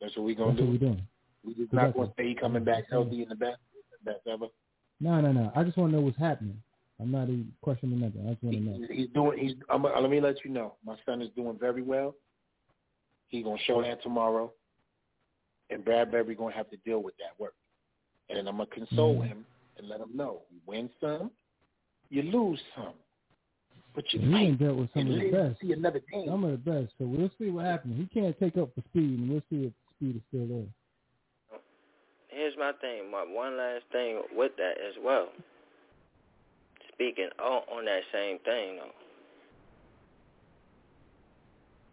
That's what we gonna That's what do. we're doing. We just not gonna say he coming back healthy in the best, best ever. No, no, no. I just want to know what's happening. I'm not even questioning nothing. I just want to know. He's, doing. He's. I'm, let me let you know. My son is doing very well. He's gonna show that tomorrow, and Bradberry gonna have to deal with that work. And I'm gonna console Mhm. him and let him know: you win some, you lose some. but you he fight ain't dealt with some and of the best. see another day. Some of the best. So we'll see what happens. He can't take up for speed, and we'll see if speed is still there. Here's my thing. My one last thing with that as well. Speaking on, on that same thing though.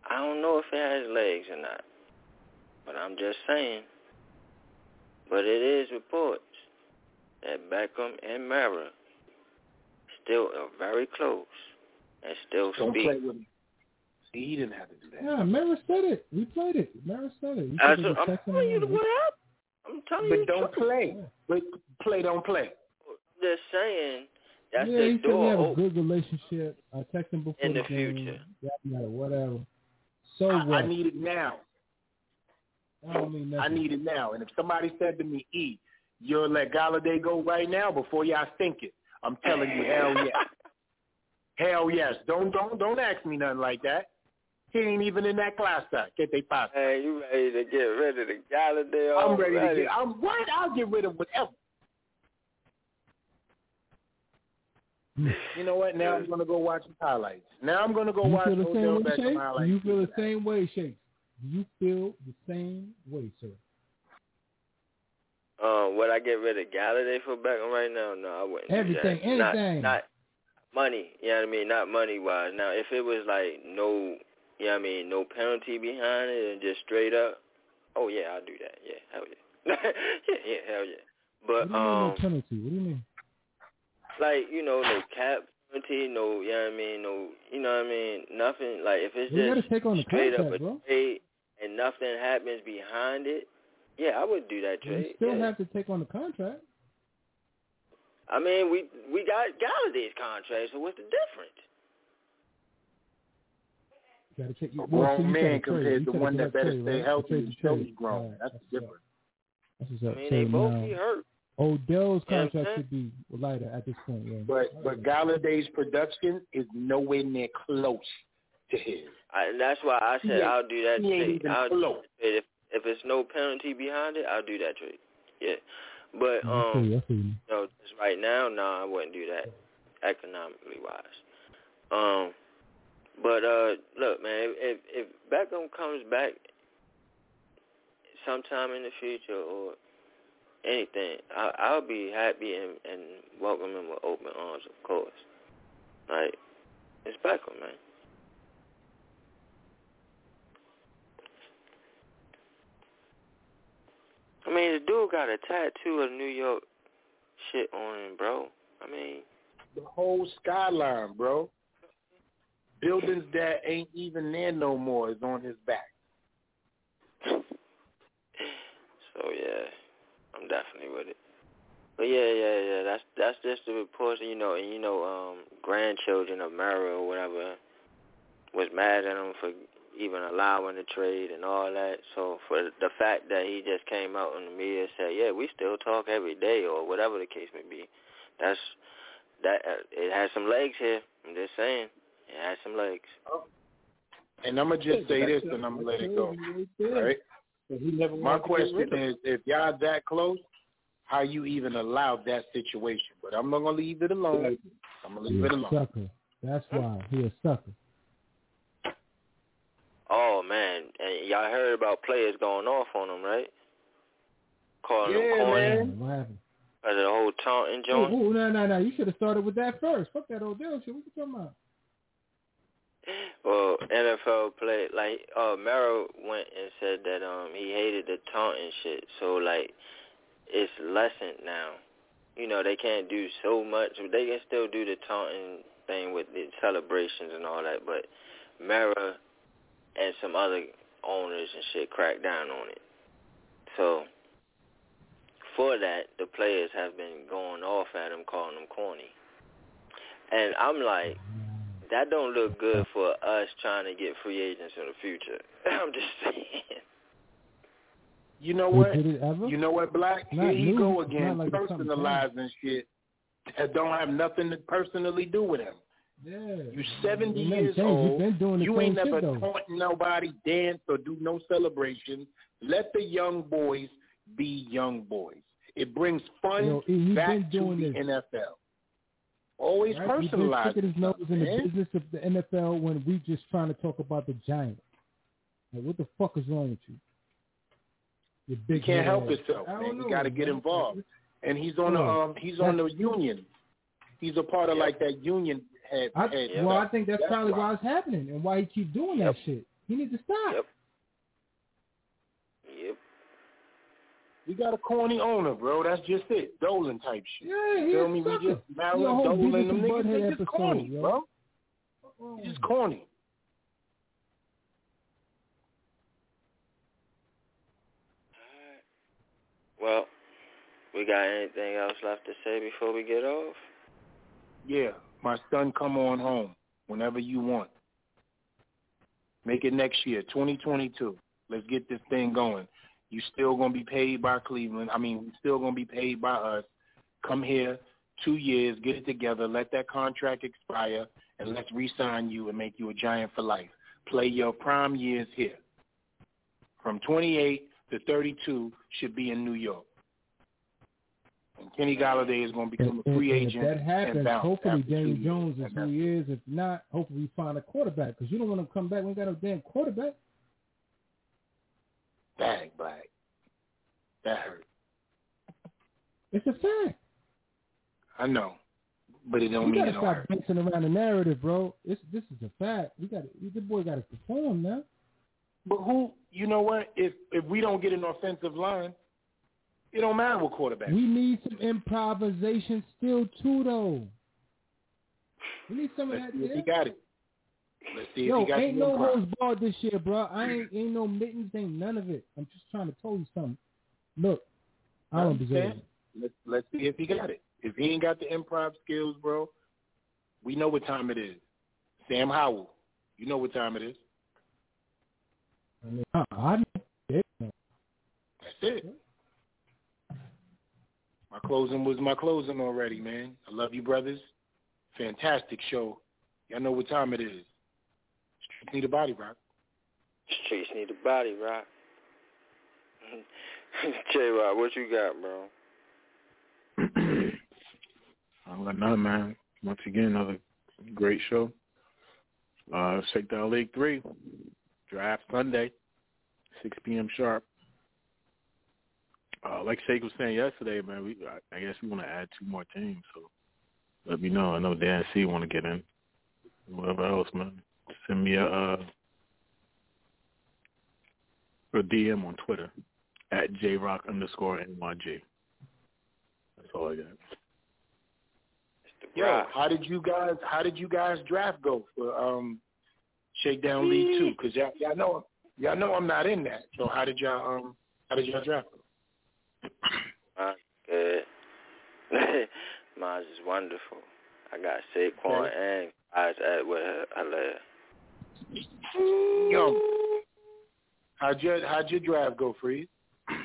I don't know if it has legs or not, but I'm just saying. But it is reports that Beckham and Mara still are very close and still Don't speak. play with him. See, he didn't have to do that. Yeah, Mara said it. We played it. Mara said it. He I said, I'm texting telling you what happened. I'm telling you But don't truth. play. But play, don't play. I'm just saying that's yeah, the he said we have a good relationship. I texted him before In the, the future. Yada, yada, whatever. So I, what? I need it now. I don't mean I need it now. And if somebody said to me, E, you'll let Golladay go right now before y'all think it, I'm telling you, hell yes. hell yes. Don't don't don't ask me nothing like that. He ain't even in that class side. Get they pass. Hey, you ready to get rid of the Golladay I'm ready to already? get I'm what? I'll get rid of whatever. You know what? Now I'm gonna go watch the highlights. Now I'm gonna go you watch feel the Odell same way, Beckham Shake? Do highlights. you feel the same way, Shake? Do you feel the same way, sir? Uh, would I get rid of Golladay for Beckham right now? No, I wouldn't. do Everything, that. Not- anything. Not, money. You know what I mean? Not money wise. Now, if it was like no, you know what I mean, no penalty behind it and just straight up, oh yeah, I'll do that. Yeah, hell yeah. yeah, yeah, hell yeah. What But you mean um, no penalty? What do you mean? like you know, no cap penalty, no, you know what I mean, no, you know what I mean, nothing. Like if it's You got just take on the straight up contract, a bro. trade and nothing happens behind it, yeah, I would do that You trade. still yeah. have to take on the contract. I mean, we we got Golladay's contract, so what's the difference? You got to take. A grown you said man compared You to one that better trade, stay right? healthy A and to still trade. be grown. Right, That's what's different. up. That's what's I up. mean, so they both now, be hurt. Odell's You know what I'm contract saying? should be lighter at this point. Yeah. But but Golladay's production is nowhere near close to his. I, and that's why I said ain't- I'll do that he ain't trade. even I'll do close. that trade. If if it's no penalty behind it, I'll do that trade. Yeah, but I feel um, you. I feel you. you know, just right now, no, I wouldn't do that economically wise. Um, but uh, look, man, if if Beckham comes back sometime in the future or anything, I, I'll be happy and, and welcome him with open arms, of course. Like it's Beckham, man. I mean, the dude got a tattoo of New York shit on him, bro. I mean, The whole skyline, bro. Buildings that ain't even there no more is on his back. so yeah, I'm definitely with it. But yeah, yeah, yeah. That's that's just the reports, you know. And you know, um, grandchildren of Mara or whatever was mad at him for even allowing the trade and all that. So for the fact that he just came out in the media and said, "Yeah, we still talk every day," or whatever the case may be, that's that. Uh, it has some legs here. I'm just saying, it has some legs. Oh. And I'm gonna just say this, and I'm gonna let it go. Right? My question is, if y'all that close, how you even allowed that situation? But I'm not gonna leave it alone. I'm gonna leave He it a alone. sucker. That's why he a sucker. Oh man, and y'all heard about players going off on him, right? Calling Yeah, him corny man. What happened? as a whole taunting Ooh, joint. ooh, no, no, no. You should have started with that first. Fuck that Odell shit. What you talking about? Well, NFL play like uh Mara went and said that um he hated the taunting shit. So like it's lessened now. You know, they can't do so much. They can still do the taunting thing with the celebrations and all that, but Mara and some other owners and shit cracked down on it. So for that, the players have been going off at him, calling him corny. And I'm like, that don't look good for us trying to get free agents in the future. I'm just saying. You know what? did it ever? You know what, Black? Not Here you new. go again, like personalizing shit that don't have nothing to personally do with him. Yeah. You 70 Ain't nothing years changed. old. You've been doing the you same ain't shit, never though. taught nobody dance or do no celebrations. Let the young boys be young boys. It brings fun Yo, you've back to the this. NFL. Always Right? Personalized. just stick his nose in the man. business of the NFL when we just trying to talk about the Giants. Like, what the fuck is wrong with you? You can't help yourself, man. You got to get involved. And he's on the um he's on the union. He's a part of like that union head. I, head well, I think that's, probably why it's happening and why he keep doing that shit. He needs to stop. Yep. Yep. We got a corny owner, bro. That's just it. Dolan type shit. Yeah, you he feel a me? We sucker. just He a Maryland, whole Dolan, Beavis them and niggas, they just corny, yo. bro. They just corny. Well, we got anything else left to say before we get off? Yeah, my son, come on home whenever you want. Make it next year, 2022. Let's get this thing going. You still gonna be paid by Cleveland. I mean, we still gonna be paid by us. Come here, two years, get it together, let that contract expire, and let's re-sign you and make you a Giant for life. Play your prime years here. From 28 to 32 should be in New York. And Kenny Golladay is going to become a free and agent If that happens, and hopefully Daniel. Jones is And who he is. If not, hopefully we find a quarterback because you don't want to come back. We ain't got no damn quarterback. Bag black. That hurt. It's a fact. I know, but it don't we mean it don't stop hurt. dancing around the narrative, bro. It's this is a fact. We got the boy got to perform now. But who? You know what? If if we don't get an offensive line, it don't matter what quarterback. We need some improvisation still too, though. We need some of that. see if there. he got it. Let's see if Yo, he got ain't no holds barred this year, bro. I ain't ain't no mittens, ain't none of it. I'm just trying to tell you something. Look, I don't deserve it. Let's let's see if he got it. If he ain't got the improv skills, bro, we know what time it is. Sam Howell, you know what time it is. Uh, I mean, I, I. That's it. My closing was my closing already, man. I love you, brothers. Fantastic show. Y'all know what time it is. Streets need a body rock. Streets need a body, rock. J Rock, what you got, bro? I don't got nothing, man. Once again, another great show. Uh, Shakedown League 3, draft Sunday, 6 p.m. sharp. Uh, like Shake was saying yesterday, man, we I, I guess we want to add two more teams, so let me know. I know Dan C want to get in. Whatever else, man. Send me a uh, a DM on Twitter at jrock underscore nyg. That's all I got. Yo, how did you guys? How did you guys draft go for um, Shakedown League Two? Because y'all, y'all know, y'all know I'm not in that. So how did y'all um, how did y'all draft? Go? Mine's good. Mine's is wonderful. I got Saquon and Eyes Edward Hilaire. Yo, how'd your how'd your draft go, Freeze?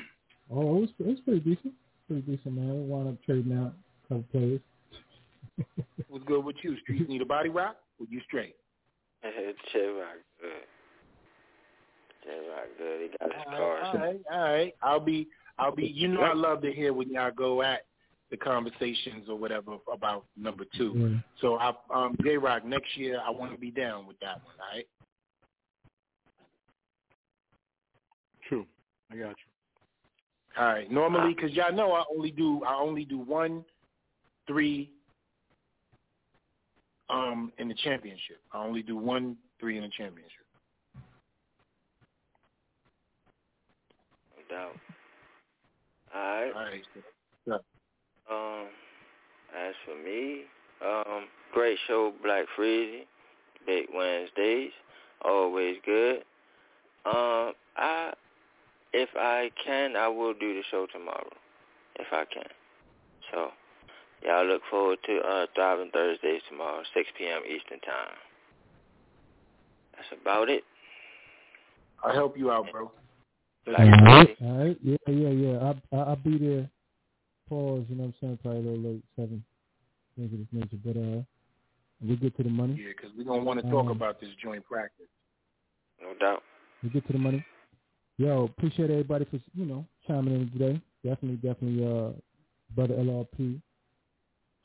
Oh, it was, it was pretty decent. Pretty decent, man. We wound up trading out a couple players. What's good with you? Streets need a body rock? Or you straight? J Rock good. J Rock good. He got his uh, All cars. right, all right. I'll be, I'll be. You know, I love to hear when y'all go at the conversations or whatever about number two. Yeah. So, I, um, J Rock, next year I want to be down with that one. All right. True. I got you. All right. Normally, because y'all know I only do, I only do one, three, um, in the championship. I only do one, three in the championship. No doubt. All right. All right. So, Um, as for me, um, great show, Black Freezy, Big Wednesdays, always good. Um, I, if I can, I will do the show tomorrow, if I can. So, y'all look forward to uh, Thriving Thursdays tomorrow, 6 p.m. Eastern Time. That's about it. I'll help you out, bro. Black All Freezy. right, all right, yeah, yeah, yeah. I, I, I'll be there. Pause, you know what I'm saying? Probably a little late, seven, things of this nature. But uh, we get to the money. Yeah, because we're gonna want to talk Um, about this joint practice. No doubt. We get to the money. Yo, appreciate everybody for you know chiming in today. Definitely, definitely, uh, brother LRP,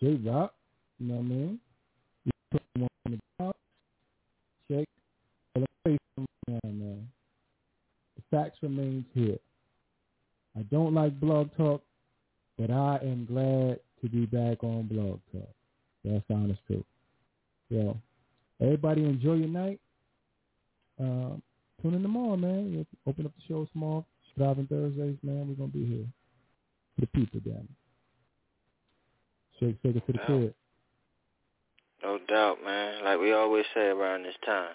J Rock, You know what I mean? You put them on the box, shake. But let me tell something man. The facts remains here. I don't like blog talk, but I am glad to be back on blog talk. That's the honest truth. So, everybody enjoy your night. Um, tune in tomorrow, man. We'll open up the show tomorrow. Driving Thursdays, man. We're gonna be here for the people, damn. Shake, shake it to the Yeah. crib. No doubt, man. Like we always say around this time.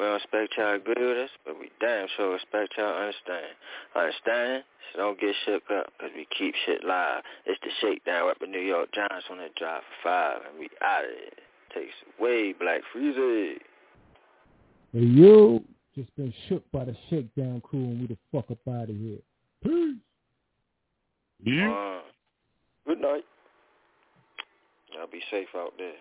We don't expect y'all to agree with us, but we damn sure expect y'all to understand. Understand? So don't get shook up, because we keep shit live. It's the Shakedown up in New York Giants on the drive for five, and we out of here. Takes away Black Freezer. Hey, you just been shook by the shakedown crew, and we the fuck up out of here. Peace. Uh, good night. Y'all be safe out there.